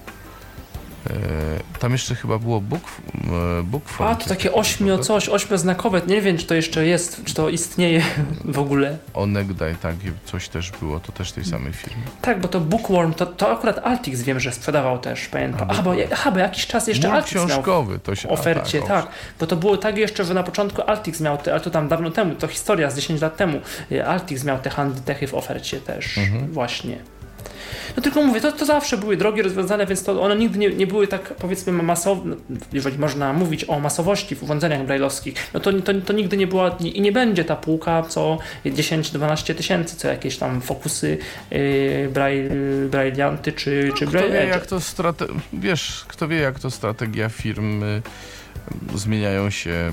E, tam jeszcze chyba było book, e, book A, to takie ośmio coś, ośmioznakowe, nie wiem czy to jeszcze jest, czy to istnieje w ogóle. Onegdaj, tak, coś też było, to też tej samej firmy. Tak, bo to Bookworm, to, to akurat Altix wiem, że sprzedawał też, pamiętam. Aha, bo, aha, bo jakiś czas jeszcze Mur Altix miał książkowy, to się... ofercie, a, tak, Bo to było tak jeszcze, że na początku Altix miał, te, ale to tam dawno temu, to historia z 10 lat temu, y, Altix miał te handtechy w ofercie też, Mhm. właśnie. No tylko mówię, to, to zawsze były drogie rozwiązania, więc to one nigdy nie, nie były tak powiedzmy masowe, no, jeżeli można mówić o masowości w urządzeniach brajlowskich, no to, to, to nigdy nie była i nie będzie ta półka co 10-12 tysięcy, co jakieś tam fokusy yy, braille, brailleanty czy, czy Kto wie, braille jak to strate... Wiesz, kto wie, jak to strategia firmy, zmieniają się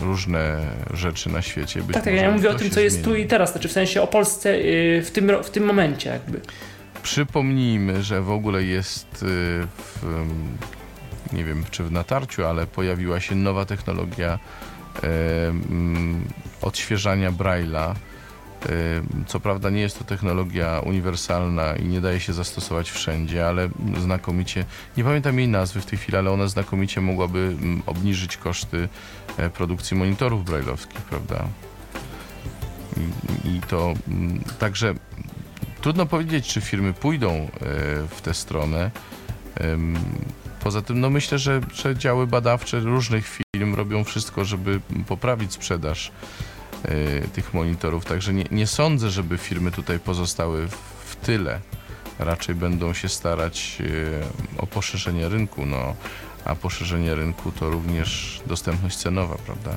różne rzeczy na świecie. Być Tak, tak, ja mówię o tym, co jest zmieni. tu i teraz, znaczy w sensie o Polsce yy, w, tym, w tym momencie jakby. Przypomnijmy, że w ogóle jest y, w, nie wiem czy w natarciu, ale pojawiła się nowa technologia y, odświeżania Braille'a. Co prawda nie jest to technologia uniwersalna i nie daje się zastosować wszędzie, ale znakomicie, nie pamiętam jej nazwy w tej chwili, ale ona znakomicie mogłaby obniżyć koszty e, produkcji monitorów brailleowskich, prawda? I, i to także Trudno powiedzieć, czy firmy pójdą e, w tę stronę. Poza tym, no myślę, że, działy badawcze różnych firm robią wszystko, żeby poprawić sprzedaż tych monitorów. Także nie, nie sądzę, żeby firmy tutaj pozostały w, tyle. Raczej będą się starać e, o poszerzenie rynku, no, a poszerzenie rynku to również dostępność cenowa, prawda?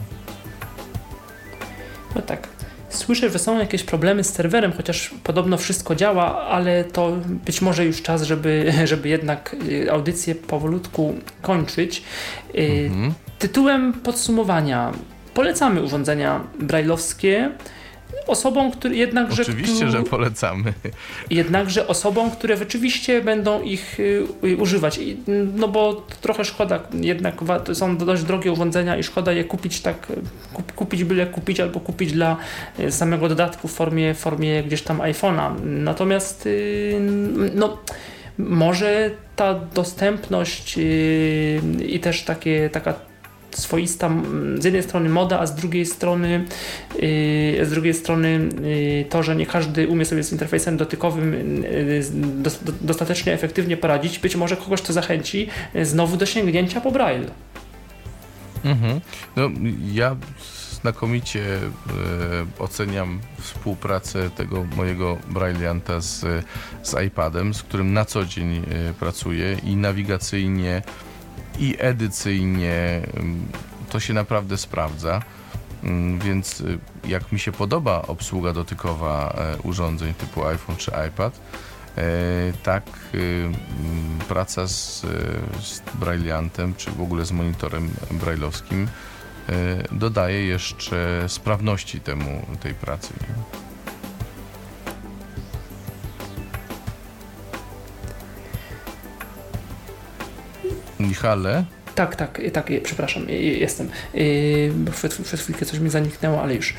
No tak. Słyszę, że są jakieś problemy z serwerem, chociaż podobno wszystko działa, ale to być może już czas, żeby, <laughs> żeby jednak y, audycję powolutku kończyć. Y, Mhm. Tytułem podsumowania polecamy urządzenia brajlowskie osobom, które jednakże... Oczywiście, że polecamy. jednakże osobom, które rzeczywiście będą ich y, y, używać. I, no bo trochę szkoda, jednak są dość drogie urządzenia i szkoda je kupić tak, kup, kupić byle kupić albo kupić dla y, samego dodatku w formie, formie gdzieś tam iPhone'a. Natomiast y, no może ta dostępność i też takie, taka swoista z jednej strony moda, a z drugiej strony yy, z drugiej strony yy, to, że nie każdy umie sobie z interfejsem dotykowym yy, dos, do, dostatecznie efektywnie poradzić, być może kogoś to zachęci yy, znowu do sięgnięcia po Braille. Mhm. No, ja znakomicie e, oceniam współpracę tego mojego Brailleanta z, z iPadem, z którym na co dzień e, pracuję i nawigacyjnie, i edycyjnie to się naprawdę sprawdza. Więc y, jak mi się podoba obsługa dotykowa e, urządzeń typu iPhone czy iPad, e, tak y, praca z, e, z Brailleantem czy w ogóle z monitorem brailleowskim dodaje jeszcze sprawności temu tej pracy. Michale, Tak, tak, y, tak, y, przepraszam, y, jestem. Przez, chwilkę coś mi zaniknęło, ale już.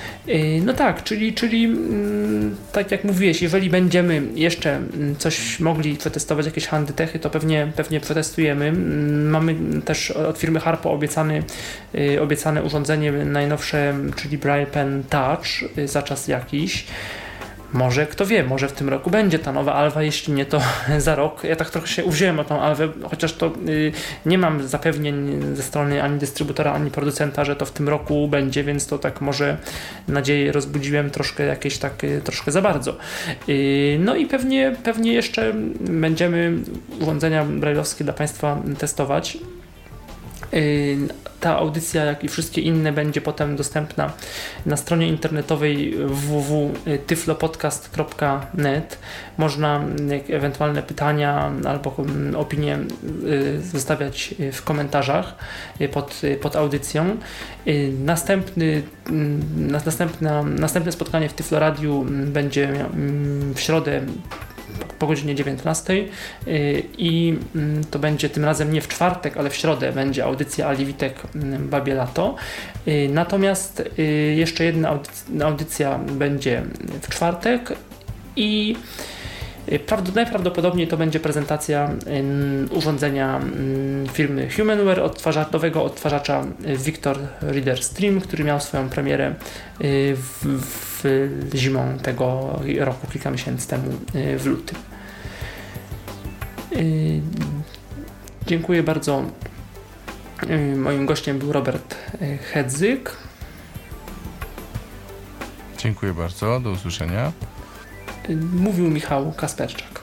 No tak, czyli, czyli mm, tak jak mówiłeś, jeżeli będziemy jeszcze mm, coś mogli przetestować, jakieś handytechy, to pewnie, pewnie przetestujemy. Mm, Mamy też od firmy Harpo obiecany, obiecane urządzenie najnowsze, czyli Braille Pen Touch za czas jakiś. Może, kto wie, może w tym roku będzie ta nowa Alwa, jeśli nie to <laughs> za rok. Ja tak trochę się uwziąłem o tą Alwę, chociaż to y, nie mam zapewnień ze strony ani dystrybutora, ani producenta, że to w tym roku będzie, więc to tak może nadzieję rozbudziłem troszkę jakieś tak, y, troszkę za bardzo. Y, no i pewnie, pewnie jeszcze będziemy urządzenia brailleowskie dla Państwa testować. Y, Ta audycja, jak i wszystkie inne, będzie potem dostępna na stronie internetowej www.tyflopodcast.net. Można mm, ewentualne pytania albo mm, opinie y, zostawiać y, w komentarzach pod, pod audycją. Następny, mm, nas- następna, następne spotkanie w Tyfloradiu będzie w środę po godzinie 19 y, i mm, to będzie tym razem nie w czwartek, ale w środę będzie audycja Ali Witek mm, Babie Lato. Y, Natomiast y, jeszcze jedna audyc- audycja będzie w czwartek i Najprawdopodobniej to będzie prezentacja urządzenia firmy Humanware, odtwarza, nowego odtwarzacza Victor Reader Stream, który miał swoją premierę w, w zimą tego roku, kilka miesięcy temu w lutym. Dziękuję bardzo. Moim gościem był Robert Hedzyk. Dziękuję bardzo, do usłyszenia. Mówił Michał Kasperczak.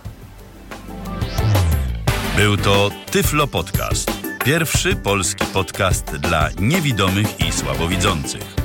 Był to Tyflo Podcast. Pierwszy polski podcast dla niewidomych i słabowidzących.